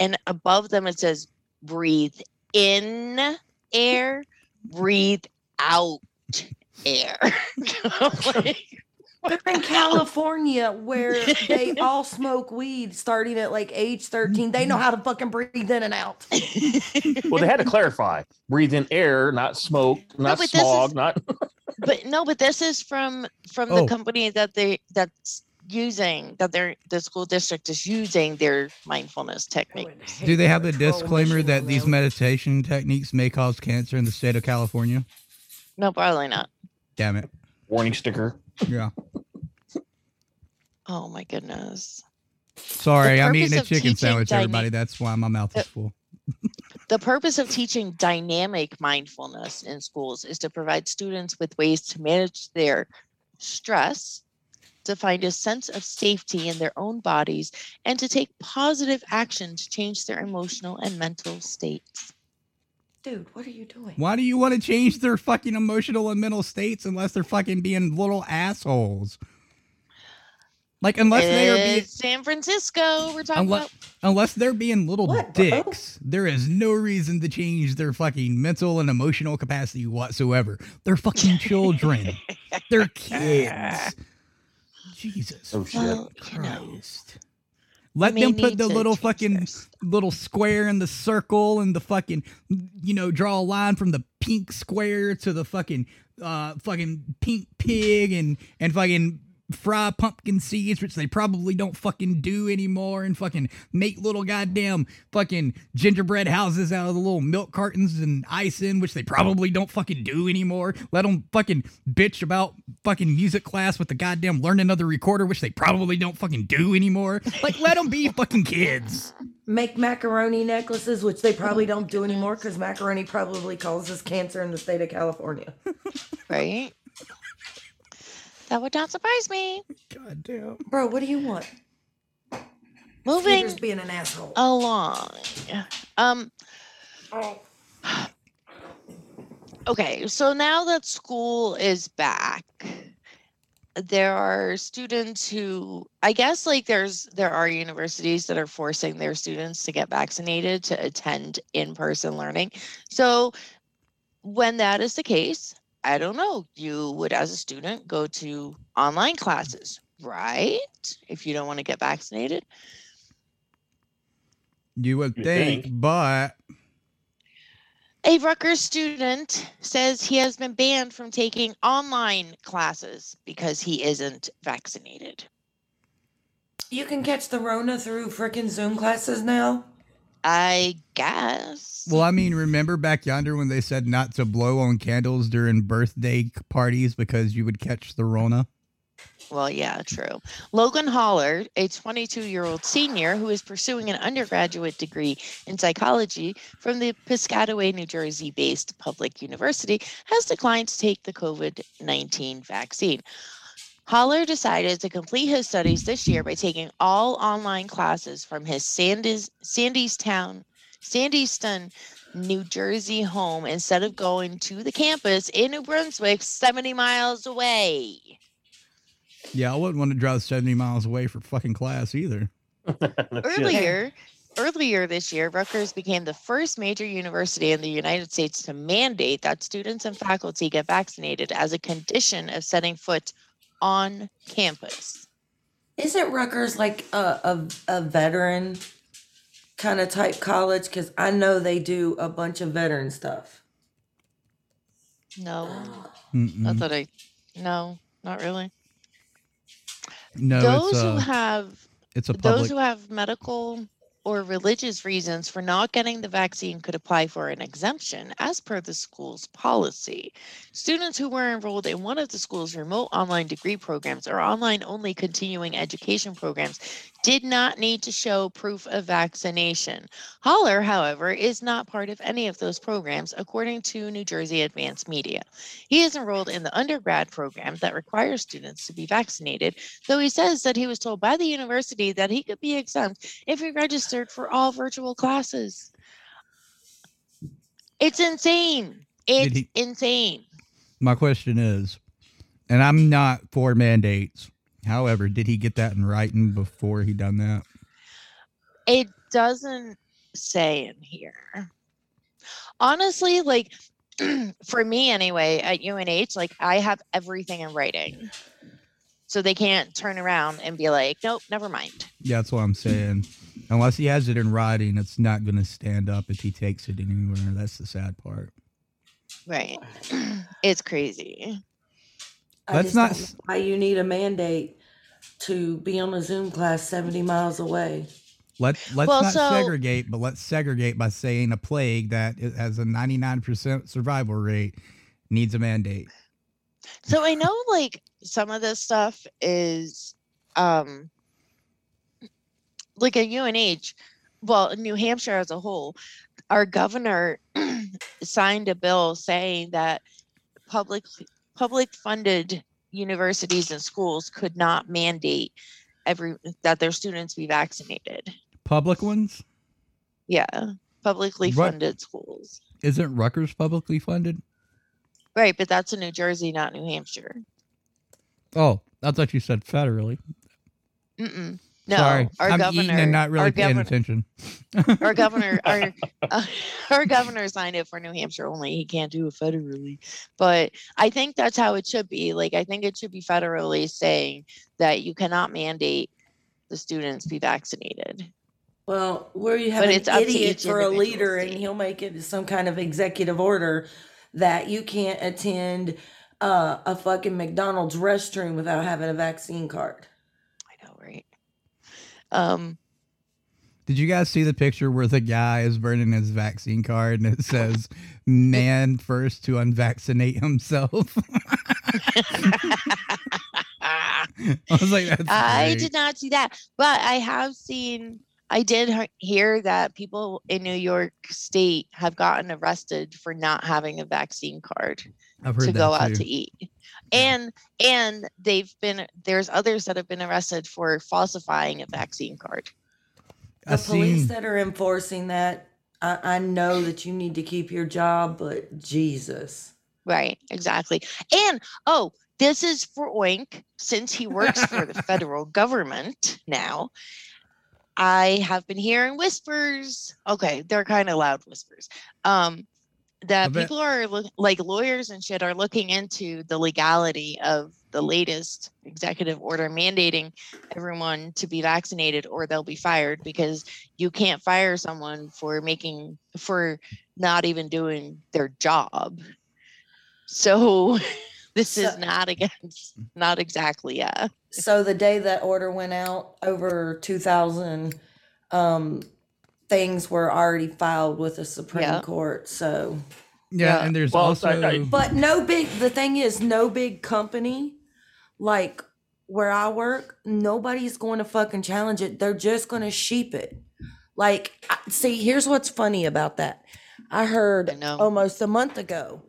[SPEAKER 5] And above them it says breathe in air, breathe out air. Like,
[SPEAKER 12] They're in California where they all smoke weed starting at like age 13. They know mm-hmm. how to fucking breathe in and out.
[SPEAKER 11] Well, they had to clarify: breathe in air, not smoke, not
[SPEAKER 5] but this
[SPEAKER 11] smog,
[SPEAKER 5] is-
[SPEAKER 11] not.
[SPEAKER 5] but no, but this is from from
[SPEAKER 1] Oh.
[SPEAKER 5] the company that they that's using that they're the school district is using their mindfulness techniques.
[SPEAKER 1] Do they have the disclaimer that these meditation techniques may cause cancer in the state of California?
[SPEAKER 5] No, probably not.
[SPEAKER 1] Damn it.
[SPEAKER 11] Warning sticker.
[SPEAKER 1] Yeah.
[SPEAKER 5] Oh my goodness.
[SPEAKER 1] Sorry, I'm eating a chicken sandwich,
[SPEAKER 5] dyna-
[SPEAKER 1] everybody. That's why my mouth is full.
[SPEAKER 5] The purpose of teaching dynamic mindfulness in schools is to provide students with ways to manage their stress, to find a sense of safety in their own bodies, and to take positive action to change their emotional and mental states.
[SPEAKER 12] Dude, what are you doing?
[SPEAKER 1] Why do you want to change their fucking emotional and mental states unless they're fucking being little assholes? Like unless they are being
[SPEAKER 5] San Francisco, we're talking
[SPEAKER 1] unless,
[SPEAKER 5] about.
[SPEAKER 1] unless they're being little
[SPEAKER 12] What, bro?
[SPEAKER 1] dicks, there is no reason to change their fucking mental and emotional capacity whatsoever. They're fucking children. they're kids. Jesus
[SPEAKER 11] Oh shit.
[SPEAKER 5] Well, you know,
[SPEAKER 1] Christ. Let them put the little fucking
[SPEAKER 5] theirs.
[SPEAKER 1] little square in the circle and the fucking you know draw a line from the pink square to the fucking uh fucking pink pig and and fucking fry pumpkin seeds which they probably don't fucking do anymore and fucking make little goddamn fucking gingerbread houses out of the little milk cartons and ice in which they probably don't fucking do anymore let them fucking bitch about fucking music class with the goddamn learn another recorder which they probably don't fucking do anymore like let them be fucking kids
[SPEAKER 12] Make macaroni necklaces, which they probably don't do anymore because macaroni probably causes cancer in the state of California.
[SPEAKER 5] right? That would not surprise me.
[SPEAKER 1] god damn
[SPEAKER 12] Bro, what do you want?
[SPEAKER 5] Moving
[SPEAKER 12] Peter's being an asshole.
[SPEAKER 5] along. Um Okay, so now that school is back, there are students who I guess like there's there are universities that are forcing their students to get vaccinated to attend in-person learning. So when that is the case, I don't know, you would as a student go to online classes, right? If you don't want to get vaccinated.
[SPEAKER 1] you would
[SPEAKER 11] You
[SPEAKER 1] think,
[SPEAKER 11] think.
[SPEAKER 1] but
[SPEAKER 5] A Rutgers student says he has been banned from taking online classes because he isn't vaccinated.
[SPEAKER 12] You can catch the Rona through frickin' Zoom classes now.
[SPEAKER 5] I guess.
[SPEAKER 1] well i mean remember back yonder when they said not to blow on candles during birthday parties because you would catch the rona
[SPEAKER 5] Well, yeah, true. Logan Holler, a 22 year old senior who is pursuing an undergraduate degree in psychology from the Piscataway, New Jersey based public university, has declined to take the COVID 19 vaccine. Holler decided to complete his studies this year by taking all online classes from his Sandys, Sandys Town, Sandyston, New Jersey home instead of going to the campus in New Brunswick, 70 miles away.
[SPEAKER 1] yeah i wouldn't want to drive 70 miles away for fucking class either
[SPEAKER 5] Earlier, earlier this year, Rutgers became the first major university in the United States to mandate that students and faculty get vaccinated as a condition of setting foot on campus.
[SPEAKER 12] Isn't Rutgers like a, a, a veteran kind of type college? Because I know they do a bunch of veteran stuff.
[SPEAKER 5] No, I
[SPEAKER 1] Mm-mm.
[SPEAKER 5] thought I, no, not really.
[SPEAKER 1] no
[SPEAKER 5] those
[SPEAKER 1] it's
[SPEAKER 5] who have
[SPEAKER 1] it's a
[SPEAKER 5] those who have medical or religious reasons for not getting the vaccine could apply for an exemption as per the school's policy. Students who were enrolled in one of the school's remote online degree programs or online only continuing education programs did not need to show proof of vaccination. Holler, however, is not part of any of those programs, according to New Jersey Advanced Media. He is enrolled in the undergrad program that requires students to be vaccinated, though he says that he was told by the university that he could be exempt if he registered for all virtual classes. It's insane. It's
[SPEAKER 1] he-
[SPEAKER 5] insane.
[SPEAKER 1] my question is and i'm not for mandates however did he get that in writing before he done that
[SPEAKER 5] It doesn't say in here. Honestly, like for me anyway, at UNH, like I have everything in writing. So they can't turn around and be like, nope, never mind.
[SPEAKER 1] yeah that's what i'm saying unless he has it in writing it's not going to stand up if he takes it anywhere that's the sad part
[SPEAKER 5] Right. it's crazy.
[SPEAKER 12] I
[SPEAKER 1] Let's
[SPEAKER 12] just
[SPEAKER 1] not
[SPEAKER 12] don't
[SPEAKER 1] s-
[SPEAKER 12] know why you need a mandate to be on a Zoom class 70 miles away.
[SPEAKER 1] Let let's
[SPEAKER 5] Well,
[SPEAKER 1] not
[SPEAKER 5] so-
[SPEAKER 1] segregate, but let's segregate by saying a plague that has a 99% survival rate needs a mandate.
[SPEAKER 5] So I know like some of this stuff is um like at UNH, well, New Hampshire as a whole, our governor signed a bill saying that public public funded universities and schools could not mandate every that their students be vaccinated.
[SPEAKER 1] Public ones?
[SPEAKER 5] Yeah, publicly funded schools.
[SPEAKER 1] Isn't Rutgers publicly funded?
[SPEAKER 5] Right, but that's in New Jersey, not New Hampshire.
[SPEAKER 1] Oh, I thought you said federally.
[SPEAKER 5] Mm-mm. No,
[SPEAKER 1] Sorry,
[SPEAKER 5] our
[SPEAKER 1] I'm
[SPEAKER 5] governor
[SPEAKER 1] eating and not really
[SPEAKER 5] our
[SPEAKER 1] paying
[SPEAKER 5] governor,
[SPEAKER 1] attention.
[SPEAKER 5] our governor, our uh, our governor signed it for New Hampshire only. He can't do it federally, but I think that's how it should be. Like, I think it should be federally saying that you cannot mandate the students be vaccinated.
[SPEAKER 12] Well, where you have
[SPEAKER 5] But
[SPEAKER 12] an
[SPEAKER 5] it's
[SPEAKER 12] idiot for a
[SPEAKER 5] individual
[SPEAKER 12] leader and he'll make it some kind of executive order that you can't attend uh, a fucking McDonald's restroom without having a vaccine card.
[SPEAKER 5] I know, right? Um,
[SPEAKER 1] Did you guys see the picture where the guy is burning his vaccine card and it says "man first to unvaccinate himself"? I was like, "That's
[SPEAKER 5] I
[SPEAKER 1] great.
[SPEAKER 5] did not see that, but I have seen. I did hear that people in New York State have gotten arrested for not having a vaccine card to go
[SPEAKER 1] that
[SPEAKER 5] out to eat, and and they've been there's others that have been arrested for falsifying a vaccine card.
[SPEAKER 12] The
[SPEAKER 1] I
[SPEAKER 12] police
[SPEAKER 1] seen
[SPEAKER 12] that are enforcing that, I, I know that you need to keep your job, but Jesus.
[SPEAKER 5] Right, exactly. And oh, this is for Oink since he works for the federal government now. I have been hearing whispers. Okay, they're kind of loud whispers. Um, that people are look, like lawyers and shit are looking into the legality of the latest executive order mandating everyone to be vaccinated or they'll be fired because you can't fire someone for making for not even doing their job. So this is not against not exactly yeah.
[SPEAKER 12] So the day that order went out, over 2,000 um, things were already filed with the Supreme
[SPEAKER 5] Yeah.
[SPEAKER 12] Court. So,
[SPEAKER 1] yeah, and there's
[SPEAKER 11] Well,
[SPEAKER 1] also
[SPEAKER 11] I- I-
[SPEAKER 12] but no big, the thing is, no big company like where I work, nobody's going to fucking challenge it. They're just going to sheep it. Like, see, here's what's funny about that. I heard
[SPEAKER 5] I know.
[SPEAKER 12] almost a month ago,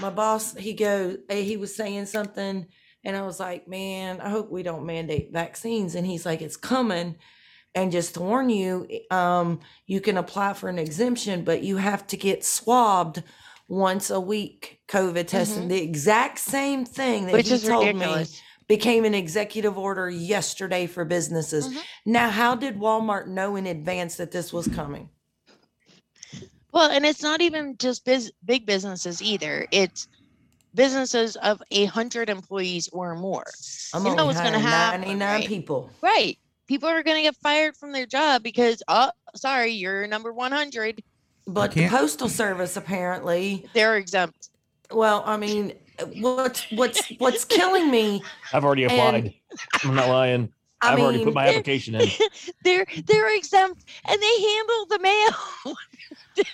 [SPEAKER 12] my boss, he goes, eh, he was saying something, and I was like, man, I hope we don't mandate vaccines. And he's like, it's coming. And just to warn you, um, you can apply for an exemption, but you have to get swabbed once a week, COVID testing. The exact same thing that
[SPEAKER 5] Mm-hmm. Which is
[SPEAKER 12] told
[SPEAKER 5] ridiculous.
[SPEAKER 12] me became an executive order yesterday for businesses.
[SPEAKER 5] Mm-hmm.
[SPEAKER 12] Now, how did Walmart know in advance that this was coming?
[SPEAKER 5] Well, and it's not even just biz- big businesses either. It's businesses of a hundred employees or more.
[SPEAKER 12] I'm
[SPEAKER 5] you know what's going to happen,
[SPEAKER 12] 99
[SPEAKER 5] right?
[SPEAKER 12] people.
[SPEAKER 5] Right. People are going to get fired from their job because, oh, sorry, you're number 100.
[SPEAKER 12] But the postal service apparently,
[SPEAKER 5] They're exempt.
[SPEAKER 12] well, I mean, what's what's what's killing me?
[SPEAKER 11] I've already
[SPEAKER 12] And-
[SPEAKER 11] applied. I'm not lying.
[SPEAKER 12] I
[SPEAKER 11] I've already put my application in.
[SPEAKER 5] they're they're exempt and they handle the mail.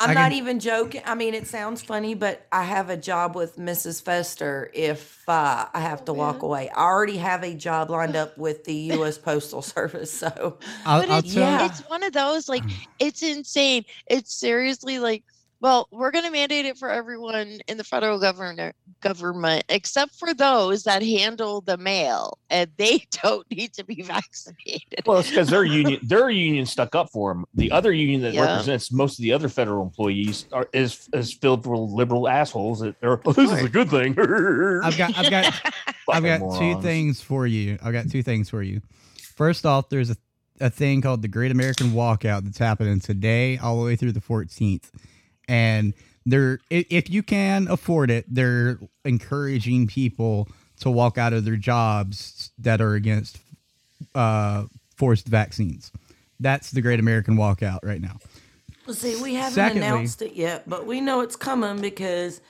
[SPEAKER 12] I'm
[SPEAKER 1] I
[SPEAKER 12] not even joking. I mean, it sounds funny, but I have a job with Mrs. Phester if uh, I have to walk away. I already have a job lined up with the U.S. Postal Service, so
[SPEAKER 1] I'll,
[SPEAKER 5] but
[SPEAKER 1] I'll
[SPEAKER 5] it's,
[SPEAKER 1] tell
[SPEAKER 12] yeah.
[SPEAKER 5] it's one of those like it's insane. It's seriously like, well, we're gonna mandate it for everyone in the federal government government except for those that handle the mail and they don't need to be vaccinated.
[SPEAKER 11] Well, it's because their union, their union stuck up for them. The other union that
[SPEAKER 5] Yeah.
[SPEAKER 11] represents most of the other federal employees are, is is filled with liberal assholes. That are, oh, this is a good thing.
[SPEAKER 1] I've got I've got I've
[SPEAKER 11] Fucking
[SPEAKER 1] got two things for you. I've got two things for you. First off, there's a, a thing called the Great American Walkout that's happening today all the way through the 14th. And they're if you can afford it, they're encouraging people to walk out of their jobs that are against uh, forced vaccines. That's the Great American Walkout right now.
[SPEAKER 12] Well, see, we haven't
[SPEAKER 1] Secondly-
[SPEAKER 12] announced it yet, but we know it's coming because.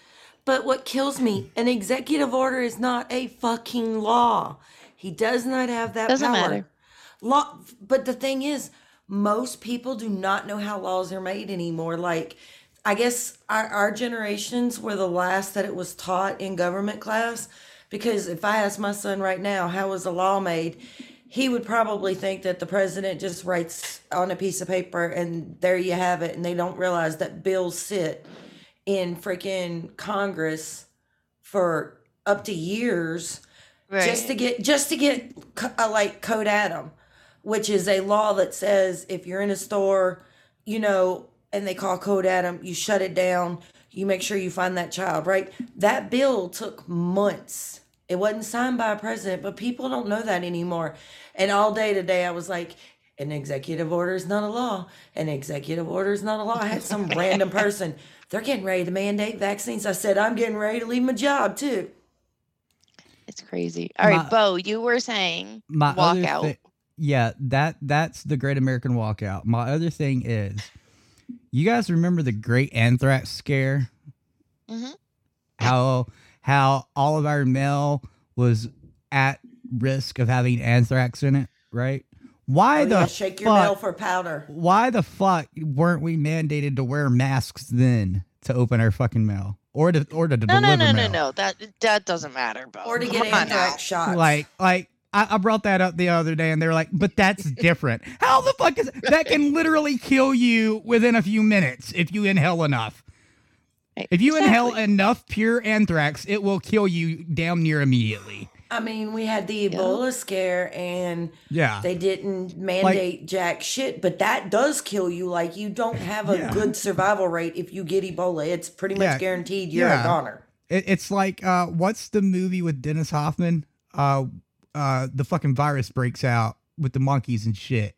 [SPEAKER 12] But what kills me, an executive order is not a fucking law. He does not have that
[SPEAKER 5] Doesn't
[SPEAKER 12] power.
[SPEAKER 5] matter.
[SPEAKER 12] Law, but the thing is, most people do not know how laws are made anymore. Like, I guess our, our generations were the last that it was taught in government class. Because if I ask my son right now, how was a law made? he would probably think that the president just writes on a piece of paper and there you have it, and they don't realize that bills sit in freaking Congress for up to years just to get just to get co- uh, like code Adam, which is a law that says if you're in a store, you know, and they call code Adam, you shut it down. You make sure you find that child, right? That bill took months. It wasn't signed by a president, but people don't know that anymore. And all day today, I was like, an executive order is not a law. An executive order is not a law. I had some random person, they're getting ready to mandate vaccines. I said, I'm getting ready to leave my job too.
[SPEAKER 5] It's crazy. All right,
[SPEAKER 1] My-
[SPEAKER 5] Bo, you were saying
[SPEAKER 1] my
[SPEAKER 5] walk out.
[SPEAKER 1] thi- yeah, that that's the Great American Walkout. My other thing is, you guys remember the Great Anthrax Scare?
[SPEAKER 5] Mhm.
[SPEAKER 1] How how all of our mail was at risk of having anthrax in it, right? Why
[SPEAKER 12] Oh,
[SPEAKER 1] the
[SPEAKER 12] yeah, shake your
[SPEAKER 1] fuck,
[SPEAKER 12] mail for powder.
[SPEAKER 1] Why the fuck weren't we mandated to wear masks then to open our fucking mail or to or to
[SPEAKER 5] No,
[SPEAKER 1] deliver
[SPEAKER 5] no, no, no,
[SPEAKER 1] mail?
[SPEAKER 5] no. That that doesn't matter, Bo.
[SPEAKER 12] Or to
[SPEAKER 5] Come
[SPEAKER 12] get
[SPEAKER 5] on now.
[SPEAKER 12] anthrax shots.
[SPEAKER 1] Like, like I, I brought that up the other day, and they were like, "But that's different. How the fuck is that? Can literally kill you within a few minutes if you inhale enough. If you inhale enough pure anthrax, it will kill you damn near immediately.
[SPEAKER 12] I mean, we had the Ebola scare and
[SPEAKER 1] Yeah.
[SPEAKER 12] they didn't mandate jack shit, but that does kill you. Like, you don't have a
[SPEAKER 1] Yeah.
[SPEAKER 12] good survival rate if you get Ebola. It's pretty much
[SPEAKER 1] Yeah.
[SPEAKER 12] guaranteed you're
[SPEAKER 1] Yeah.
[SPEAKER 12] a goner.
[SPEAKER 1] It, it's like, uh, what's the movie with Dennis Hoffman? Uh, uh, the fucking virus breaks out with the monkeys and shit.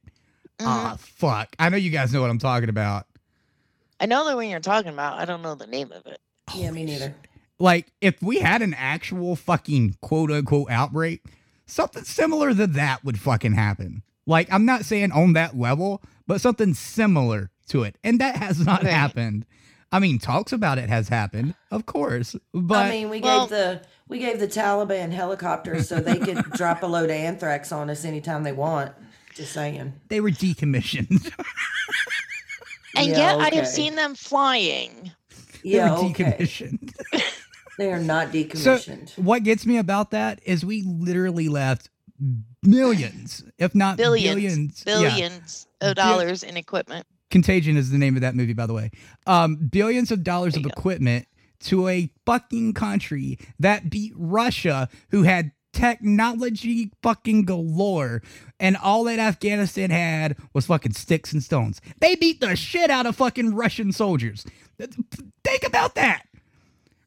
[SPEAKER 1] Ah, fuck. I know you guys know what I'm talking about.
[SPEAKER 5] I know the one you're talking about. I don't know the name of it.
[SPEAKER 12] Yeah, me neither.
[SPEAKER 1] like if we had an actual fucking quote unquote outbreak, something similar to that would fucking happen. Like I'm not saying on that level, but something similar to it. And that has not
[SPEAKER 12] Right.
[SPEAKER 1] happened. I mean, talks about it has happened, of course. But
[SPEAKER 12] I mean, we
[SPEAKER 5] Well-
[SPEAKER 12] gave the we gave the Taliban helicopters so they could drop a load of anthrax on us anytime they want. Just saying.
[SPEAKER 1] they were decommissioned.
[SPEAKER 5] And
[SPEAKER 12] Yeah,
[SPEAKER 5] yet I have seen them flying.
[SPEAKER 1] they
[SPEAKER 12] Yeah,
[SPEAKER 1] were
[SPEAKER 12] okay.
[SPEAKER 1] decommissioned.
[SPEAKER 12] They are not
[SPEAKER 1] So
[SPEAKER 12] decommissioned.
[SPEAKER 1] what gets me about that is we literally left millions, if not
[SPEAKER 5] Billions,
[SPEAKER 1] billions, yeah,
[SPEAKER 5] billions of dollars in equipment.
[SPEAKER 1] Contagion is the name of that movie, by the way. Um, billions of dollars of equipment to a fucking country that beat Russia, who had technology fucking galore, and all that Afghanistan had was fucking sticks and stones. They beat the shit out of fucking Russian soldiers. Think about that.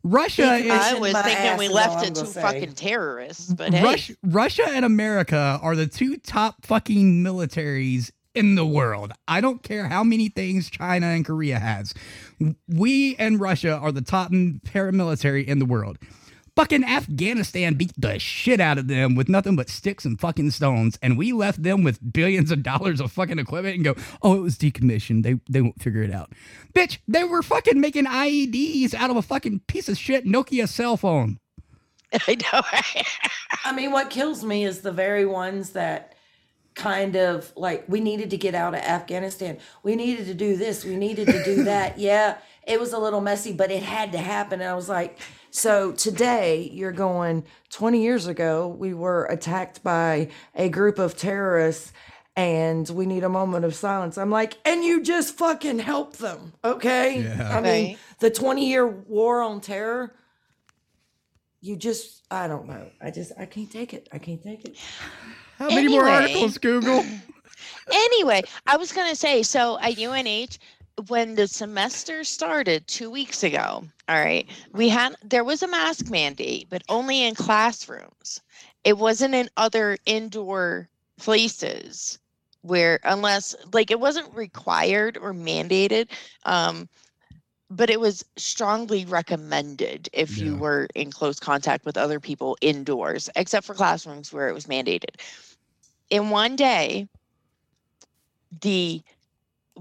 [SPEAKER 1] Russia
[SPEAKER 5] I was thinking we left it to fucking terrorists, but hey,
[SPEAKER 1] Russia, Russia and America are the two top fucking militaries in the world. I don't care how many things China and Korea has. We and Russia are the top paramilitary in the world. Fucking Afghanistan beat the shit out of them with nothing but sticks and fucking stones, and we left them with billions of dollars of fucking equipment and go, oh, it was decommissioned. They they won't figure it out. Bitch, they were fucking making IEDs out of a fucking piece of shit Nokia cell phone.
[SPEAKER 5] I know.
[SPEAKER 12] I mean, what kills me is the very ones that kind of like we needed to get out of Afghanistan. We needed to do this. We needed to do that. yeah, it was a little messy, but it had to happen. And I was like, so today you're going 20 years ago, we were attacked by a group of terrorists and we need a moment of silence. I'm like, and you just fucking help them. Okay.
[SPEAKER 1] Yeah.
[SPEAKER 12] I mean,
[SPEAKER 5] Right.
[SPEAKER 12] the 20 year war on terror you just i don't know i just i can't take it i can't take it
[SPEAKER 1] How many more
[SPEAKER 5] Anyway.
[SPEAKER 1] articles, Google?
[SPEAKER 5] anyway, I was gonna say so at UNH when the semester started two weeks ago. All right, we had there was a mask mandate, but only in classrooms. It wasn't in other indoor places where unless like it wasn't required or mandated. Um, but it was strongly recommended if you were in close contact with other people indoors, except for classrooms where it was mandated. In one day, the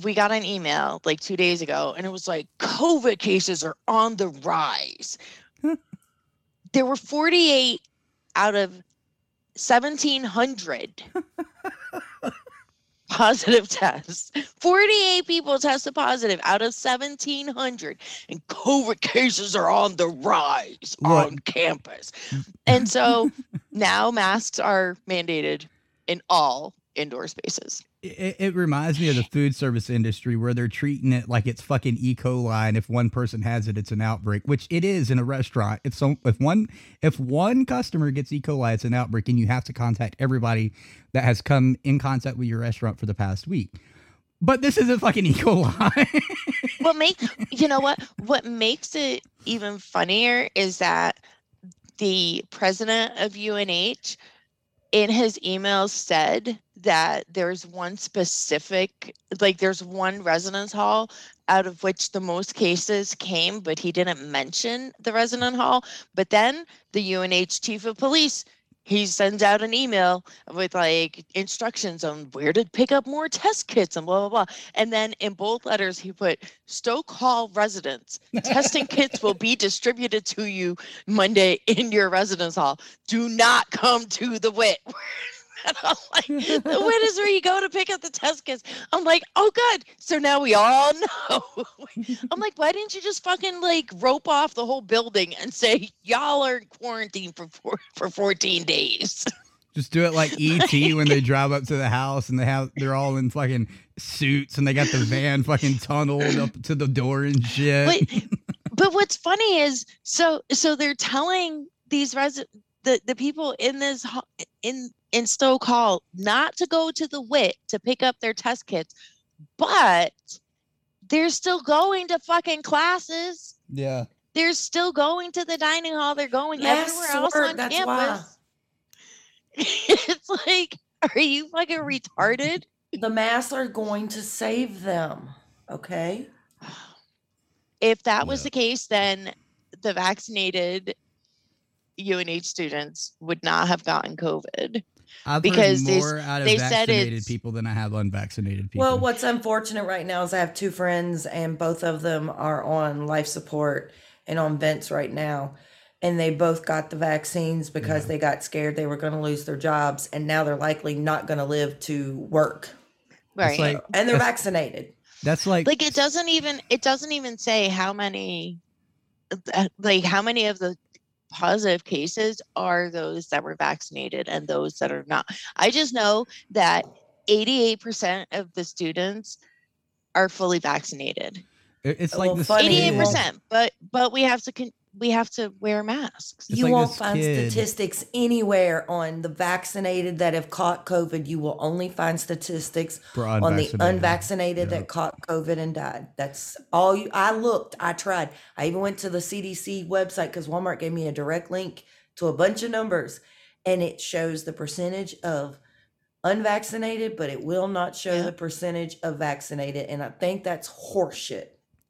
[SPEAKER 5] we got an email like two days ago, and it was like COVID cases are on the rise. there were 48 out of 1700 positive tests. 48 people tested positive out of 1700, and COVID cases are on the rise
[SPEAKER 1] Look.
[SPEAKER 5] on campus. And so now masks are mandated in all indoor spaces.
[SPEAKER 1] It, it reminds me of the food service industry where they're treating it like it's fucking E. coli, and if one person has it, it's an outbreak, which it is in a restaurant. If so, if one if one customer gets E. coli, it's an outbreak, and you have to contact everybody that has come in contact with your restaurant for the past week. But this isn't fucking E. coli.
[SPEAKER 5] what make you know what what makes it even funnier is that the president of UNH in his email said that there's one specific like there's one residence hall out of which the most cases came but he didn't mention the resident hall. But then the UNH chief of police he sends out an email with like instructions on where to pick up more test kits and blah blah blah. And then in both letters he put Stoke Hall residents. Testing kits will be distributed to you Monday in your residence hall. Do not come to the Whit. And I'm like, the Whit is where you go to pick up the test kits. I'm like, oh good. So now we all know. I'm like, why didn't you just fucking like rope off the whole building and say y'all are in quarantine for four, for 14 days?
[SPEAKER 1] Just do it like ET when they drive up to the house and they have they're all in fucking suits and they got the van fucking tunneled up to the door and shit.
[SPEAKER 5] But, but what's funny is so so they're telling these residents the, the people in this in in Stoke Hall not to go to the Whit to pick up their test kits, but they're still going to fucking classes.
[SPEAKER 1] Yeah.
[SPEAKER 5] They're still going to the dining hall. They're going
[SPEAKER 12] Yes,
[SPEAKER 5] everywhere else
[SPEAKER 12] Sword,
[SPEAKER 5] on
[SPEAKER 12] that's
[SPEAKER 5] campus.
[SPEAKER 12] why.
[SPEAKER 5] it's like, are you fucking retarded?
[SPEAKER 12] The masks are going to save them. Okay.
[SPEAKER 5] If that was the case, then the vaccinated UNH students would not have gotten COVID.
[SPEAKER 1] I've
[SPEAKER 5] because
[SPEAKER 1] heard
[SPEAKER 5] they,
[SPEAKER 1] more out of
[SPEAKER 5] they said
[SPEAKER 1] vaccinated
[SPEAKER 5] it's
[SPEAKER 1] people than I have unvaccinated people.
[SPEAKER 12] Well, what's unfortunate right now is I have two friends, and both of them are on life support and on vents right now. And they both got the vaccines because they got scared they were going to lose their jobs, and now they're likely not going to live to work.
[SPEAKER 5] right.
[SPEAKER 1] like-
[SPEAKER 12] And they're
[SPEAKER 1] That's-
[SPEAKER 12] vaccinated.
[SPEAKER 1] That's like,
[SPEAKER 5] like it doesn't even it doesn't even say how many uh, like how many of the positive cases are those that were vaccinated and those that are not. I just know that 88% of the students are fully vaccinated.
[SPEAKER 1] It's like
[SPEAKER 12] Well,
[SPEAKER 1] this
[SPEAKER 5] 88% but but we have to con- we have to wear masks
[SPEAKER 1] It's
[SPEAKER 12] you
[SPEAKER 1] like
[SPEAKER 12] won't find
[SPEAKER 1] kid-
[SPEAKER 12] statistics anywhere on the vaccinated that have caught COVID. You will only find statistics on the
[SPEAKER 1] unvaccinated.
[SPEAKER 12] unvaccinated
[SPEAKER 1] Yeah.
[SPEAKER 12] that caught COVID and died. That's all you. I looked. I tried. I even went to the CDC website because Walmart gave me a direct link to a bunch of numbers, and it shows the percentage of unvaccinated, but it will not show
[SPEAKER 5] Yeah.
[SPEAKER 12] the percentage of vaccinated. And I think that's horseshit.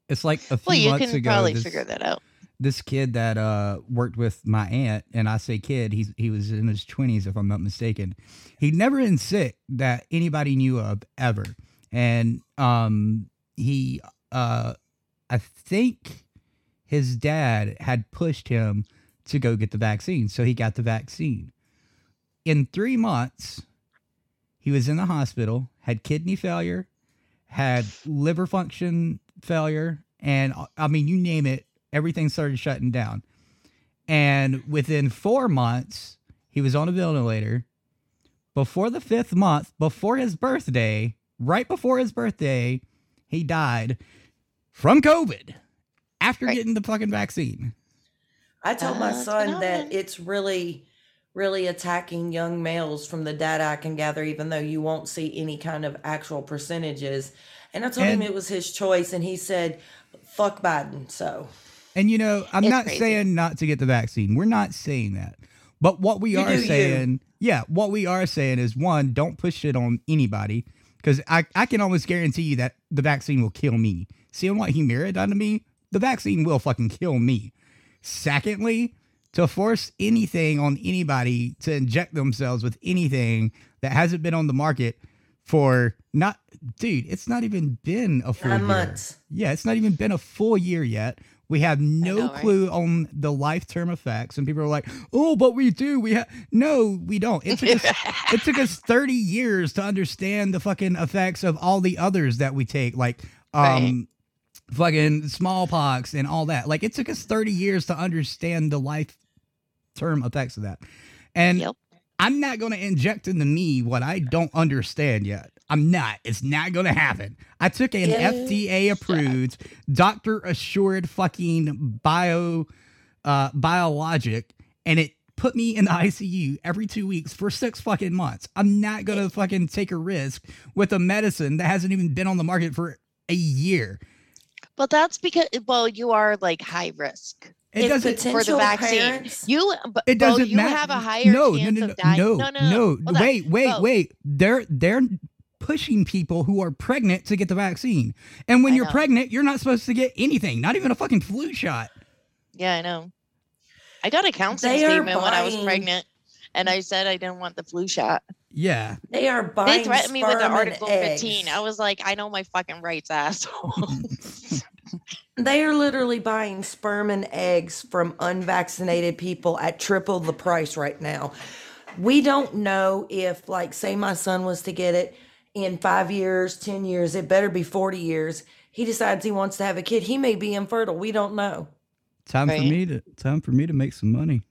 [SPEAKER 1] It's like a few
[SPEAKER 5] well you
[SPEAKER 1] months
[SPEAKER 5] can
[SPEAKER 1] ago.
[SPEAKER 5] probably
[SPEAKER 1] this,
[SPEAKER 5] figure that out
[SPEAKER 1] this kid that uh worked with my aunt, and I say kid, he's he was in his twenties if I'm not mistaken. He'd never been sick that anybody knew of ever, and um he uh I think his dad had pushed him to go get the vaccine, so he got the vaccine. In three months, he was in the hospital, had kidney failure, had liver function failure, and I mean, you name it, everything started shutting down. And within four months, he was on a ventilator. Before the fifth month, before his birthday, right before his birthday, he died from COVID after
[SPEAKER 5] Right.
[SPEAKER 1] getting the fucking vaccine.
[SPEAKER 12] I told
[SPEAKER 5] Uh,
[SPEAKER 12] my son that it's really, really attacking young males from the data I can gather, even though you won't see any kind of actual percentages. And I told him it was his choice, and he said, fuck Biden. So,
[SPEAKER 1] And you know, I'm
[SPEAKER 5] It's
[SPEAKER 1] not
[SPEAKER 5] crazy.
[SPEAKER 1] saying not to get the vaccine. We're not saying that. But what we
[SPEAKER 12] You
[SPEAKER 1] are
[SPEAKER 12] do you.
[SPEAKER 1] saying, yeah, what we are saying is one, don't push it on anybody. Because I, I can almost guarantee you that the vaccine will kill me. Seeing what Humira done to me, the vaccine will fucking kill me. Secondly, to force anything on anybody to inject themselves with anything that hasn't been on the market for not, dude, it's not even been a full
[SPEAKER 12] Nine
[SPEAKER 1] year.
[SPEAKER 12] months.
[SPEAKER 1] Yeah, it's not even been a full year yet. We have no
[SPEAKER 5] know, right?
[SPEAKER 1] clue on the life term effects, and people are like, "Oh, but we do. We have no, we don't." It took us, it took us thirty years to understand the fucking effects of all the others that we take, like um, fucking smallpox and all that. Like it took us thirty years to understand the life term effects of that, and
[SPEAKER 5] Yep.
[SPEAKER 1] I'm not going to inject into me what I don't understand yet. I'm not. It's not going to happen. I took an
[SPEAKER 12] Yeah.
[SPEAKER 1] FDA approved, doctor assured fucking bio uh biologic and it put me in the ICU every 2 weeks for 6 fucking months. I'm not going to fucking take a risk with a medicine that hasn't even been on the market for a year.
[SPEAKER 5] Well, that's because well, you are like high risk.
[SPEAKER 1] It doesn't
[SPEAKER 5] for the vaccine.
[SPEAKER 12] parents-
[SPEAKER 5] You, but
[SPEAKER 1] It doesn't
[SPEAKER 5] you
[SPEAKER 1] matter.
[SPEAKER 5] have a higher
[SPEAKER 1] no,
[SPEAKER 5] chance
[SPEAKER 1] no, no,
[SPEAKER 5] of dying.
[SPEAKER 1] no,
[SPEAKER 5] no, no,
[SPEAKER 1] no,
[SPEAKER 5] Hold.
[SPEAKER 1] Wait, wait,
[SPEAKER 5] Bo,
[SPEAKER 1] wait. They're they're pushing people who are pregnant to get the vaccine. And when
[SPEAKER 5] I
[SPEAKER 1] you're
[SPEAKER 5] know.
[SPEAKER 1] pregnant, you're not supposed to get anything, not even a fucking flu shot.
[SPEAKER 5] Yeah, I know. I got a counseling
[SPEAKER 12] They
[SPEAKER 5] statement when I was pregnant, and I said I didn't want the flu shot.
[SPEAKER 1] Yeah.
[SPEAKER 12] They are buying.
[SPEAKER 5] They threatened me with the Article 15. I was like, I know my fucking rights, asshole.
[SPEAKER 12] They are literally buying sperm and eggs from unvaccinated people at triple the price right now. We don't know if, like, say my son was to get it in five years, 10 years, it better be 40 years. He decides he wants to have a kid. He may be infertile. We don't know.
[SPEAKER 1] Time for me to time for me to make some money.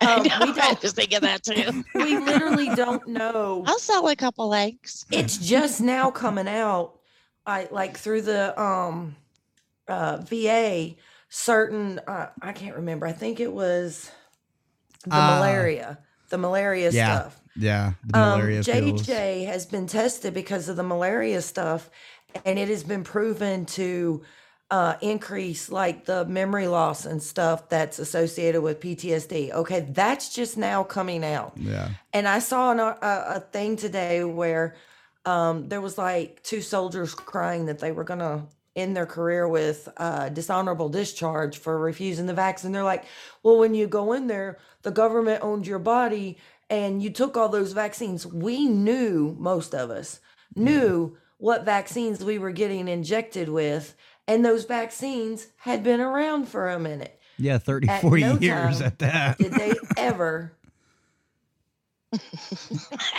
[SPEAKER 5] I
[SPEAKER 12] Um,
[SPEAKER 5] know,
[SPEAKER 12] we
[SPEAKER 5] I
[SPEAKER 12] don't-
[SPEAKER 5] was thinking that too.
[SPEAKER 12] We literally don't know.
[SPEAKER 5] I'll sell a couple eggs.
[SPEAKER 12] it's just now coming out i like through the um uh va certain uh, i can't remember i think it was the
[SPEAKER 1] Ah.
[SPEAKER 12] malaria the malaria
[SPEAKER 1] Yeah.
[SPEAKER 12] stuff
[SPEAKER 1] Yeah. The
[SPEAKER 12] um,
[SPEAKER 1] malaria pills.
[SPEAKER 12] jj has been tested because of the malaria stuff and it has been proven to uh, increase like the memory loss and stuff that's associated with ptsd okay that's just now coming out
[SPEAKER 1] Yeah.
[SPEAKER 12] and I saw an, a, a thing today where um, there was like two soldiers crying that they were going to end their career with uh, dishonorable discharge for refusing the vaccine. They're like, well, when you go in there, the government owned your body and you took all those vaccines. We knew, most of us knew what vaccines we were getting injected with. And those vaccines had been around for a minute.
[SPEAKER 1] Yeah, 30,
[SPEAKER 12] At
[SPEAKER 1] 40
[SPEAKER 12] no
[SPEAKER 1] years at that.
[SPEAKER 12] Did they ever?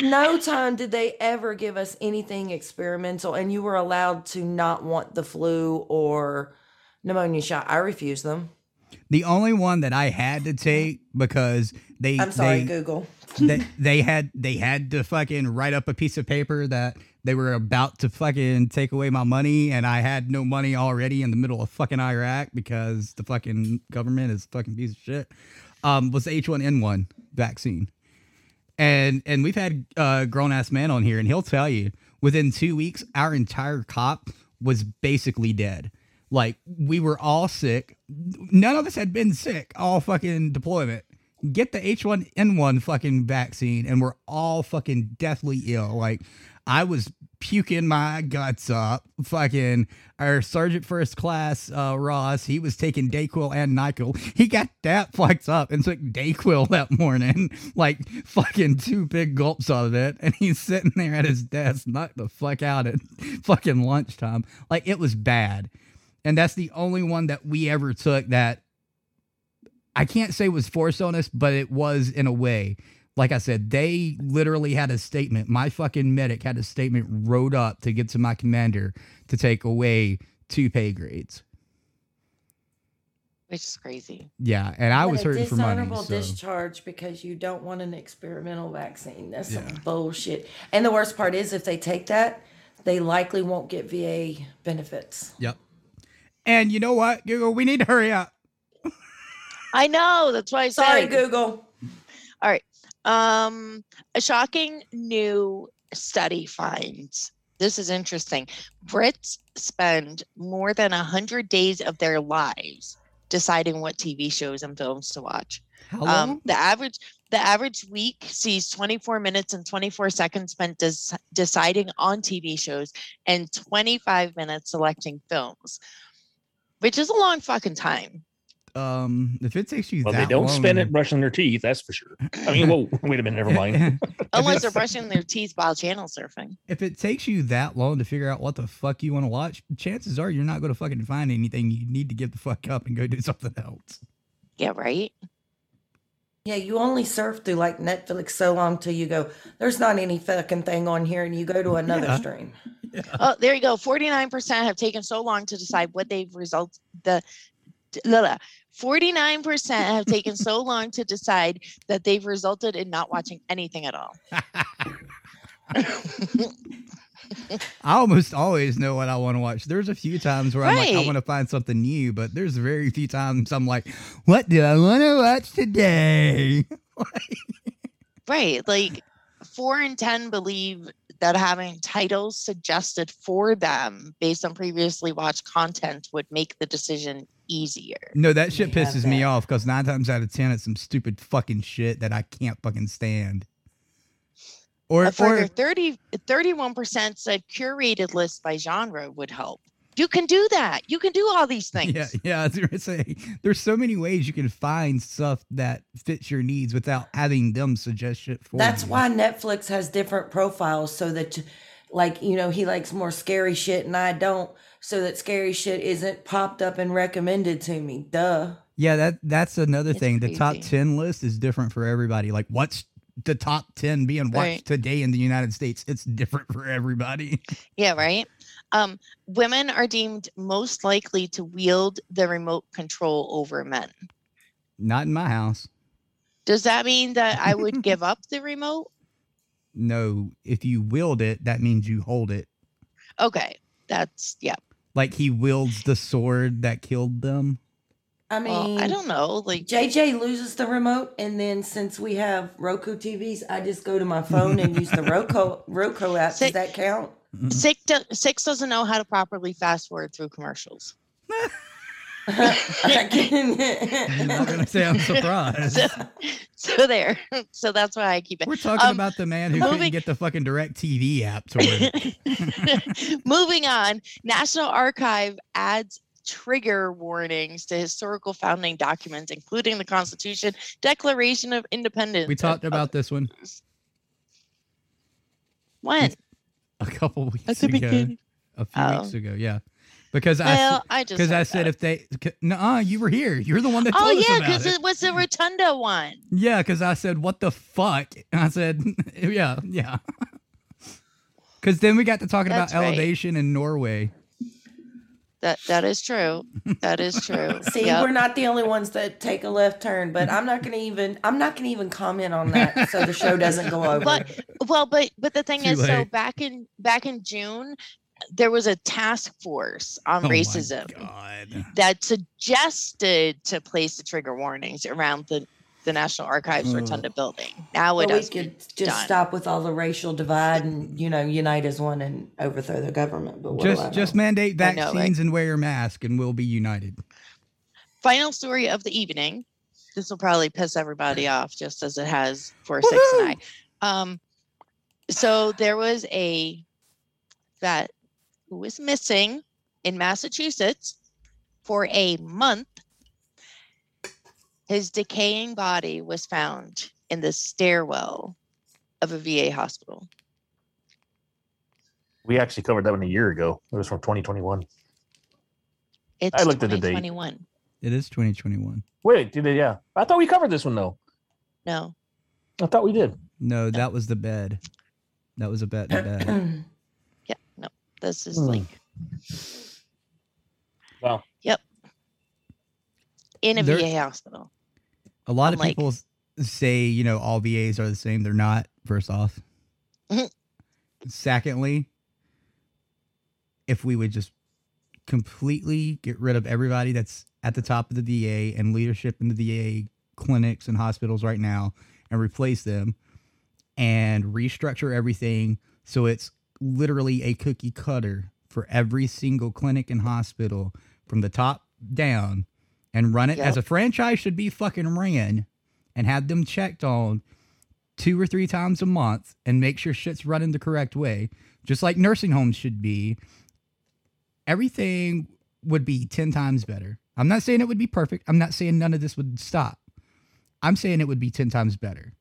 [SPEAKER 12] No time did they ever give us anything experimental, and you were allowed to not want the flu or pneumonia shot. I refused them.
[SPEAKER 1] The only one that I had to take because they
[SPEAKER 12] I'm sorry,
[SPEAKER 1] they,
[SPEAKER 12] Google.
[SPEAKER 1] they, they had they had to fucking write up a piece of paper that they were about to fucking take away my money and I had no money already in the middle of fucking Iraq because the fucking government is a fucking piece of shit. Um, was the H1N1 vaccine. And and we've had uh, a grown ass man on here and he'll tell you within two weeks our entire cop was basically dead. Like we were all sick. None of us had been sick all fucking deployment. Get the H1N1 fucking vaccine and we're all fucking deathly ill. Like I was puking my guts up. Fucking our sergeant first class, uh, Ross, he was taking Dayquil and Nyquil. He got that fucked up and took Dayquil that morning, like fucking two big gulps out of it. And he's sitting there at his desk, knocked the fuck out at fucking lunchtime. Like it was bad. And that's the only one that we ever took that I can't say was forced on us, but it was in a way. Like I said, they literally had a statement. My fucking medic had a statement wrote up to get to my commander to take away two pay grades.
[SPEAKER 5] Which is crazy.
[SPEAKER 1] Yeah, and I
[SPEAKER 12] But
[SPEAKER 1] was
[SPEAKER 12] a
[SPEAKER 1] hurting for money.
[SPEAKER 12] dishonorable
[SPEAKER 1] So.
[SPEAKER 12] discharge because you don't want an experimental vaccine. That's
[SPEAKER 1] Yeah.
[SPEAKER 12] some bullshit. And the worst part is, if they take that, they likely won't get VA benefits.
[SPEAKER 1] Yep. And you know what, Google? We need to hurry up.
[SPEAKER 5] I know. That's why I
[SPEAKER 12] Sorry,
[SPEAKER 5] said.
[SPEAKER 12] Google.
[SPEAKER 5] All right. Um, a shocking new study finds this is interesting. Brits spend more than 100 days of their lives deciding what TV shows and films to watch. Um, the average the average week sees 24 minutes and 24 seconds spent des- deciding on TV shows and 25 minutes selecting films, which is a long fucking time.
[SPEAKER 1] Um, if it takes you
[SPEAKER 11] Well,
[SPEAKER 1] that
[SPEAKER 11] they don't
[SPEAKER 1] long,
[SPEAKER 11] spend it brushing their teeth, that's for sure. I mean, whoa, wait a minute, never mind.
[SPEAKER 5] Unless they're brushing their teeth while channel surfing.
[SPEAKER 1] if it takes you that long to figure out what the fuck you want to watch, chances are you're not going to fucking find anything. You need to give the fuck up and go do something else.
[SPEAKER 5] Yeah, right.
[SPEAKER 12] Yeah, you only surf through like Netflix so long till you go, there's not any fucking thing on here, and you go to another
[SPEAKER 1] Yeah.
[SPEAKER 12] stream.
[SPEAKER 5] Oh, there you go. 49% have taken so long to decide what they've result the Forty-nine percent have taken so long to decide that they've resulted in not watching anything at all.
[SPEAKER 1] I almost always know what I want to watch. There's a few times where I'm like, I want to find something new, but there's very few times I'm like, what do I want to watch today?
[SPEAKER 5] Right. Like four in 10 believe that having titles suggested for them based on previously watched content would make the decision easier.
[SPEAKER 1] No, that shit
[SPEAKER 5] We have
[SPEAKER 1] pisses me off because nine times out of ten, it's some stupid fucking shit that I can't fucking stand. Or,
[SPEAKER 5] A further
[SPEAKER 1] or
[SPEAKER 5] 30, 31% said curated lists by genre would help. You can do that. You can do all these things.
[SPEAKER 1] yeah, yeah. I was gonna say, there's so many ways you can find stuff that fits your needs without having them suggest shit for you
[SPEAKER 12] That's
[SPEAKER 1] you.
[SPEAKER 12] why Netflix has different profiles so that, like, you know, he likes more scary shit and I don't, so that scary shit isn't popped up and recommended to me. Duh.
[SPEAKER 1] Yeah, that that's another
[SPEAKER 12] It's
[SPEAKER 1] thing. The top ten list is different for everybody. Like, what's the top ten being watched
[SPEAKER 5] Right.
[SPEAKER 1] today in the United States? It's different for everybody.
[SPEAKER 5] Yeah, right. Um, women are deemed most likely to wield the remote control over men.
[SPEAKER 1] Not in my house.
[SPEAKER 5] Does that mean that I would give up the remote?
[SPEAKER 1] No, if you wield it, that means you hold it.
[SPEAKER 5] Okay, that's yeah.
[SPEAKER 1] Like he wields the sword that killed them.
[SPEAKER 12] I
[SPEAKER 5] Well,
[SPEAKER 12] mean,
[SPEAKER 5] I don't know. Like
[SPEAKER 12] JJ loses the remote, and then since we have Roku TVs, I just go to my phone and use the Roku Roku app. Does that count?
[SPEAKER 5] Six, do- six doesn't know how to properly fast forward through commercials.
[SPEAKER 1] I'm not gonna say I'm surprised.
[SPEAKER 5] so, so there. So that's why I keep it.
[SPEAKER 1] We're talking
[SPEAKER 5] Um,
[SPEAKER 1] about the man who couldn't
[SPEAKER 5] moving-
[SPEAKER 1] get the fucking DirecTV app to work.
[SPEAKER 5] Moving on, National Archive adds trigger warnings to historical founding documents, including the Constitution, Declaration of Independence.
[SPEAKER 1] we
[SPEAKER 5] and
[SPEAKER 1] talked about this one
[SPEAKER 5] when?
[SPEAKER 1] A couple weeks ago.
[SPEAKER 5] beginning.
[SPEAKER 1] A few
[SPEAKER 5] Oh.
[SPEAKER 1] weeks ago, yeah. Because
[SPEAKER 5] Well,
[SPEAKER 1] I because I said if they no, you were here. You're the one that oh, told
[SPEAKER 5] Oh yeah, because
[SPEAKER 1] it.
[SPEAKER 5] it was the Rotunda one.
[SPEAKER 1] Yeah, because I said, "What the fuck?" And I said, "Yeah, yeah." Because then we got to talking
[SPEAKER 5] That's
[SPEAKER 1] about
[SPEAKER 5] right.
[SPEAKER 1] elevation in Norway.
[SPEAKER 5] That that is true. That is true.
[SPEAKER 12] See,
[SPEAKER 5] Yep.
[SPEAKER 12] we're not the only ones that take a left turn, but I'm not gonna even I'm not gonna even comment on that so the show doesn't go over.
[SPEAKER 5] But well, but but the thing
[SPEAKER 12] Too
[SPEAKER 5] is, so back in back in June, there was a task force on
[SPEAKER 1] Oh my
[SPEAKER 5] racism that suggested to place the trigger warnings around the the National Archives
[SPEAKER 12] Ugh.
[SPEAKER 5] Rotunda building. Now
[SPEAKER 12] Well,
[SPEAKER 5] it
[SPEAKER 12] we could just
[SPEAKER 5] done.
[SPEAKER 12] stop with all the racial divide and you know unite as one and overthrow the government. But what
[SPEAKER 1] Just just mandate
[SPEAKER 5] I know,
[SPEAKER 1] vaccines
[SPEAKER 5] right?
[SPEAKER 1] and wear your mask, and we'll be united.
[SPEAKER 5] Final story of the evening. This will probably piss everybody off, just as it has for Six and I. Um, so there was a vet who was missing in Massachusetts for a month. His decaying body was found in the stairwell of a VA hospital.
[SPEAKER 11] We actually covered that one a year ago. It was from 2021.
[SPEAKER 5] It's
[SPEAKER 11] I looked at the date.
[SPEAKER 5] 2021.
[SPEAKER 1] It is 2021.
[SPEAKER 11] Wait, did it? Yeah, I thought we covered this one though.
[SPEAKER 5] No.
[SPEAKER 11] I thought we did.
[SPEAKER 1] No, that was the bed. That was a bet in the bed.
[SPEAKER 5] Yeah, no. This is
[SPEAKER 1] Hmm.
[SPEAKER 5] like
[SPEAKER 11] Wow.
[SPEAKER 5] Yep. In a
[SPEAKER 1] There-
[SPEAKER 5] VA hospital.
[SPEAKER 1] A lot
[SPEAKER 5] I'm
[SPEAKER 1] of people s- say, you know, all VAs are the same. They're not, first off.
[SPEAKER 5] Mhm.
[SPEAKER 1] Secondly, if we would just completely get rid of everybody that's at the top of the VA and leadership in the VA clinics and hospitals right now and replace them and restructure everything so it's literally a cookie cutter for every single clinic and hospital from the top down and run it as a franchise should be fucking ran and have them checked on two or three times a month and make sure shit's running the correct way, just like nursing homes should be, everything would be 10 times better. I'm not saying it would be perfect. I'm not saying none of this would stop. I'm saying it would be 10 times better.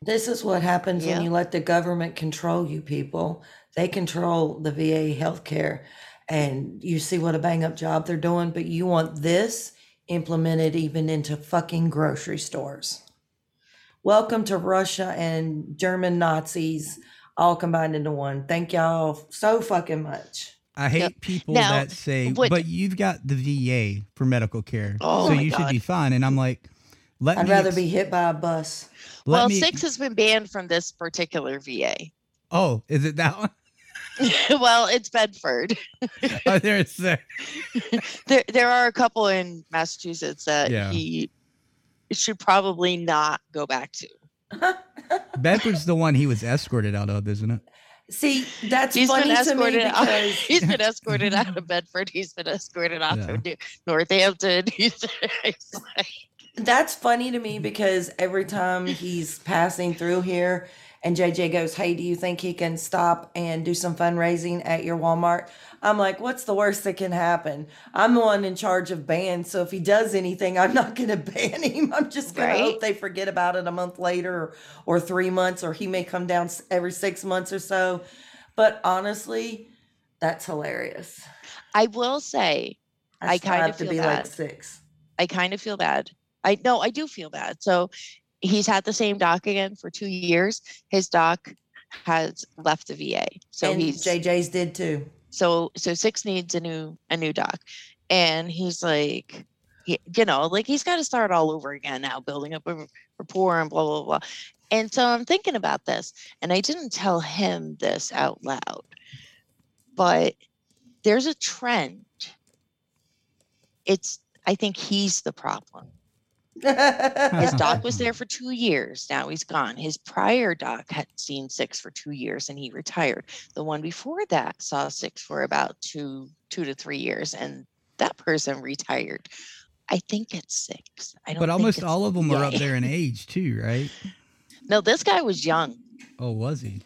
[SPEAKER 12] This is what happens
[SPEAKER 5] Yeah.
[SPEAKER 12] when you let the government control you, people. They control the VA healthcare, and you see what a bang up job they're doing, but you want this implemented even into fucking grocery stores. Welcome to Russia and German Nazis all combined into one. Thank y'all so fucking much.
[SPEAKER 1] I hate
[SPEAKER 5] Yep.
[SPEAKER 1] people
[SPEAKER 5] Now,
[SPEAKER 1] that say,
[SPEAKER 5] what-
[SPEAKER 1] "But you've got the VA for medical care,
[SPEAKER 5] Oh
[SPEAKER 1] so
[SPEAKER 5] my
[SPEAKER 1] you should be fine." And I'm like, "Let me
[SPEAKER 12] I'd
[SPEAKER 1] me
[SPEAKER 12] rather
[SPEAKER 1] ex-
[SPEAKER 12] be hit by a bus.
[SPEAKER 1] let
[SPEAKER 5] well,
[SPEAKER 1] me-
[SPEAKER 5] six has been banned from this particular VA.
[SPEAKER 1] Oh, is it that one?
[SPEAKER 5] well, it's Bedford.
[SPEAKER 1] oh, there's there.
[SPEAKER 5] there, there are a couple in Massachusetts that
[SPEAKER 1] Yeah.
[SPEAKER 5] he should probably not go back to.
[SPEAKER 1] Bedford's the one he was escorted out of, isn't it?
[SPEAKER 12] See, that's
[SPEAKER 5] He's
[SPEAKER 12] funny
[SPEAKER 5] been
[SPEAKER 12] to me
[SPEAKER 5] escorted out.
[SPEAKER 12] because
[SPEAKER 5] He's been escorted out of Bedford. He's been escorted out
[SPEAKER 1] Yeah.
[SPEAKER 5] of Northampton. He's, it's like,
[SPEAKER 12] that's funny to me because every time he's passing through here and JJ goes, Hey, do you think he can stop and do some fundraising at your Walmart? I'm like, What's the worst that can happen? I'm the one in charge of bans. So if he does anything, I'm not going to ban him. I'm just going
[SPEAKER 5] Right.
[SPEAKER 12] to hope they forget about it a month later or, or three months, or he may come down every six months or so. But honestly, that's hilarious.
[SPEAKER 5] I will say, I kind
[SPEAKER 12] strive
[SPEAKER 5] of
[SPEAKER 12] to
[SPEAKER 5] feel
[SPEAKER 12] be
[SPEAKER 5] bad.
[SPEAKER 12] like six.
[SPEAKER 5] I kind of feel bad. I no, I do feel bad. So he's had the same doc again for two years. His doc has left the VA. So
[SPEAKER 12] and
[SPEAKER 5] he's
[SPEAKER 12] JJ's did too.
[SPEAKER 5] so so six needs a new a new doc and he's like you know like he's got to start all over again now building up a rapport and blah blah blah and so i'm thinking about this and i didn't tell him this out loud but there's a trend it's i think he's the problem his doc was there for two years. Now he's gone. His prior doc had seen six for two years and he retired. The one before that saw six for about two, two to three years, and that person retired. I think it's six. I don't.
[SPEAKER 1] But
[SPEAKER 5] think
[SPEAKER 1] almost all of them are up there in age too, right?
[SPEAKER 5] No, this guy was young.
[SPEAKER 1] Oh, was he?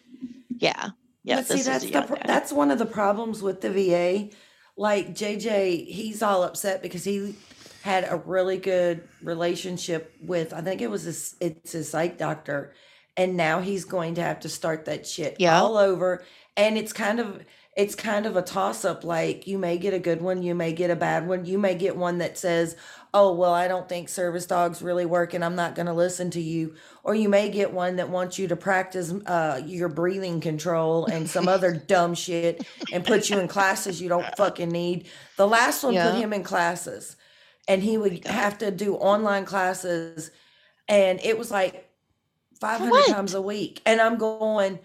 [SPEAKER 5] Yeah, yeah.
[SPEAKER 12] but see, that's the pr-
[SPEAKER 5] guy.
[SPEAKER 12] that's one of the problems with the VA. Like JJ, he's all upset because he had a really good relationship with I think it was his it's his psych doctor, and now he's going to have to start that shit
[SPEAKER 5] Yeah.
[SPEAKER 12] all over. And it's kind of it's kind of a toss up. Like you may get a good one, you may get a bad one, you may get one that says, "Oh well, I don't think service dogs really work, and I'm not going to listen to you." Or you may get one that wants you to practice uh, your breathing control and some other dumb shit and put you in classes you don't fucking need. The last one
[SPEAKER 5] Yeah.
[SPEAKER 12] put him in classes, and he would have to do online classes, and it was like 500 times a week. And I'm going,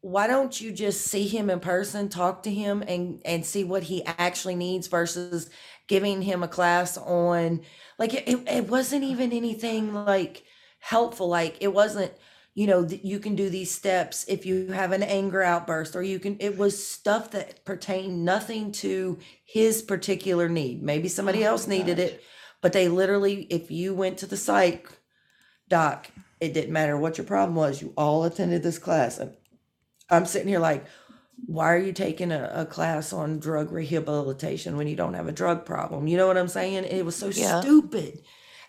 [SPEAKER 12] why don't you just see him in person, talk to him, and and see what he actually needs versus giving him a class on like it, it, it wasn't even anything like helpful. Like it wasn't, you know, th- you can do these steps if you have an anger outburst, or you can. It was stuff that pertained nothing to his particular need. Maybe somebody
[SPEAKER 5] Oh
[SPEAKER 12] else needed
[SPEAKER 5] gosh.
[SPEAKER 12] it, but they literally, if you went to the psych doc, it didn't matter what your problem was. You all attended this class, and I'm sitting here like, why are you taking a, a class on drug rehabilitation when you don't have a drug problem? You know what I'm saying? It was so
[SPEAKER 5] Yeah.
[SPEAKER 12] stupid.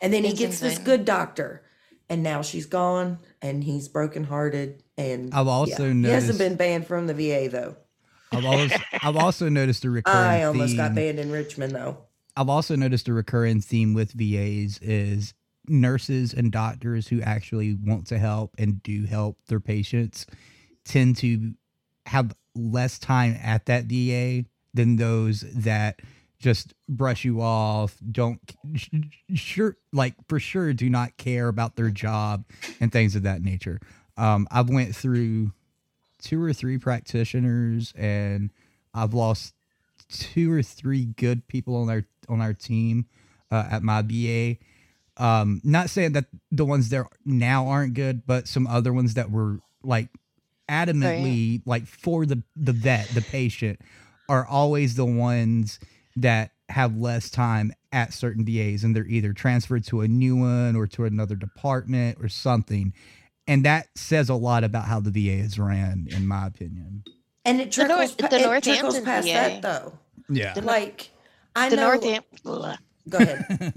[SPEAKER 12] And then he
[SPEAKER 5] It's
[SPEAKER 12] gets this good doctor, and now she's gone, and he's brokenhearted. And
[SPEAKER 1] I've also
[SPEAKER 12] he hasn't
[SPEAKER 1] noticed-
[SPEAKER 12] been banned from the VA though.
[SPEAKER 1] I've always I've also noticed a recurring
[SPEAKER 12] I almost got banned in Richmond though.
[SPEAKER 1] I've also noticed a recurring theme with VAs is nurses and doctors who actually want to help and do help their patients tend to have less time at that VA than those that just brush you off, don't sh- sure like for sure do not care about their job and things of that nature. Um, I've went through two or three practitioners and I've lost two or three good people on our on our team uh, at my VA. Um, not saying that the ones there now aren't good, but some other ones that were like adamantly like for the the vet, the patient, are always the ones that have less time at certain VAs, and they're either transferred to a new one or to another department or something. And that says a lot about how the VA is ran, in my opinion.
[SPEAKER 12] And it
[SPEAKER 5] The Nor-
[SPEAKER 12] trickles, pa-
[SPEAKER 5] the
[SPEAKER 12] it trickles
[SPEAKER 5] Northampton
[SPEAKER 12] past
[SPEAKER 5] VA.
[SPEAKER 12] that though.
[SPEAKER 1] Yeah.
[SPEAKER 12] Like I
[SPEAKER 5] the
[SPEAKER 12] know.
[SPEAKER 5] Northampton.
[SPEAKER 12] Go ahead.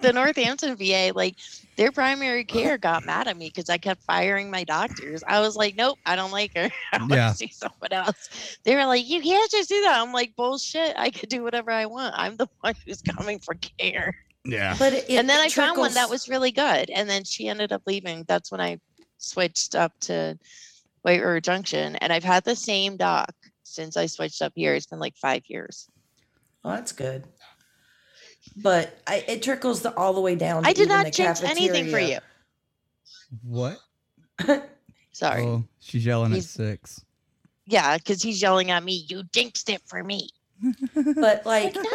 [SPEAKER 5] the Northampton VA, like their primary care got mad at me because I kept firing my doctors. I was like, nope, I don't like her. I want
[SPEAKER 1] Yeah.
[SPEAKER 5] to see someone else. They were like, you can't just do that. I'm like, bullshit. I could do whatever I want. I'm the one who's coming for care.
[SPEAKER 1] Yeah.
[SPEAKER 12] But it,
[SPEAKER 5] and then
[SPEAKER 12] it
[SPEAKER 5] I found one that was really good. And then she ended up leaving. That's when I switched up to White River Junction. And I've had the same doc since I switched up here. It's been like five years.
[SPEAKER 12] Well, that's good. But I, it trickles the, all the way down.
[SPEAKER 5] I did
[SPEAKER 12] even
[SPEAKER 5] not
[SPEAKER 12] the
[SPEAKER 5] change anything for you.
[SPEAKER 1] What?
[SPEAKER 5] Sorry.
[SPEAKER 1] Oh, she's yelling
[SPEAKER 5] He's-
[SPEAKER 1] at six.
[SPEAKER 5] Yeah, because he's yelling at me. You jinxed it for me.
[SPEAKER 12] But like,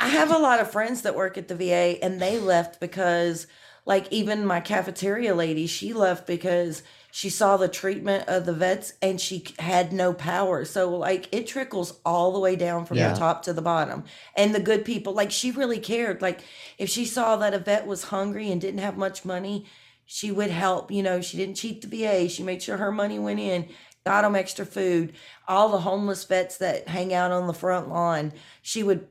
[SPEAKER 12] I have a lot of friends that work at the VA, and they left because, like, even my cafeteria lady, she left because she saw the treatment of the vets and she had no power. So like, it trickles all the way down from
[SPEAKER 1] Yeah.
[SPEAKER 12] the top to the bottom. And the good people, like, she really cared. Like, if she saw that a vet was hungry and didn't have much money, she would help. You know, she didn't cheat the VA. She made sure her money went in, got them extra food. All the homeless vets that hang out on the front lawn, she would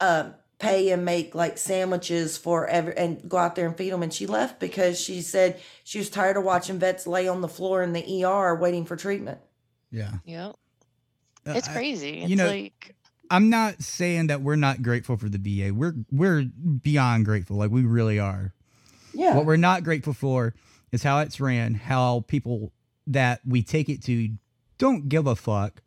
[SPEAKER 12] uh, pay and make like sandwiches for every and go out there and feed them. And she left because she said she was tired of watching vets lay on the floor in the ER waiting for treatment.
[SPEAKER 1] Yeah.
[SPEAKER 5] Yep.
[SPEAKER 1] Uh,
[SPEAKER 5] It's
[SPEAKER 1] I-
[SPEAKER 5] crazy. It's
[SPEAKER 1] you know,
[SPEAKER 5] like
[SPEAKER 1] I'm not saying that we're not grateful for the VA. We're we're beyond grateful. Like we really are.
[SPEAKER 12] Yeah.
[SPEAKER 1] What we're not grateful for is how it's ran, how people that we take it to don't give a fuck,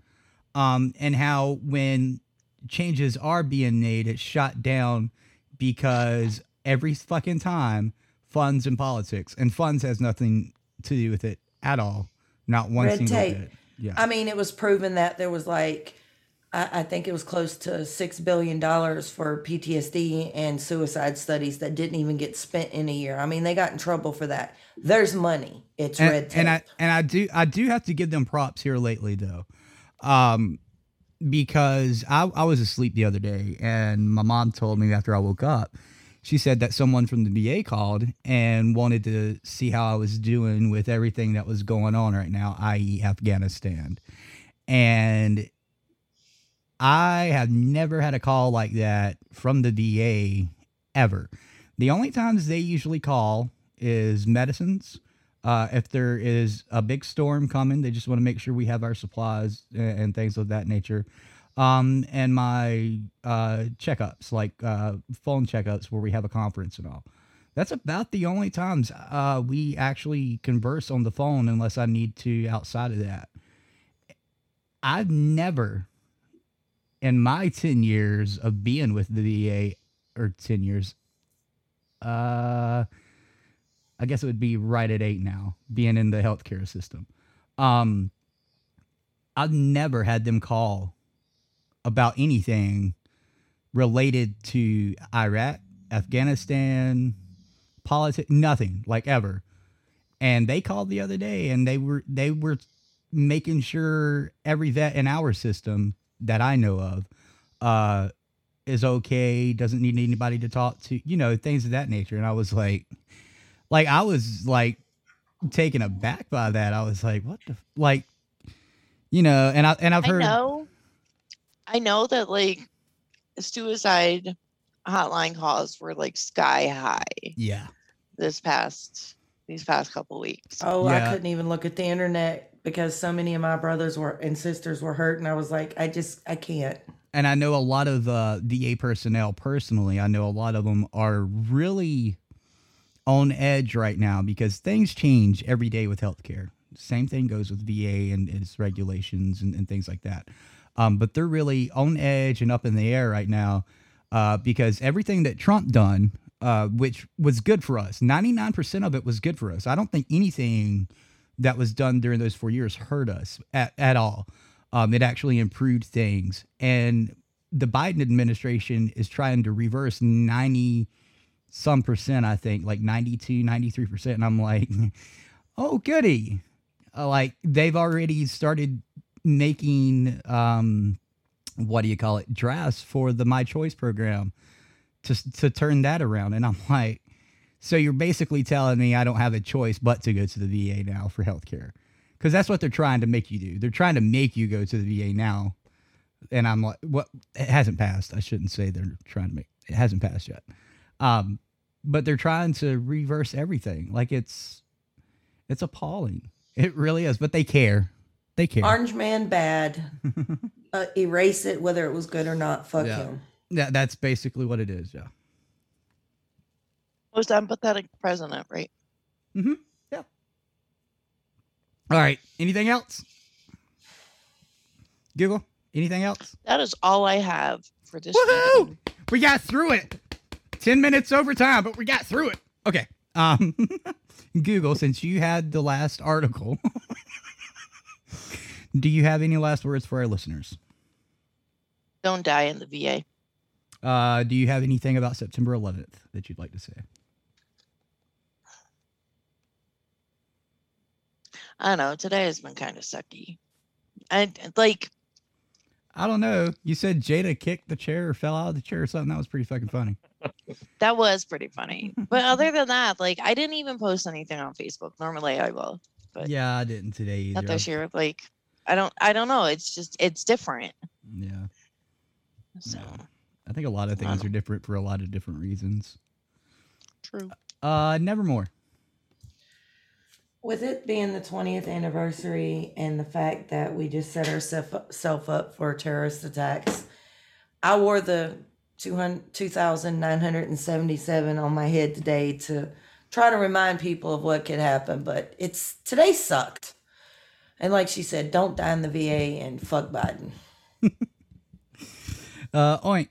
[SPEAKER 1] um, and how when changes are being made, it's shot down because every fucking time funds and politics, and funds has nothing to do with it at all. Not one
[SPEAKER 12] Red
[SPEAKER 1] single
[SPEAKER 12] tape.
[SPEAKER 1] bit. Yeah.
[SPEAKER 12] I mean, it was proven that there was like, I, I think it was close to six billion dollars for PTSD and suicide studies that didn't even get spent in a year. I mean, they got in trouble for that. There's money. It's
[SPEAKER 1] and,
[SPEAKER 12] red tape.
[SPEAKER 1] and I and I do I do have to give them props here lately though, um, because I I was asleep the other day and my mom told me after I woke up, she said that someone from the VA called and wanted to see how I was doing with everything that was going on right now, i.e. Afghanistan, and I have never had a call like that from the VA ever. The only times they usually call is medicines. Uh, if there is a big storm coming, they just want to make sure we have our supplies and, and things of that nature. Um, and my uh, checkups, like uh, phone checkups where we have a conference and all. That's about the only times uh, we actually converse on the phone unless I need to outside of that. I've never, in my 10 years of being with the VA, or 10 years, uh, I guess it would be right at eight now, being in the healthcare system. Um, I've never had them call about anything related to Iraq, Afghanistan, politics, nothing like ever. And they called the other day and they were they were making sure every vet in our system that I know of uh is okay, doesn't need anybody to talk to, you know, things of that nature. And I was like like I was like taken aback by that. I was like, what the f-? like you know, and I and I've
[SPEAKER 5] I
[SPEAKER 1] heard
[SPEAKER 5] know. I know that like suicide hotline calls were like sky high
[SPEAKER 1] Yeah.
[SPEAKER 5] this past these past couple weeks.
[SPEAKER 12] Oh,
[SPEAKER 1] Yeah.
[SPEAKER 12] I couldn't even look at the internet because so many of my brothers were and sisters were hurt, and I was like, I just, I can't.
[SPEAKER 1] and I know a lot of uh, VA personnel personally. I know a lot of them are really on edge right now because things change every day with healthcare. Same thing goes with VA and its regulations and, and things like that. Um, but they're really on edge and up in the air right now uh, because everything that Trump done, uh, which was good for us, ninety nine percent of it was good for us. I don't think anything that was done during those four years hurt us at, at all. Um, it actually improved things. And the Biden administration is trying to reverse 90 some percent, I think, like 92, 93%. And I'm like, oh, goody. Uh, like they've already started making, um, what do you call it, drafts for the My Choice program to, to turn that around. And I'm like, so you're basically telling me I don't have a choice but to go to the VA now for healthcare because that's what they're trying to make you do. They're trying to make you go to the VA now, and I'm like, what? It hasn't passed. I shouldn't say they're trying to make it hasn't passed yet. Um, but they're trying to reverse everything. Like it's it's appalling. It really is. But they care. They care.
[SPEAKER 12] Orange Man bad. uh, erase it, whether it was good or not. Fuck
[SPEAKER 1] Yeah.
[SPEAKER 12] him.
[SPEAKER 1] Yeah, that's basically what it is. Yeah.
[SPEAKER 5] Most empathetic president, right?
[SPEAKER 1] Mm-hmm. Yeah. All right. Anything else? Google, anything else?
[SPEAKER 5] That is all I have for this.
[SPEAKER 1] Woohoo!
[SPEAKER 5] meeting.
[SPEAKER 1] We got through it. 10 minutes over time, but we got through it. Okay. Um, Google, since you had the last article, do you have any last words for our listeners?
[SPEAKER 5] Don't die in the VA.
[SPEAKER 1] Uh, do you have anything about September 11th that you'd like to say?
[SPEAKER 5] I don't know. Today has been kind of sucky. I like.
[SPEAKER 1] I don't know. You said Jada kicked the chair or fell out of the chair or something. That was pretty fucking funny.
[SPEAKER 5] That was pretty funny. But other than that, like I didn't even post anything on Facebook. Normally I will, but
[SPEAKER 1] Yeah, I didn't today either.
[SPEAKER 5] not this year. Like I don't I don't know. It's just it's different.
[SPEAKER 1] Yeah.
[SPEAKER 5] So
[SPEAKER 1] I think a lot of things are different for a lot of different reasons.
[SPEAKER 5] true.
[SPEAKER 1] Uh, Nevermore.
[SPEAKER 12] With it being the 20th anniversary and the fact that we just set ourselves up for terrorist attacks, I wore the 200 2,977 on my head today to try to remind people of what could happen. But it's today sucked. And like she said, don't die in the VA and fuck Biden.
[SPEAKER 1] Uh, oink.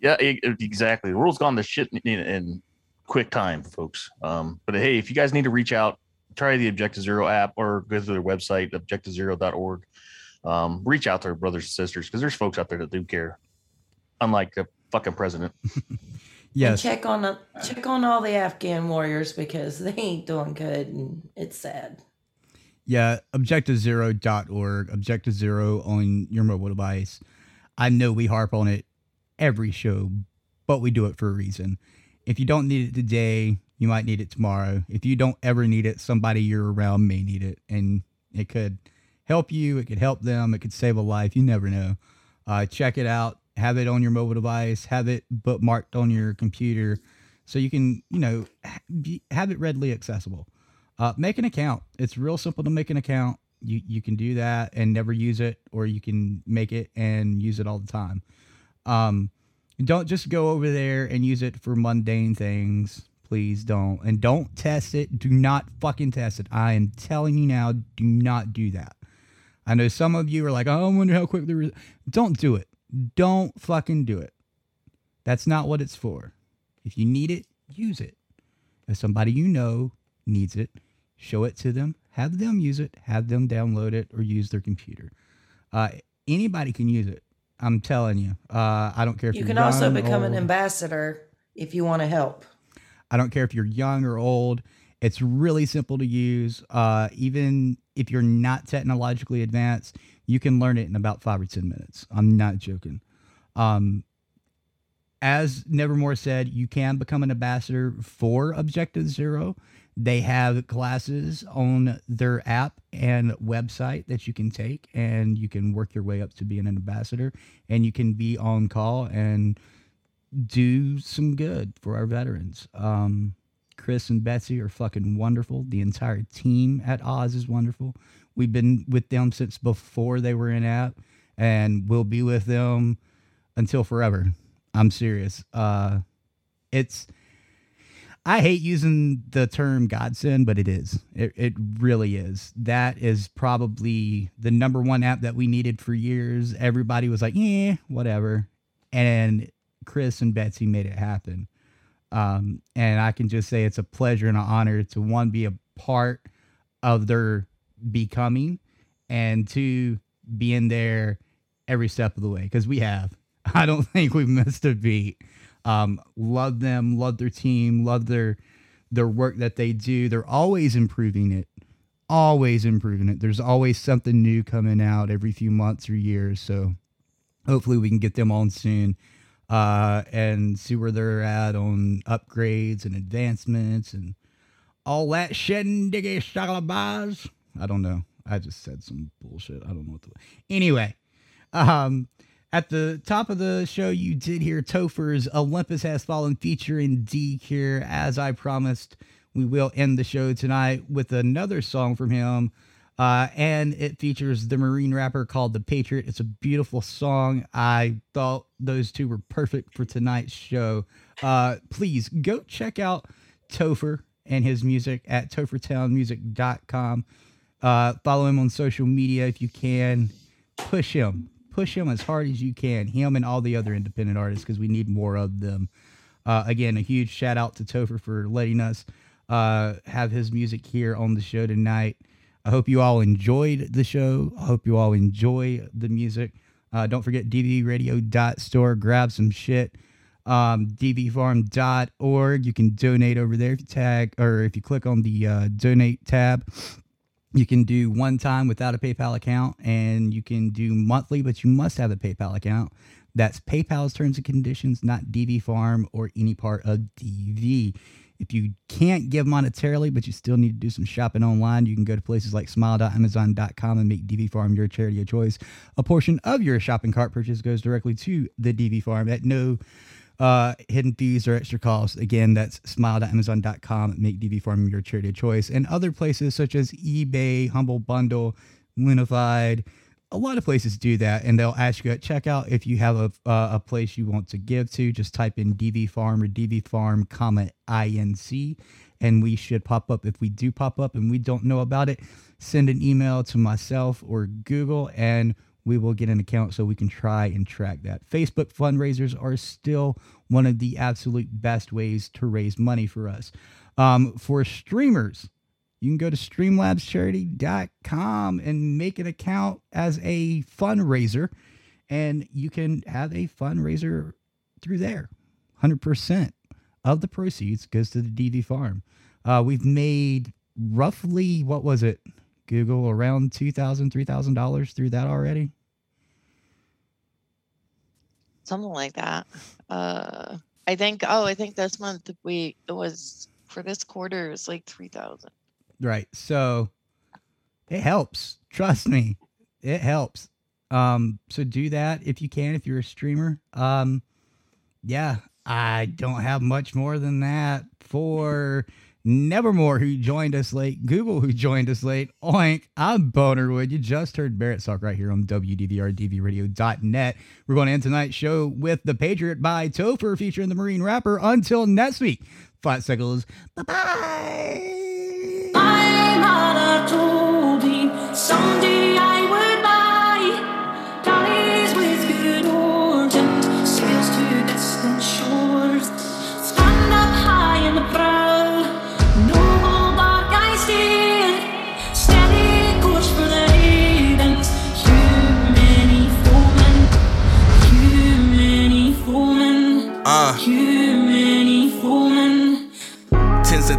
[SPEAKER 11] Yeah, exactly. The world's gone to shit in, in, in quick time, folks. Um, but hey, if you guys need to reach out, try the Objective Zero app or go to their website, objectivezero.org. Um, reach out to their brothers and sisters because there's folks out there that do care, unlike the fucking president.
[SPEAKER 12] And check on the, check on all the Afghan warriors because they ain't doing good and it's sad.
[SPEAKER 1] Yeah, objectivezero.org, Objective Zero on your mobile device. I know we harp on it every show, but we do it for a reason. If you don't need it today, you might need it tomorrow. If you don't ever need it, somebody you're around may need it. And it could help you, it could help them, it could save a life. You never know. Uh, check it out. Have it on your mobile device, have it bookmarked on your computer so you can, you know, have it readily accessible. Uh, make an account. It's real simple to make an account. You you can do that and never use it, or you can make it and use it all the time. Um, don't just go over there and use it for mundane things. Please don't, and don't test it. Do not fucking test it. I am telling you now. Do not do that. I know some of you are like, oh, I wonder how quick the. Re-. Don't do it. Don't fucking do it. That's not what it's for. If you need it, use it. If somebody you know needs it, show it to them, have them use it, have them download it or use their computer. Uh, anybody can use it. I'm telling you. Uh, I don't care if
[SPEAKER 12] You can also become an ambassador if you want to help.
[SPEAKER 1] I don't care if you're young or old. It's really simple to use. Uh, even if you're not technologically advanced, you can learn it in about five or 10 minutes. I'm not joking. Um, as Nevermore said, you can become an ambassador for Objective Zero. They have classes on their app and website that you can take, and you can work your way up to being an ambassador, and you can be on call and do some good for our veterans. Um, Chris and Betsy are fucking wonderful. The entire team at Oz is wonderful. We've been with them since before they were in app, and we'll be with them until forever. I'm serious. Uh, it's I hate using the term godsend, but it is. It, it really is. That is probably the number one app that we needed for years. Everybody was like, yeah, whatever. And Chris and Betsy made it happen. Um, and I can just say it's a pleasure and an honor to one, be a part of their becoming, and two, being there every step of the way because we have. I don't think we've missed a beat. Um, love them, love their team, love their their work that they do. They're always improving it, always improving it. There's always something new coming out every few months or years. So hopefully we can get them on soon uh, and see where they're at on upgrades and advancements and all that shedding diggy shagalabaz. I don't know. I just said some bullshit. I don't know what to. Anyway, um, at the top of the show, you did hear Topher's Olympus Has Fallen featuring D. Cure. As I promised, we will end the show tonight with another song from him. Uh, and it features the Marine rapper called The Patriot. It's a beautiful song. I thought those two were perfect for tonight's show. Uh, please go check out Topher and his music at tophertownmusic.com. Uh, follow him on social media if you can. push him, push him as hard as you can. Him and all the other independent artists because we need more of them. Uh, again, a huge shout out to Topher for letting us uh, have his music here on the show tonight. I hope you all enjoyed the show. I hope you all enjoy the music. Uh, don't forget dvradio.store. Grab some shit. Um, dvfarm.org. You can donate over there if you tag or if you click on the uh, donate tab. You can do one time without a PayPal account, and you can do monthly, but you must have a PayPal account. That's PayPal's terms and conditions, not DV Farm or any part of DV. If you can't give monetarily, but you still need to do some shopping online, you can go to places like smile.amazon.com and make DV Farm your charity of choice. A portion of your shopping cart purchase goes directly to the DV Farm at no uh, hidden fees or extra costs. Again, that's smile.amazon.com. Make DV Farm your charity of choice. And other places such as eBay, Humble Bundle, Lunified, a lot of places do that, and they'll ask you at checkout if you have a uh, a place you want to give to. Just type in DV Farm or DV Farm, comma INC, and we should pop up. If we do pop up and we don't know about it, send an email to myself or Google, and we will get an account so we can try and track that. Facebook fundraisers are still one of the absolute best ways to raise money for us. Um, for streamers, you can go to streamlabscharity.com and make an account as a fundraiser, and you can have a fundraiser through there. 100% of the proceeds goes to the DV farm. Uh, we've made roughly, what was it, Google, around $2,000, $3,000 through that already?
[SPEAKER 5] something like that. Uh, I think. Oh, I think this month we it was for this quarter it's like three thousand.
[SPEAKER 1] Right. So it helps. Trust me, it helps. Um, so do that if you can, if you're a streamer. Um, yeah, I don't have much more than that for Nevermore, who joined us late, Google, who joined us late, Oink, I'm Bonerwood. You just heard Barracks Talk right here on WDVRDVRadio.net. We're going to end tonight's show with The Patriot by Topher featuring the Marine rapper. Until next week, Flat Cycles. Bye bye.
[SPEAKER 13] My mother told me someday I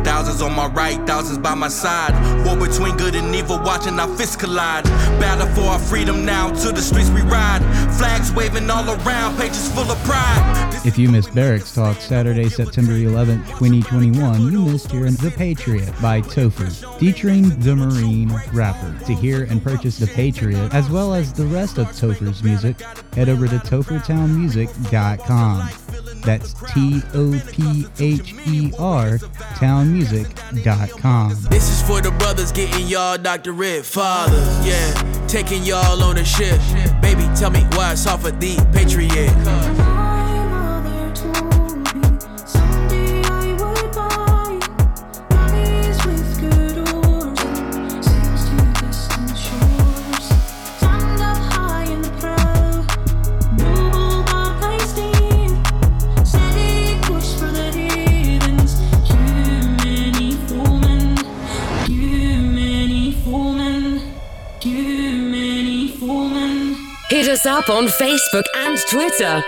[SPEAKER 14] thousands on my right, thousands by my side. War between good and evil, watching our fists collide. Battle for our freedom now, to the streets we ride. Flags waving all around, pages full of pride.
[SPEAKER 1] If you missed Barracks Talk Saturday, September 11th, 2021, you missed hearing The Patriot by Topher, featuring the Marine rapper. To hear and purchase The Patriot, as well as the rest of Topher's music, head over to tophertownmusic.com. That's T O P H E R townmusic.com.
[SPEAKER 14] This is for the brothers getting y'all doctorate fathers. Yeah, taking y'all on a ship. Baby, tell me why it's off of the Patriot.
[SPEAKER 15] hit us up on Facebook and Twitter.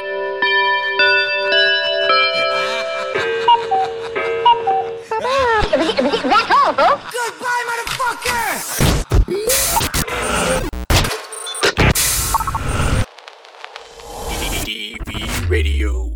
[SPEAKER 10] That's all, folks. Goodbye, motherfucker! DVR Radio.